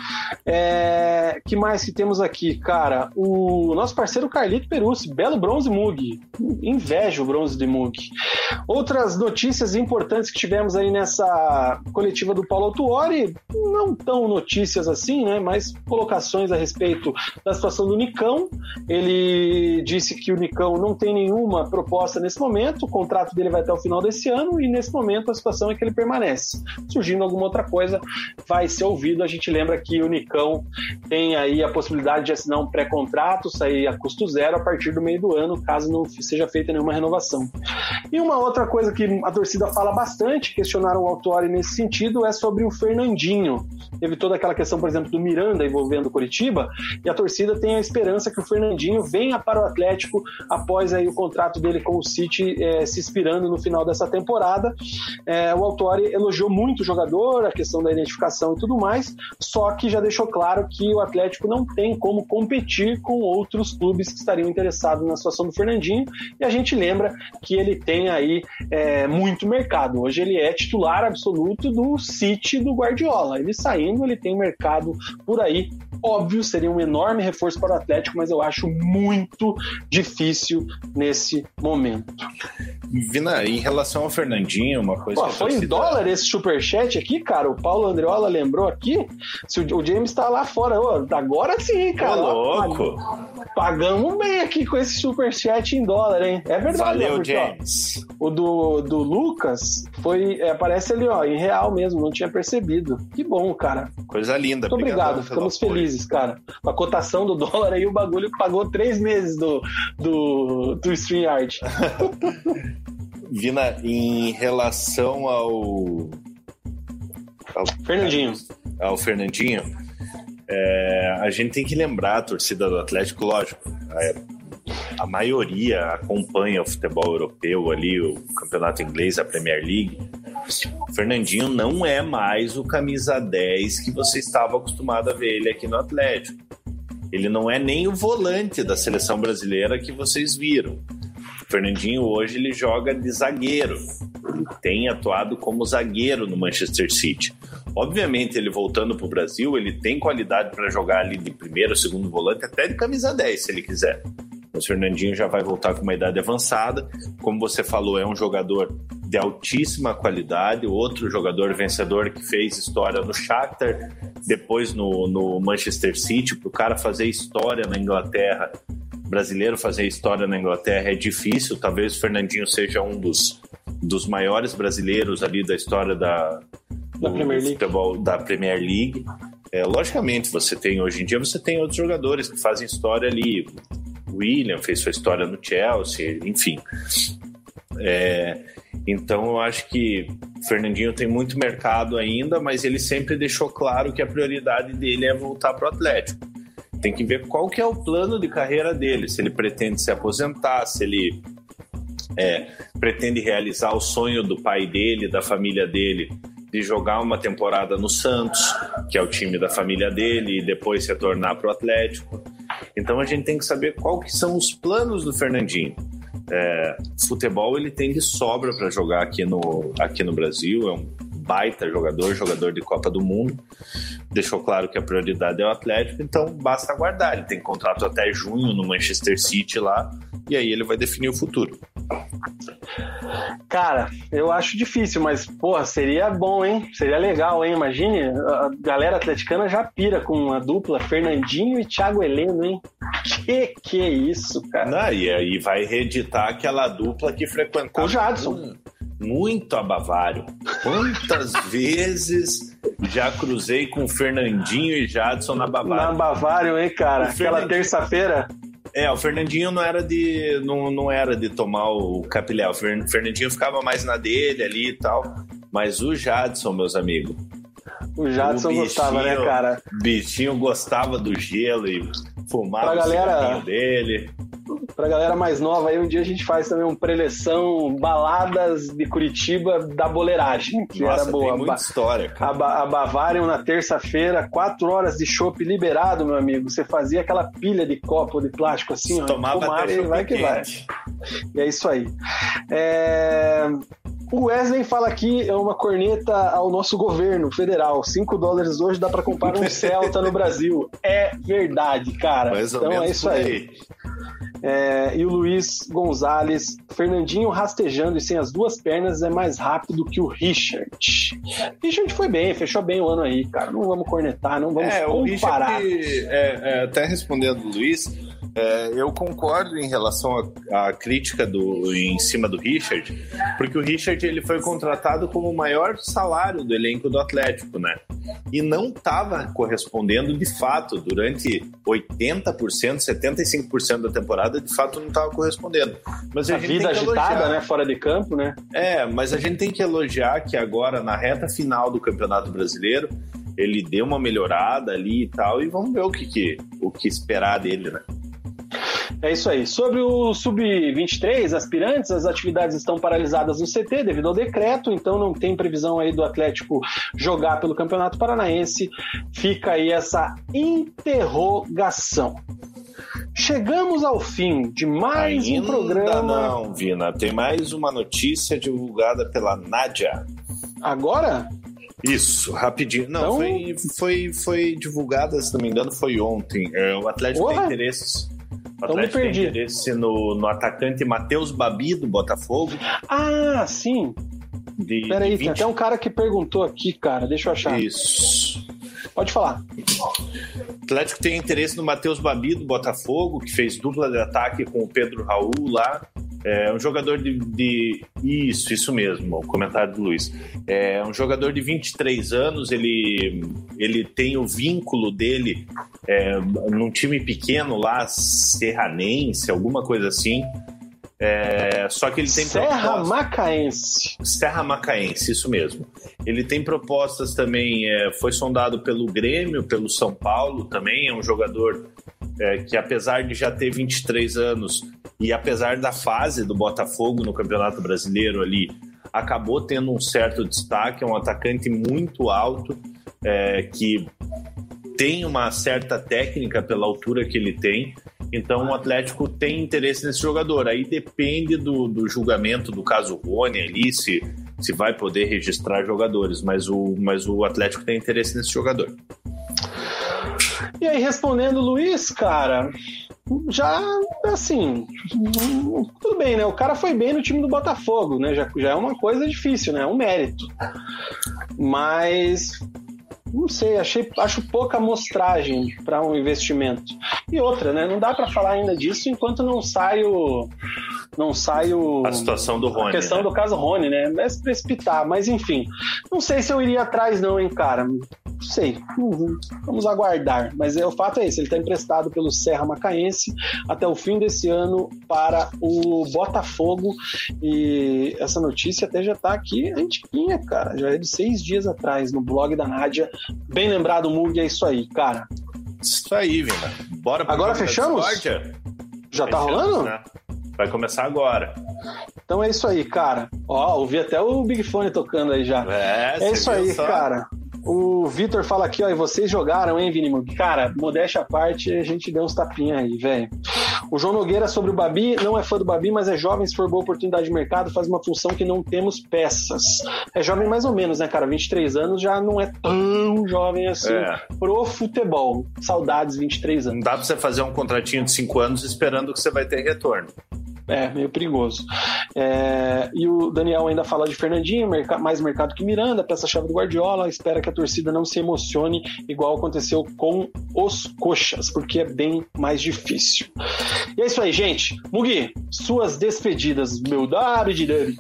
E: É... que mais que temos aqui, cara? O nosso parceiro Carlito Perucci, belo bronze Mug. Invejo o bronze de Mug. Outras notícias importantes que tivemos aí nessa coletiva do Paulo Autuori, não tão notícias assim, né? Mas colocações a respeito da situação do Nicão. Ele disse que o Nicão não tem nenhuma proposta nesse momento, o contrato dele vai até o final desse ano e nesse momento a situação é que ele permanece. Surgindo alguma outra coisa, vai ser ouvido. A gente lembra que o Nicão tem aí a possibilidade de assinar um pré-contrato, sair a custo zero a partir do meio do ano, caso não seja feita nenhuma renovação. E uma outra coisa que a torcida fala bastante, questionaram o Autori nesse sentido, é sobre o Fernandinho. Teve toda aquela questão, por exemplo, do Miranda envolvendo o Curitiba, e a torcida tem a esperança que o Fernandinho venha para o Atlético após aí o contrato dele com o City é, se expirando no final dessa temporada. É, o Autori elogiou muito o jogador, a questão da identificação e tudo mais, só que já deixou claro que o Atlético não tem como competir com outros clubes que estariam interessados na situação do Fernandinho. E a gente lembra que ele tem aí é, muito mercado. Hoje ele é titular absoluto do City do Guardiola. Ele saindo, ele tem mercado por aí óbvio, seria um enorme reforço para o Atlético, mas eu acho muito difícil nesse momento.
F: Vina, em relação ao Fernandinho, uma coisa.
E: Pô, foi em dólar esse superchat aqui, cara? O Paulo Andreola lembrou aqui. Se o, James tá lá fora, ô, agora sim, cara.
F: Ô, louco.
E: Pagamos bem aqui com esse superchat em dólar, hein? É verdade.
F: Valeu, porque, James.
E: Ó, o do, do Lucas foi. É, aparece ali, ó, em real mesmo, não tinha percebido. Que bom, cara.
F: Coisa linda.
E: Muito obrigado, ficamos felizes, cara. Com a cotação do dólar aí, o bagulho pagou três meses do, do, do StreamYard.
F: Vina, em relação ao.
E: ao Fernandinho.
F: Ao Fernandinho, é, a gente tem que lembrar a torcida do Atlético, lógico. É, a maioria acompanha o futebol europeu ali, o campeonato inglês, a Premier League. O Fernandinho não é mais o camisa 10 que você estava acostumado a ver ele aqui no Atlético. Ele não é nem o volante da seleção brasileira que vocês viram. Fernandinho hoje ele joga de zagueiro. Ele tem atuado como zagueiro no Manchester City. Obviamente, ele voltando para o Brasil, ele tem qualidade para jogar ali de primeiro, segundo volante, até de camisa 10, se ele quiser. Mas Fernandinho já vai voltar com uma idade avançada. Como você falou, é um jogador de altíssima qualidade, outro jogador vencedor que fez história no Shakhtar, depois no, no Manchester City, para o cara fazer história na Inglaterra, brasileiro fazer história na Inglaterra é difícil, talvez o Fernandinho seja um dos, dos maiores brasileiros ali da história da,
E: da Premier League.
F: futebol da Premier League. É, logicamente, você tem hoje em dia você tem outros jogadores que fazem história ali. William fez sua história no Chelsea, enfim. É, então eu acho que o Fernandinho tem muito mercado ainda, mas ele sempre deixou claro que a prioridade dele é voltar para o Atlético. Tem que ver qual que é o plano de carreira dele, se ele pretende se aposentar, se ele é, pretende realizar o sonho do pai dele, da família dele, de jogar uma temporada no Santos, que é o time da família dele, e depois retornar para o Atlético. Então a gente tem que saber que são os planos do Fernandinho. É, futebol ele tem de sobra para jogar aqui no, aqui no Brasil, é um baita jogador, jogador de Copa do Mundo. Deixou claro que a prioridade é o Atlético, então basta aguardar. Ele tem contrato até junho no Manchester City lá, e aí ele vai definir o futuro.
E: Cara, eu acho difícil, mas, porra, seria bom, hein? Seria legal, hein? Imagine, a galera atleticana já pira com a dupla Fernandinho e Thiago Heleno, hein? Que que é isso, cara?
F: Não, e aí vai reeditar aquela dupla que frequentava.
E: Com o Jadson.
F: Muito a Bavário. Quantas vezes já cruzei com Fernandinho e Jadson na Bavário?
E: Na Bavário, hein, cara? Aquela terça-feira.
F: É, o Fernandinho não era de não, não era de tomar o capilé. O Fernandinho ficava mais na dele ali e tal. Mas o Jadson, meus amigos.
E: O Jadson o bichinho, gostava, né, cara?
F: O bichinho gostava do gelo e fumava
E: pra
F: o
E: galera,
F: dele.
E: Pra galera mais nova aí, um dia a gente faz também um preleção baladas de Curitiba da boleiragem, que
F: Nossa,
E: era boa.
F: Tem muita história, cara.
E: A, ba a Bavarian na terça-feira, quatro horas de chopp liberado, meu amigo. Você fazia aquela pilha de copo de plástico assim, ó.
F: Tomava até
E: e vai que vai. E é isso aí. É... O Wesley fala aqui é uma corneta ao nosso governo federal. 5 dólares hoje dá para comprar um Celta no Brasil. É verdade, cara.
F: Mais ou
E: então
F: menos
E: é isso
F: por
E: aí. É, e o Luiz Gonzalez, Fernandinho rastejando e sem as duas pernas é mais rápido que o Richard. Richard foi bem, fechou bem o ano aí, cara. Não vamos cornetar, não vamos
F: É,
E: comparar.
F: Richard, é, é, até respondendo o Luiz, é, eu concordo em relação à crítica do, em cima do Richard, porque o Richard ele foi contratado como o maior salário do elenco do Atlético, né? E não estava correspondendo de fato durante 80%, 75% da temporada, de fato não estava correspondendo. Mas a,
E: a vida agitada,
F: elogiar.
E: né? Fora de campo, né?
F: É, mas a gente tem que elogiar que agora, na reta final do Campeonato Brasileiro, ele deu uma melhorada ali e tal, e vamos ver o que, que, o que esperar dele, né?
E: É isso aí. Sobre o Sub-23, aspirantes, as atividades estão paralisadas no CT devido ao decreto, então não tem previsão aí do Atlético jogar pelo Campeonato Paranaense. Fica aí essa interrogação. Chegamos ao fim de mais um
F: Ainda
E: programa.
F: não, Vina. Tem mais uma notícia divulgada pela Nádia.
E: Agora?
F: Isso, rapidinho. Não,
E: Então-
F: foi, foi, foi divulgada, se não me engano, foi ontem. É, o Atlético
E: Porra!
F: tem interesses. O
E: Então me
F: Atlético tem
E: perdi.
F: interesse no, no atacante Matheus Babi, do Botafogo.
E: Ah, sim.
F: De,
E: Peraí,
F: de
E: tem até um cara que perguntou aqui, cara. Deixa eu achar.
F: Isso.
E: Pode falar.
F: O Atlético tem interesse no Matheus Babi do Botafogo, que fez dupla de ataque com o Pedro Raul lá. É um jogador de, de- Isso, isso mesmo, o comentário do Luiz. É um jogador de 23 anos, ele, ele tem o vínculo dele é, num time pequeno lá, Serranense, alguma coisa assim. É, só que ele tem
E: Serra
F: proposta-
E: Macaense.
F: Serra Macaense, isso mesmo. Ele tem propostas também, é, foi sondado pelo Grêmio, pelo São Paulo também, é um jogador é, que apesar de já ter 23 anos e apesar da fase do Botafogo no Campeonato Brasileiro ali, acabou tendo um certo destaque, é um atacante muito alto, é, que tem uma certa técnica pela altura que ele tem, então o Atlético tem interesse nesse jogador. Aí depende do, do julgamento do caso Rony ali, se, se vai poder registrar jogadores, mas o, mas o Atlético tem interesse nesse jogador.
E: E aí, respondendo, Luiz, cara, já, assim, tudo bem, né? O cara foi bem no time do Botafogo, né? Já, já é uma coisa difícil, né? É um mérito. Mas não sei, achei, acho pouca amostragem para um investimento. E outra, né? Não dá para falar ainda disso enquanto não sai o. Não sai o.
F: A situação do Rony.
E: A questão
F: né?
E: do caso Rony, né? É se precipitar, mas enfim. Não sei se eu iria atrás, não, hein, cara. Não sei. Uhum. Vamos aguardar. Mas é, o fato é esse: ele está emprestado pelo Serra Macaense até o fim desse ano para o Botafogo. E essa notícia até já está aqui antiguinha, cara. Já é de seis dias atrás, no blog da Nádia. Bem lembrado, Mug, é isso aí, cara.
F: Isso aí, Vina. Bora pro
E: Agora fechamos? Já tá
F: Fechamos,
E: rolando?
F: né? Vai começar agora.
E: Então é isso aí, cara. Ó, ouvi até o Big Fone tocando aí já.
F: É,
E: É isso aí,
F: só?
E: cara. O Vitor fala aqui, ó, e vocês jogaram, hein, Vini? Cara, modéstia à parte, a gente deu uns tapinhas aí, velho. O João Nogueira sobre o Babi, não é fã do Babi, mas é jovem, se for boa oportunidade de mercado, faz uma função que não temos peças. É jovem mais ou menos, né, cara? 23 anos já não é tão jovem assim
F: É.
E: pro futebol. Saudades, 23 anos.
F: Não dá pra você fazer um contratinho de cinco anos esperando que você vai ter retorno.
E: É, meio perigoso. É, e o Daniel ainda fala de Fernandinho, mais mercado que Miranda, peça-chave do Guardiola. Espera que a torcida não se emocione, igual aconteceu com os coxas, porque é bem mais difícil. E é isso aí, gente. Mugi, suas despedidas, meu David David.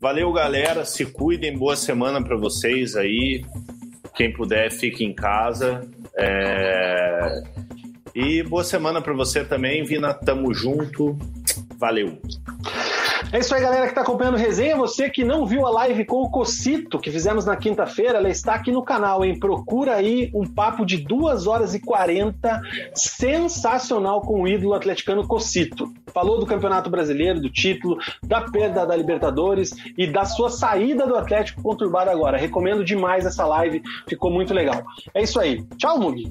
F: Valeu, galera. Se cuidem. Boa semana pra vocês aí. Quem puder, fique em casa. É, E boa semana pra você também, Vina. Tamo junto. Valeu.
E: É isso aí, galera que está acompanhando o resenha. Você que não viu a live com o Cocito que fizemos na quinta-feira, ela está aqui no canal, hein? Procura aí um papo de 2 horas e 40, sensacional com o ídolo atleticano Cocito. Falou do Campeonato Brasileiro, do título, da perda da Libertadores e da sua saída do Atlético conturbada agora. Recomendo demais essa live, ficou muito legal. É isso aí. Tchau, Mugi.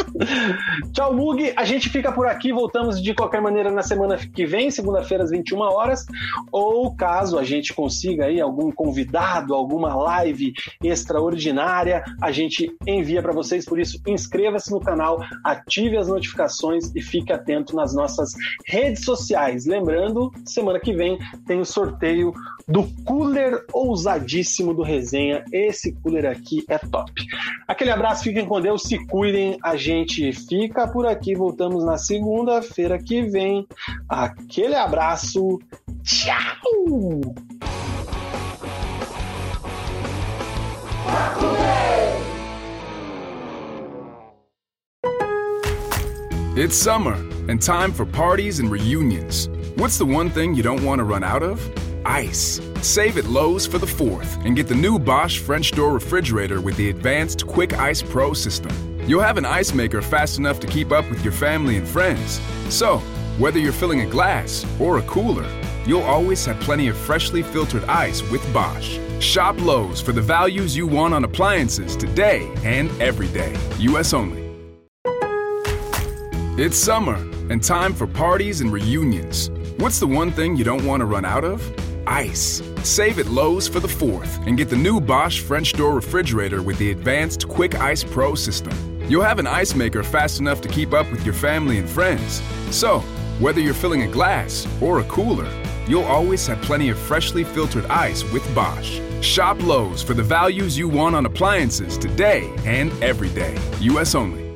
E: Tchau, Mug. A gente fica por aqui. Voltamos de qualquer maneira na semana que vem, segunda-feira, às 21 horas. Ou caso a gente consiga aí algum convidado, alguma live extraordinária, a gente envia para vocês. Por isso, inscreva-se no canal, ative as notificações e fique atento nas nossas redes sociais. Lembrando, semana que vem tem o sorteio do cooler ousadíssimo do resenha. Esse cooler aqui é top. Aquele abraço, fiquem com Deus, se cuidem. A gente fica por aqui. Voltamos na segunda-feira que vem. Aquele abraço. Tchau!
A: It's summer and time for parties and reunions. What's the one thing you don't want to run out of? Ice. Save at Lowe's for the 4th and get the new Bosch French door refrigerator with the advanced Quick Ice Pro system. You'll have an ice maker fast enough to keep up with your family and friends. So, whether you're filling a glass or a cooler, you'll always have plenty of freshly filtered ice with Bosch. Shop Lowe's for the values you want on appliances today and every day. US only. It's summer and time for parties and reunions. What's the one thing you don't want to run out of? Ice. Save at Lowe's for the 4th and get the new Bosch French door refrigerator with the advanced Quick Ice Pro system. You'll have an ice maker fast enough to keep up with your family and friends. So, whether you're filling a glass or a cooler, you'll always have plenty of freshly filtered ice with Bosch. Shop Lowe's for the values you want on appliances today and every day. US only.